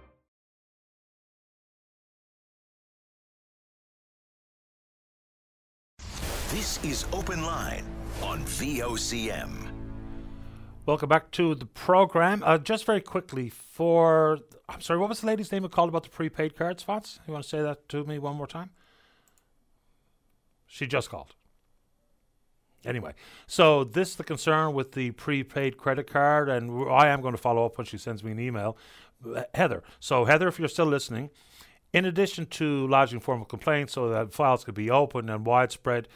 This is Open Line on VOCM. Welcome back to the program. Uh, just very quickly, for I'm sorry, what was the lady's name who called about the prepaid cards, Fox? You want to say that to me one more time? She just called. Anyway, so this is the concern with the prepaid credit card, and I am going to follow up when she sends me an email. Uh, Heather. So, Heather, if you're still listening, in addition to lodging formal complaints so that files could be opened and widespread,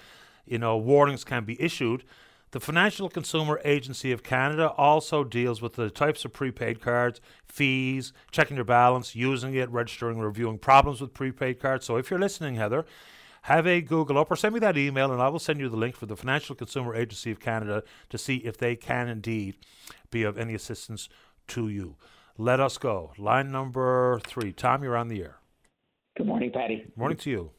you know, warnings can be issued, the Financial Consumer Agency of Canada also deals with the types of prepaid cards, fees, checking your balance, using it, registering, reviewing problems with prepaid cards. So if you're listening, Heather, have a Google up or send me that email and I will send you the link for the Financial Consumer Agency of Canada to see if they can indeed be of any assistance to you. Let us go. Line number three. Tom, you're on the air. Good morning, Paddy. Morning to you.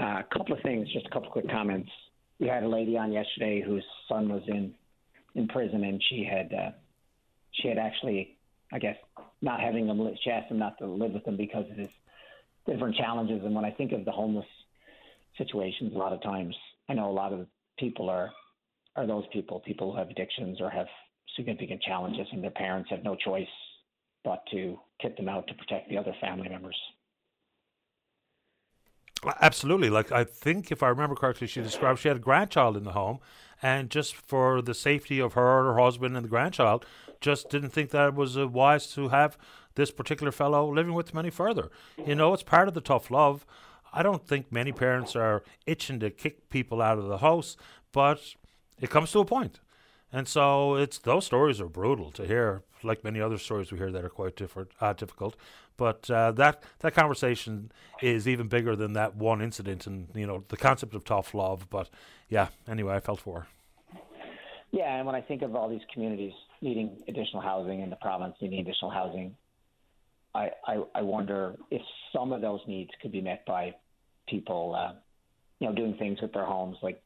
Uh, a couple of things, just a couple of quick comments. We had a lady on yesterday whose son was in in prison, and she had uh, she had actually, I guess, not having him. Li- she asked him not to live with him because of his different challenges. And when I think of the homeless situations, a lot of times I know a lot of people are are those people, people who have addictions or have significant challenges, and their parents have no choice but to kick them out to protect the other family members. Absolutely. Like I think, if I remember correctly, she described she had a grandchild in the home, and just for the safety of her, her husband, and the grandchild, just didn't think that it was uh, wise to have this particular fellow living with them any further. You know, it's part of the tough love. I don't think many parents are itching to kick people out of the house, but it comes to a point. And so it's those stories are brutal to hear, like many other stories we hear that are quite different, uh, difficult. But uh, that that conversation is even bigger than that one incident, and you know the concept of tough love. But yeah, anyway, I felt for her. Yeah, and when I think of all these communities needing additional housing and the province needing additional housing, I, I, I wonder if some of those needs could be met by people, uh, you know, doing things with their homes, like,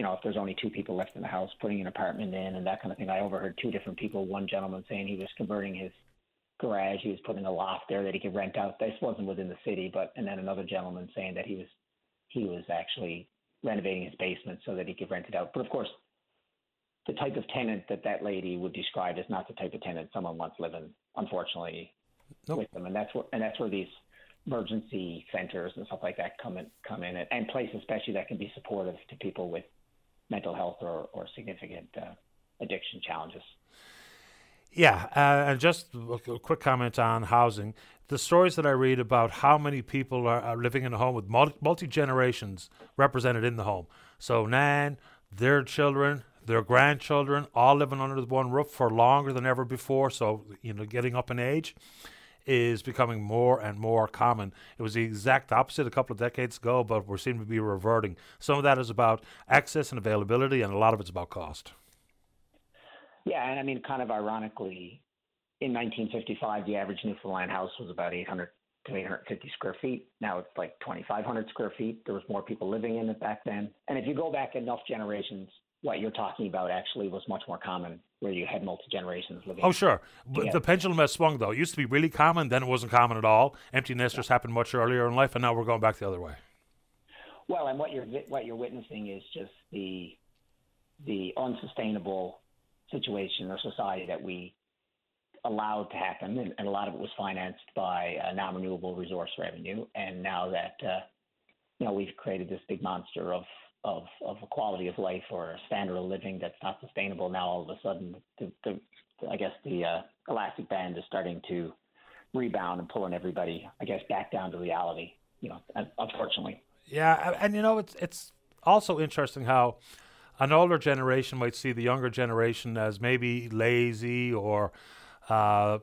you know, if there's only two people left in the house, putting an apartment in and that kind of thing. I overheard two different people. One gentleman saying he was converting his garage, he was putting a loft there that he could rent out. This wasn't within the city, but and then another gentleman saying that he was he was actually renovating his basement so that he could rent it out. But of course, the type of tenant that that lady would describe is not the type of tenant someone wants living, unfortunately, nope. with them. And that's where and that's where these emergency centers and stuff like that come in come in and places especially that can be supportive to people with mental health or, or significant uh, addiction challenges. Yeah, uh, and just a quick comment on housing. The stories that I read about how many people are, are living in a home with multi generations represented in the home. So, Nan, their children, their grandchildren, all living under the one roof for longer than ever before. So, you know, getting up in age is becoming more and more common. It was the exact opposite a couple of decades ago, but we're seeming to be reverting. Some of that is about access and availability, and a lot of it's about cost. Yeah, and I mean, kind of ironically, in 1955, the average Newfoundland house was about 800 to 850 square feet. Now it's like 2,500 square feet. There was more people living in it back then. And if you go back enough generations, what you're talking about actually was much more common, where you had multi generations living. Oh, sure. But the pendulum has swung, though. It used to be really common, then it wasn't common at all. Empty nesters yeah. happened much earlier in life, and now we're going back the other way. Well, and what you're what you're witnessing is just the the unsustainable situation or society that we allowed to happen, and, and a lot of it was financed by uh, non-renewable resource revenue. And now that uh, you know we've created this big monster of of of a quality of life or a standard of living that's not sustainable, now all of a sudden, the, the I guess the uh, elastic band is starting to rebound and pulling everybody, I guess, back down to reality. You know, unfortunately. Yeah, and you know it's it's also interesting how an older generation might see the younger generation as maybe lazy or uh,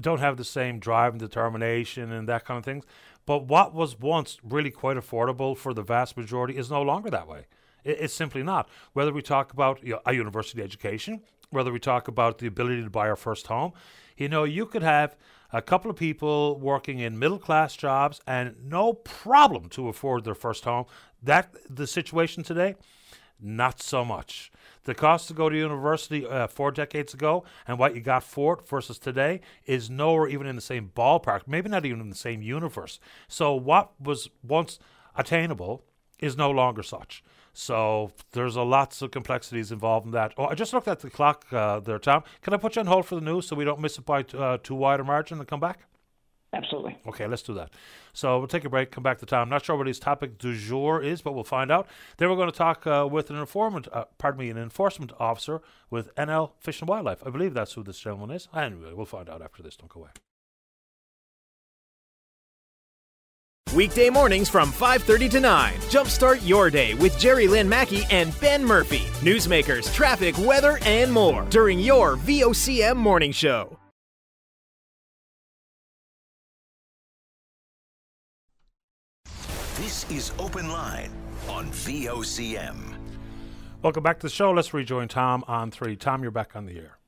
don't have the same drive and determination and that kind of things. But what was once really quite affordable for the vast majority is no longer that way. It, it's simply not. Whether we talk about you know, a university education, whether we talk about the ability to buy our first home, you know, you could have a couple of people working in middle class jobs and no problem to afford their first home. That the situation today, not so much. The cost to go to university uh, four decades ago and what you got for it versus today is nowhere even in the same ballpark, maybe not even in the same universe. So, what was once attainable is no longer such. So there's a lots of complexities involved in that. Oh, I just looked at the clock uh, there, Tom. Can I put you on hold for the news so we don't miss it by uh, too wide a margin and come back? Absolutely. Okay, let's do that. So we'll take a break, come back to Tom. Not sure what his topic du jour is, but we'll find out. Then we're going to talk uh, with an informant, uh, pardon me, an enforcement officer with NL Fish and Wildlife. I believe that's who this gentleman is. Anyway, we'll find out after this. Don't go away. Weekday mornings from 5:30 to 9. Jumpstart your day with Gerri Lynn Mackey and Ben Murphy. Newsmakers, traffic, weather, and more during your VOCM morning show. This is Open Line on VOCM. Welcome back to the show. Let's rejoin Tom on three. Tom, you're back on the air.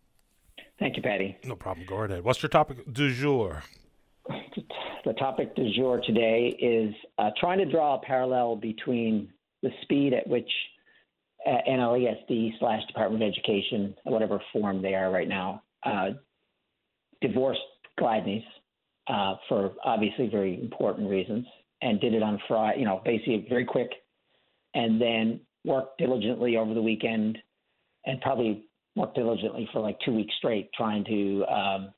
Thank you, Paddy. No problem. Go ahead. What's your topic du jour? The topic du jour today is uh, trying to draw a parallel between the speed at which uh, NLESD slash Department of Education, whatever form they are right now, uh, divorced Gladney's uh, for obviously very important reasons, and did it on Friday, you know, basically very quick, and then worked diligently over the weekend, and probably worked diligently for like two weeks straight trying to um,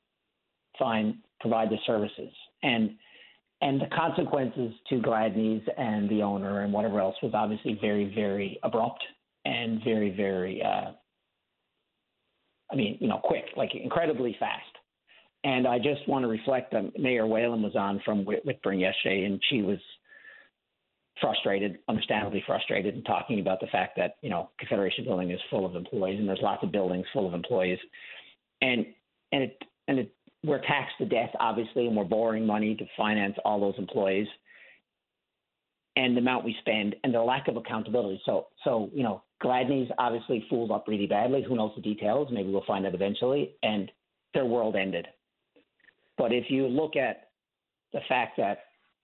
find provide the services and and the consequences to Gladney's and the owner and whatever else was obviously very very abrupt and very very uh, I mean you know quick like incredibly fast. And I just want to reflect. Um, Mayor Whalen was on from Whit- Whitbourne yesterday, and she was frustrated, understandably frustrated, and talking about the fact that you know Confederation Building is full of employees, and there's lots of buildings full of employees, and and it and it we're taxed to death, obviously, and we're borrowing money to finance all those employees and the amount we spend and the lack of accountability. So, so you know, Gladney's obviously fooled up really badly. Who knows the details? Maybe we'll find out eventually. And their world ended. But if you look at the fact that,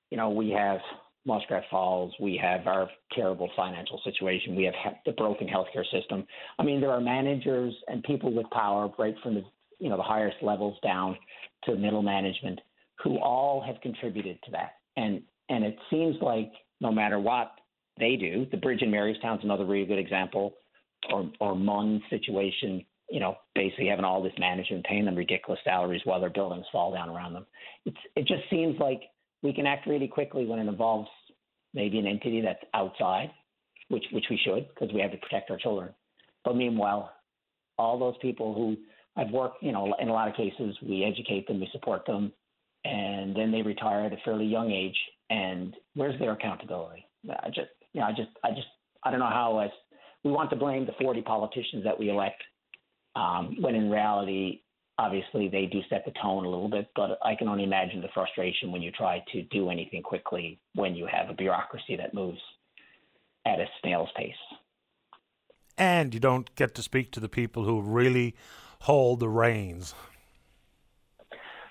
you know, we have Muskrat Falls, we have our terrible financial situation, we have the broken healthcare system. I mean, there are managers and people with power right from the you know the highest levels down to middle management who all have contributed to that. And and it seems like no matter what they do, the bridge in Marystown is another really good example, or or MUN situation. You know, basically having all this management paying them ridiculous salaries while their buildings fall down around them. It's it just seems like we can act really quickly when it involves maybe an entity that's outside, which which we should because we have to protect our children. But meanwhile, all those people who I've worked, you know, in a lot of cases, we educate them, we support them, and then they retire at a fairly young age. And where's their accountability? I just, you know, I just, I just, I don't know how us, we want to blame the 40 politicians that we elect, um, when in reality, obviously they do set the tone a little bit. But I can only imagine the frustration when you try to do anything quickly when you have a bureaucracy that moves at a snail's pace. And you don't get to speak to the people who really hold the reins.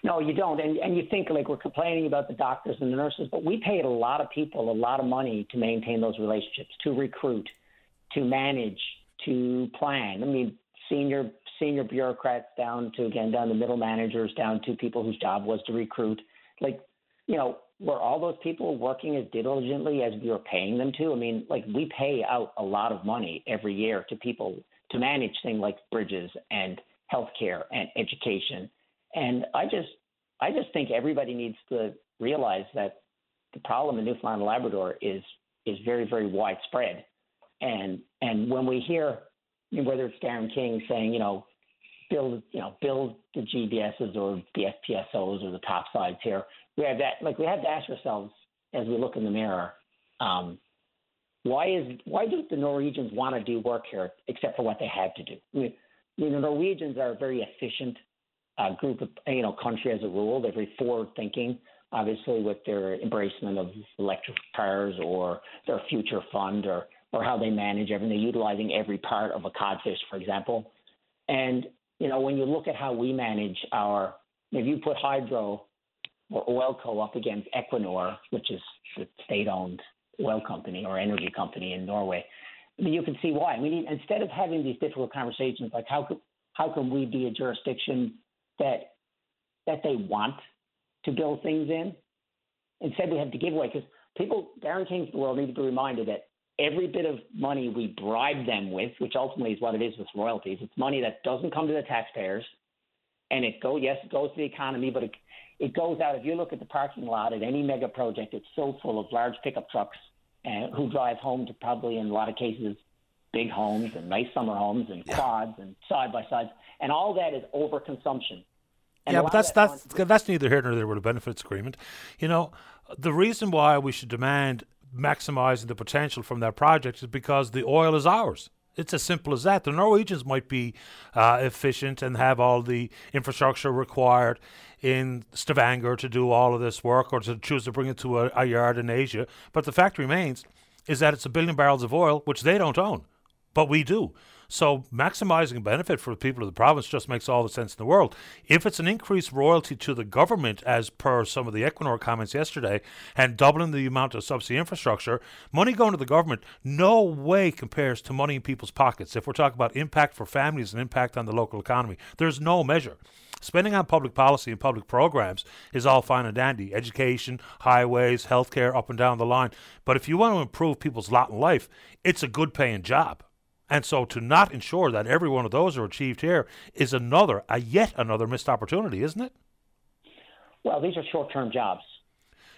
No, you don't. And and you think like we're complaining about the doctors and the nurses, but we paid a lot of people a lot of money to maintain those relationships, to recruit, to manage, to plan. I mean, senior senior bureaucrats down to again down to middle managers, down to people whose job was to recruit. Like, you know, were all those people working as diligently as we were paying them to? I mean, like we pay out a lot of money every year to people to manage things like bridges and healthcare and education And I just I just think everybody needs to realize that the problem in Newfoundland and Labrador is is very very widespread, and and when we hear whether it's Darin King saying you know build you know build the GBSs or the FPSOs or the top sides here, we have that like we have to ask ourselves as we look in the mirror. Um, why is why do the Norwegians want to do work here except for what they have to do? I mean, the Norwegians are a very efficient uh, group of you know country as a rule. They're very forward thinking obviously with their embracement of electric cars or their future fund or, or how they manage everything, utilizing every part of a codfish, for example. And, you know, when you look at how we manage our, if you put hydro or Oilco up against Equinor, which is the state-owned oil company or energy company in Norway, I mean, you can see why. I mean, instead of having these difficult conversations like how could, how can we be a jurisdiction that that they want to build things in. Instead, we have to give away because people, Darin King's the world, need to be reminded that every bit of money we bribe them with, which ultimately is what it is with royalties, it's money that doesn't come to the taxpayers, and it go yes, it goes to the economy, but it it goes out. If you look at the parking lot at any mega project, it's so full of large pickup trucks and who drive home to probably in a lot of cases big homes and nice summer homes and quads and side by sides, and all that is overconsumption. And yeah, but that's that's that's neither here nor there with a benefits agreement. You know, the reason why we should demand maximizing the potential from that project is because the oil is ours. It's as simple as that. The Norwegians might be uh, efficient and have all the infrastructure required in Stavanger to do all of this work or to choose to bring it to a, a yard in Asia. But the fact remains is that it's a billion barrels of oil, which they don't own, but we do. So maximizing benefit for the people of the province just makes all the sense in the world. If it's an increased royalty to the government, as per some of the Equinor comments yesterday, and doubling the amount of subsidy infrastructure, money going to the government no way compares to money in people's pockets. If we're talking about impact for families and impact on the local economy, there's no measure. Spending on public policy and public programs is all fine and dandy education, highways, healthcare, up and down the line. But if you want to improve people's lot in life, it's a good paying job. And so to not ensure that every one of those are achieved here is another, a yet another missed opportunity, isn't it? Well, these are short-term jobs.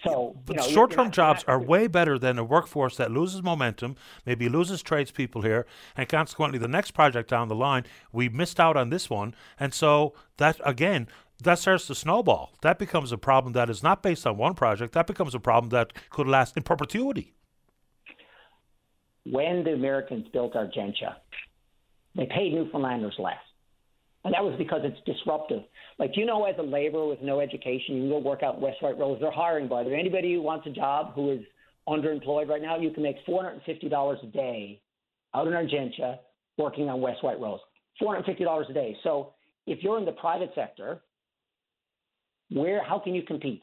So, but you know, short-term jobs are way better than a workforce that loses momentum, maybe loses tradespeople here, and consequently, the next project down the line, we missed out on this one, and so that again, that starts to snowball. That becomes a problem that is not based on one project. That becomes a problem that could last in perpetuity when the Americans built Argentia, they paid Newfoundlanders less. And that was because it's disruptive. Like, you know, as a laborer with no education, you can go work out West White Rose. They're hiring, by the way. Anybody who wants a job who is underemployed right now, you can make $450 a day out in Argentia working on West White Rose. $450 a day. So if you're in the private sector, where how can you compete?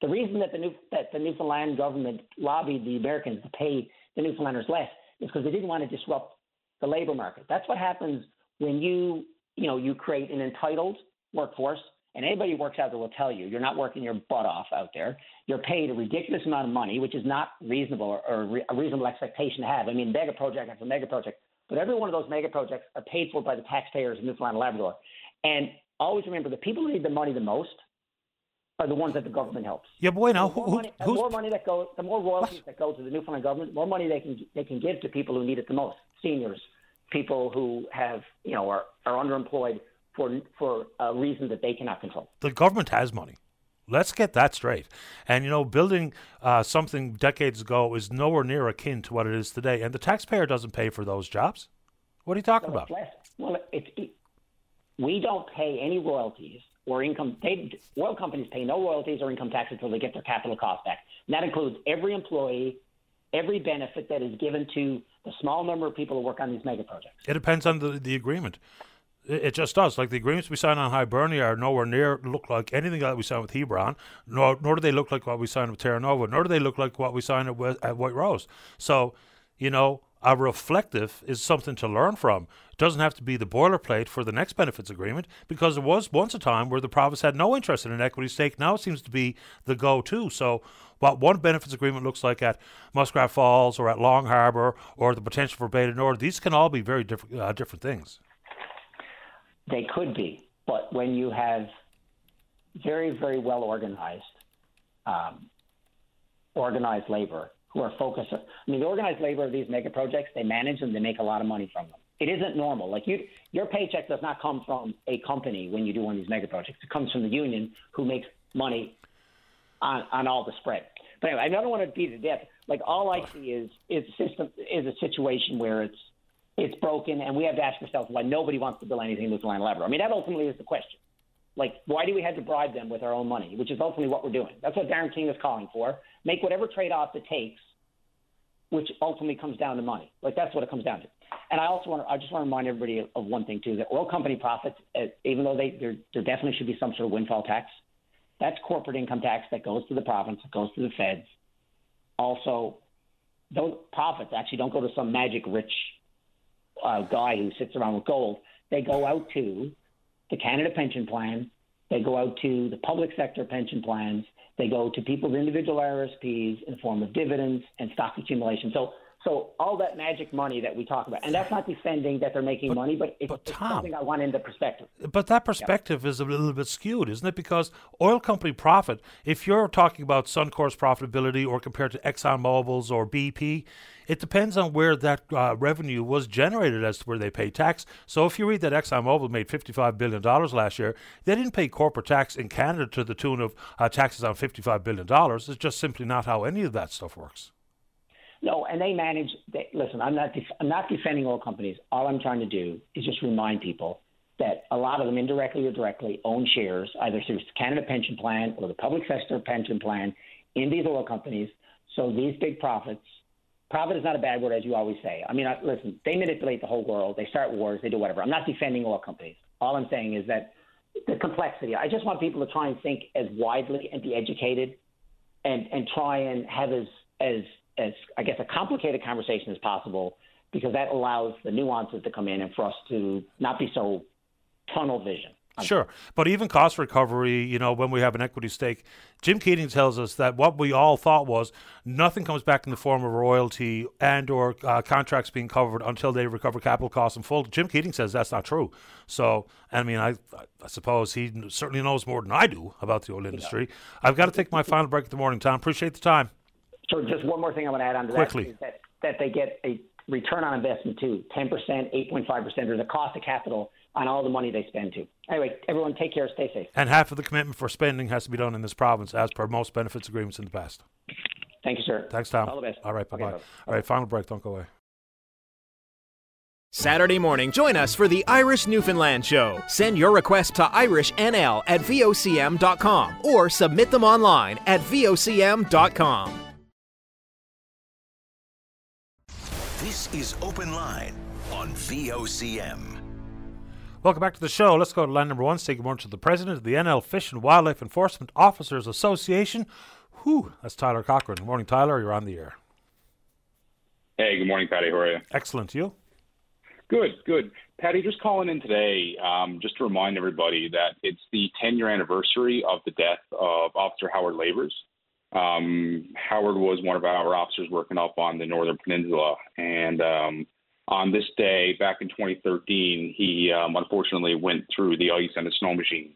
The reason that the new that the Newfoundland government lobbied the Americans to pay the Newfoundlanders less is because they didn't want to disrupt the labor market. That's what happens when you, you know, you create an entitled workforce. And anybody who works out there will tell you you're not working your butt off out there. You're paid a ridiculous amount of money, which is not reasonable or, or a reasonable expectation to have. I mean, mega project after mega project, but every one of those mega projects are paid for by the taxpayers of Newfoundland and Labrador. And always remember, the people who need the money the most are the ones that the government helps. Yeah, boy, now the more, who, money, the more money that goes, the more royalties what? that go to the Newfoundland government, the more money they can they can give to people who need it the most, seniors, people who have you know are, are underemployed for for a reason that they cannot control. The government has money. Let's get that straight. And you know, building uh, something decades ago is nowhere near akin to what it is today, and the taxpayer doesn't pay for those jobs. What are you talking well, about? Less, well, it's it, we don't pay any royalties or income. They, oil companies pay no royalties or income tax until they get their capital cost back. And that includes every employee, every benefit that is given to the small number of people who work on these mega projects. It depends on the, the agreement. It, just does. Like the agreements we sign on Hibernia are nowhere near look like anything that we signed with Hebron, nor, nor do they look like what we signed with Terra Nova, nor do they look like what we signed at White Rose. So, you know, a reflective is something to learn from. It doesn't have to be the boilerplate for the next benefits agreement because there was once a time where the province had no interest in an equity stake. Now it seems to be the go to. So, what one benefits agreement looks like at Muskrat Falls or at Long Harbour or the potential for du Nord, these can all be very different, uh, different things. They could be. But when you have very, very well organized, um, organized labor who are focused. I mean, the organized labor of these mega projects, they manage them, they make a lot of money from them. It isn't normal. Like you, your paycheck does not come from a company when you do one of these mega projects. It comes from the union who makes money on, on all the spread. But anyway, I don't want to beat it death. Like all I see is is a system is a situation where it's it's broken, and we have to ask ourselves why nobody wants to build anything with land Labrador. I mean, that ultimately is the question. Like, why do we have to bribe them with our own money, which is ultimately what we're doing? That's what Darin King is calling for. Make whatever trade-off it takes, which ultimately comes down to money. Like that's what it comes down to. And I also want to, I just want to remind everybody of one thing too: that oil company profits, uh, even though they there there definitely should be some sort of windfall tax, that's corporate income tax that goes to the province, it goes to the feds. Also, those profits actually don't go to some magic rich uh, guy who sits around with gold. They go out to the Canada Pension Plan. They go out to the public sector pension plans. They go to people's individual RSPs in the form of dividends and stock accumulation. So, so all that magic money that we talk about, and that's not defending that they're making but, money, but it's, but Tom, it's something I want into perspective. But that perspective yeah. is a little bit skewed, isn't it? Because oil company profit, if you're talking about Suncor's profitability or compared to ExxonMobil's or BP, it depends on where that uh, revenue was generated as to where they pay tax. So if you read that ExxonMobil made $55 billion last year, they didn't pay corporate tax in Canada to the tune of uh, taxes on $55 billion. It's just simply not how any of that stuff works. No, and they manage. They, listen, I'm not. Def- I'm not defending oil companies. All I'm trying to do is just remind people that a lot of them, indirectly or directly, own shares either through the Canada Pension Plan or the public sector pension plan in these oil companies. So these big profits Profit is not a bad word, as you always say. I mean, I, listen, they manipulate the whole world. They start wars. They do whatever. I'm not defending oil companies. All I'm saying is that the complexity. I just want people to try and think as widely and be educated, and and try and have as as as I guess a complicated conversation as possible, because that allows the nuances to come in and for us to not be so tunnel vision. Sure, but even cost recovery, you know, when we have an equity stake, Jim Keating tells us that what we all thought was nothing comes back in the form of royalty and or uh, contracts being covered until they recover capital costs in full. Jim Keating says that's not true. So, I mean, I, I suppose he certainly knows more than I do about the oil industry. Yeah. I've got to take my final break at the morning, Tom. Appreciate the time. So, just one more thing I want to add on to Quickly. that, that that they get a return on investment too, ten percent, eight point five percent, or the cost of capital on all the money they spend too. Anyway, everyone take care, stay safe. And half of the commitment for spending has to be done in this province, as per most benefits agreements in the past. Thank you, sir. Thanks, Tom. All the best. All right, bye bye. Okay, all right, final break. Don't go away. Saturday morning, join us for the Irish Newfoundland Show. Send your request to irishnl at vocm.com or submit them online at vocm.com. This is Open Line on VOCM. Welcome back to the show. Let's go to line number one. Say good morning to the president of the NL Fish and Wildlife Enforcement Officers Association. Whew, that's Tyler Cochran. Good morning, Tyler. You're on the air. Hey, good morning, Paddy. How are you? Excellent. You? Good, good. Paddy, just calling in today um, just to remind everybody that it's the 10 year anniversary of the death of Officer Howard Lavers. Um, Howard was one of our officers working up on the Northern Peninsula, and um, on this day back in 2013, he um, unfortunately went through the ice and a snow machine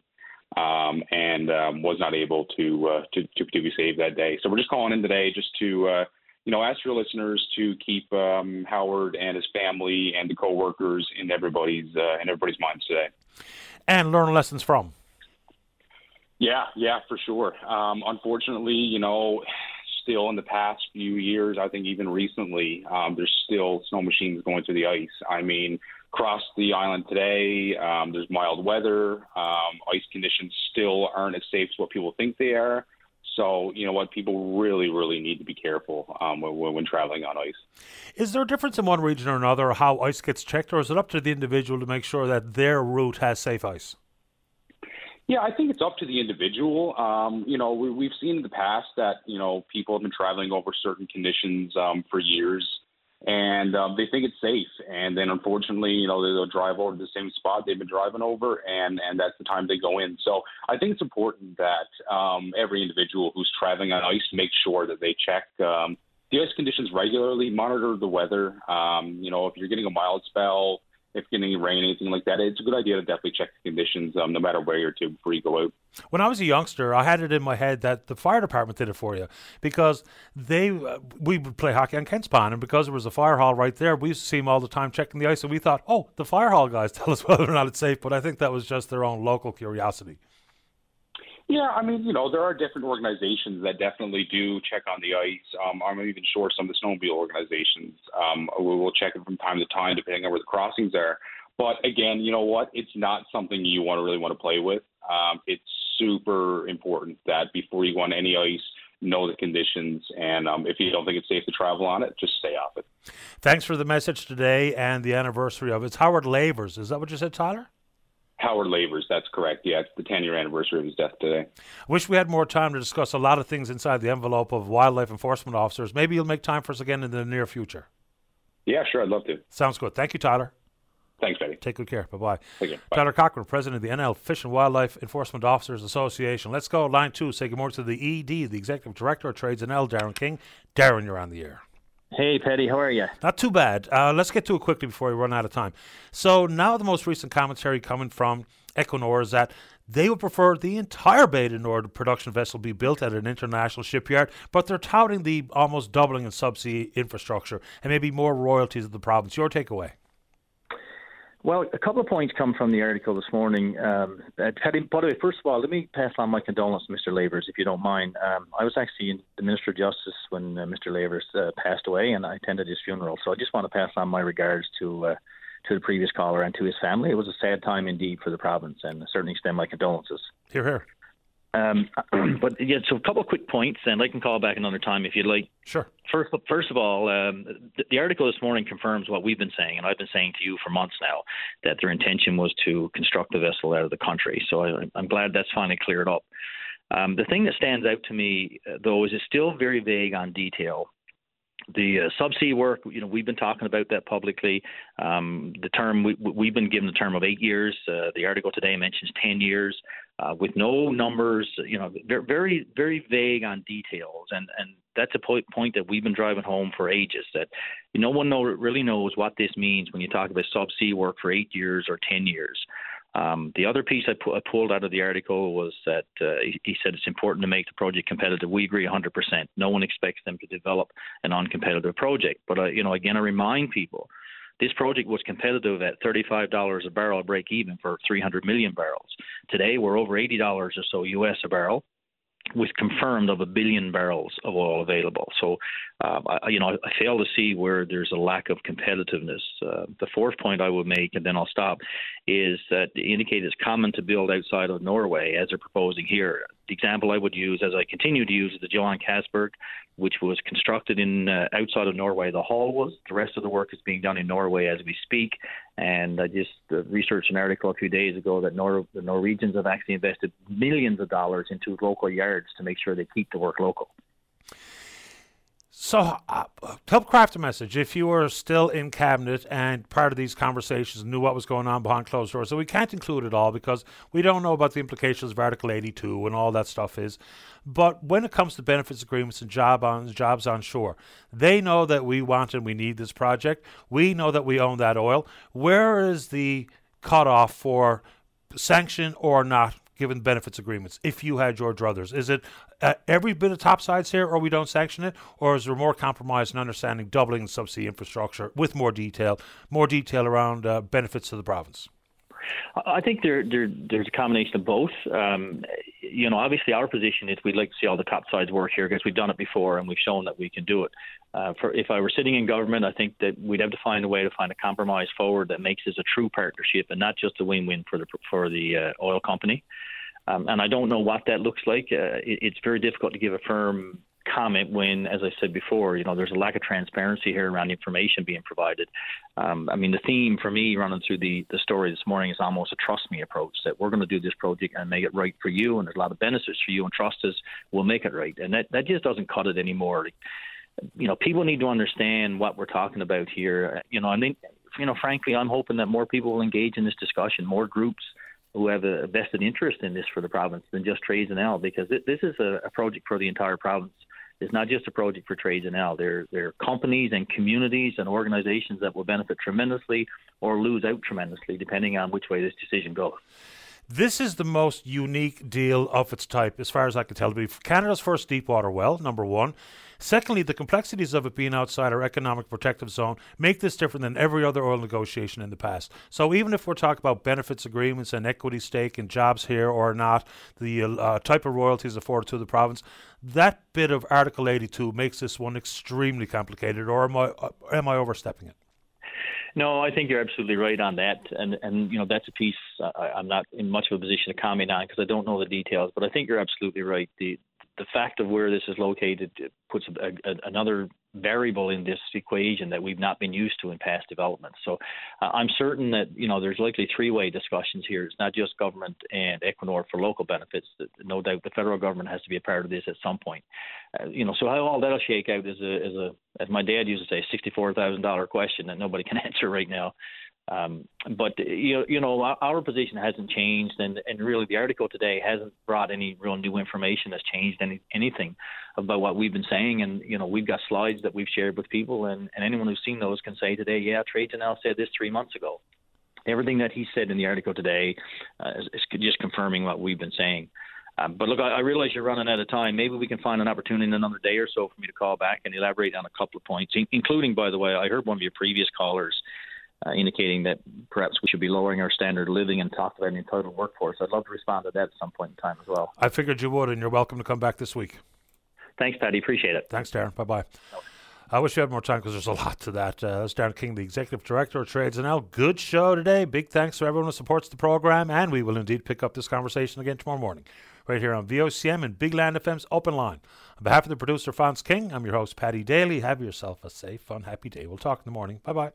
um, and um, was not able to, uh, to, to, to be saved that day. So we're just calling in today just to uh, you know ask your listeners to keep um, Howard and his family and the coworkers in everybody's uh, in everybody's minds today, and learn lessons from. Yeah, yeah, for sure. Um, unfortunately, you know, still in the past few years, I think even recently, um, there's still snow machines going through the ice. I mean, across the island today, um, there's mild weather. Um, ice conditions still aren't as safe as what people think they are. So, you know what, people really, really need to be careful um, when, when, traveling on ice. Is there a difference in one region or another how ice gets checked, or is it up to the individual to make sure that their route has safe ice? Yeah, I think it's up to the individual. Um, you know, we, we've seen in the past that you know people have been traveling over certain conditions um, for years, and um, they think it's safe. And then, unfortunately, you know, they'll drive over to the same spot they've been driving over, and and that's the time they go in. So I think it's important that um, every individual who's traveling on ice make sure that they check um, the ice conditions regularly, monitor the weather. Um, you know, if you're getting a mild spell if it's getting rain, anything like that, it's a good idea to definitely check the conditions, um, no matter where you're to before you go out. When I was a youngster, I had it in my head that the fire department did it for you because they uh, we would play hockey on Kent's Pond, and because there was a fire hall right there, we used to see them all the time checking the ice, and we thought, oh, the fire hall guys (laughs) tell us whether or not it's safe. But I think that was just their own local curiosity. Yeah, I mean, you know, there are different organizations that definitely do check on the ice. Um, I'm even sure some of the snowmobile organizations um, will check it from time to time, depending on where the crossings are. But again, you know what? It's not something you want to really want to play with. Um, it's super important that before you go on any ice, know the conditions, and um, if you don't think it's safe to travel on it, just stay off it. Thanks for the message today and the anniversary of it. It's Howard Lavers. Is that what you said, Tyler? Howard Lavers, that's correct. Yeah, it's the 10 year anniversary of his death today. I Wish we had more time to discuss a lot of things inside the envelope of wildlife enforcement officers. Maybe you'll make time for us again in the near future. Yeah, sure. I'd love to. Sounds good. Thank you, Tyler. Thanks, Paddy. Take good care. Bye-bye. Bye. Tyler Cochran, President of the NL Fish and Wildlife Enforcement Officers Association. Let's go line two. Say good morning to the ED, the Executive Director of Trades NL, Darin King. Darin, you're on the air. Hey, Paddy, how are you? Not too bad. Uh, let's get to it quickly before we run out of time. So now the most recent commentary coming from Equinor is that they would prefer the entire Bay Nord production vessel be built at an international shipyard, but they're touting the almost doubling in subsea infrastructure and maybe more royalties of the province. Your takeaway? Well, a couple of points come from the article this morning. Um, uh, Paddy, by the way, first of all, let me pass on my condolences to Mr. Lavers, if you don't mind. Um, I was actually in the Minister of Justice when uh, Mr. Lavers uh, passed away, and I attended his funeral. So I just want to pass on my regards to uh, to the previous caller and to his family. It was a sad time indeed for the province, and certainly extend my condolences. Here, here. Um, (clears throat) but yeah, so a couple of quick points, and I can call back another time if you'd like. Sure. First, first of all, um, the, the, article this morning confirms what we've been saying, and I've been saying to you for months now that their intention was to construct the vessel out of the country. So I, am glad that's finally cleared up. Um, the thing that stands out to me, uh, though, is it's still very vague on detail the uh, subsea work, you know, we've been talking about that publicly. Um, the term we, we've been given the term of eight years. Uh, the article today mentions ten years, uh, with no numbers. You know, very very vague on details, and and that's a point point that we've been driving home for ages. That no one know, really knows what this means when you talk about subsea work for eight years or ten years. Um, the other piece I, pu- I, pulled out of the article was that uh, he, he, said it's important to make the project competitive. We agree 100%. No one expects them to develop an uncompetitive project. But, uh, you know, again, I remind people this project was competitive at $35 a barrel break even for 300 million barrels. Today, we're over $80 or so US a barrel with confirmed of a billion barrels of oil available. So, uh, I, you know, I fail to see where there's a lack of competitiveness. Uh, the fourth point I would make, and then I'll stop, is that the indicate it's common to build outside of Norway, as they're proposing here. The example I would use, as I continue to use, is the Johan Castberg, which was constructed in uh, outside of Norway. The hall was. The rest of the work is being done in Norway as we speak. And I just uh, researched an article a few days ago that Nor- the Norwegians have actually invested millions of dollars into local yards to make sure they keep the work local. So, uh, help craft a message. If you were still in cabinet and part of these conversations knew what was going on behind closed doors, so we can't include it all because we don't know about the implications of Article 82 and all that stuff is. But when it comes to benefits agreements and job on jobs on shore, they know that we want and we need this project. We know that we own that oil. Where is the cutoff for sanction or not given benefits agreements if you had your druthers? Is it uh, every bit of topsides here or we don't sanction it? Or is there more compromise and understanding doubling the subsea infrastructure with more detail, more detail around uh, benefits to the province? I think there, there there's a combination of both. Um, you know, obviously our position is we'd like to see all the top sides work here because we've done it before and we've shown that we can do it. Uh, for if I were sitting in government, I think that we'd have to find a way to find a compromise forward that makes this a true partnership and not just a win-win for the for the uh, oil company. Um, and I don't know what that looks like. Uh, it, it's very difficult to give a firm comment when, as I said before, you know, there's a lack of transparency here around information being provided. Um, I mean, the theme for me running through the, the story this morning is almost a trust me approach that we're going to do this project and make it right for you, and there's a lot of benefits for you, and trust us, we'll make it right. And that, that just doesn't cut it anymore. You know, people need to understand what we're talking about here. You know, I mean, you know, frankly, I'm hoping that more people will engage in this discussion, more groups who have a vested interest in this for the province than just Trades NL, because this is a project for the entire province. It's not just a project for Trades NL. There, there are companies and communities and organizations that will benefit tremendously or lose out tremendously, depending on which way this decision goes. This is the most unique deal of its type, as far as I can tell. Canada's first deep water well, number one. Secondly, the complexities of it being outside our economic protective zone make this different than every other oil negotiation in the past. So even if we're talking about benefits agreements and equity stake and jobs here or not, the uh, type of royalties afforded to the province, that bit of Article 82 makes this one extremely complicated. Or am I am I overstepping it? No, I think you're absolutely right on that, and and you know that's a piece I, I'm not in much of a position to comment on because I don't know the details. But I think you're absolutely right. The the fact of where this is located puts a, a, another variable in this equation that we've not been used to in past developments. So uh, I'm certain that you know there's likely three-way discussions here. It's not just government and Equinor for local benefits. No doubt the federal government has to be a part of this at some point. Uh, you know, so how all that'll shake out is a, is a as my dad used to say, sixty-four thousand dollar question that nobody can (laughs) answer right now. Um, but you know, you know, our position hasn't changed, and, and really the article today hasn't brought any real new information that's changed any, anything about what we've been saying. And you know, we've got slides that we've shared with people, and, and anyone who's seen those can say today, yeah, Trades NL said this three months ago. Everything that he said in the article today uh, is, is just confirming what we've been saying. Um, but look, I, I realize you're running out of time. Maybe we can find an opportunity in another day or so for me to call back and elaborate on a couple of points, in, including, by the way, I heard one of your previous callers uh, indicating that perhaps we should be lowering our standard of living and talk about an total workforce. I'd love to respond to that at some point in time as well. I figured you would, and you're welcome to come back this week. Thanks, Paddy. Appreciate it. Thanks, Darin. Bye bye. I wish we had more time because there's a lot to that. Uh, that's Darin King, the Executive Director of Trades NL. Good show today. Big thanks to everyone who supports the program, and we will indeed pick up this conversation again tomorrow morning, right here on VOCM and Big Land FM's Open Line. On behalf of the producer, Fonz King, I'm your host, Paddy Daly. Have yourself a safe, fun, happy day. We'll talk in the morning. Bye bye.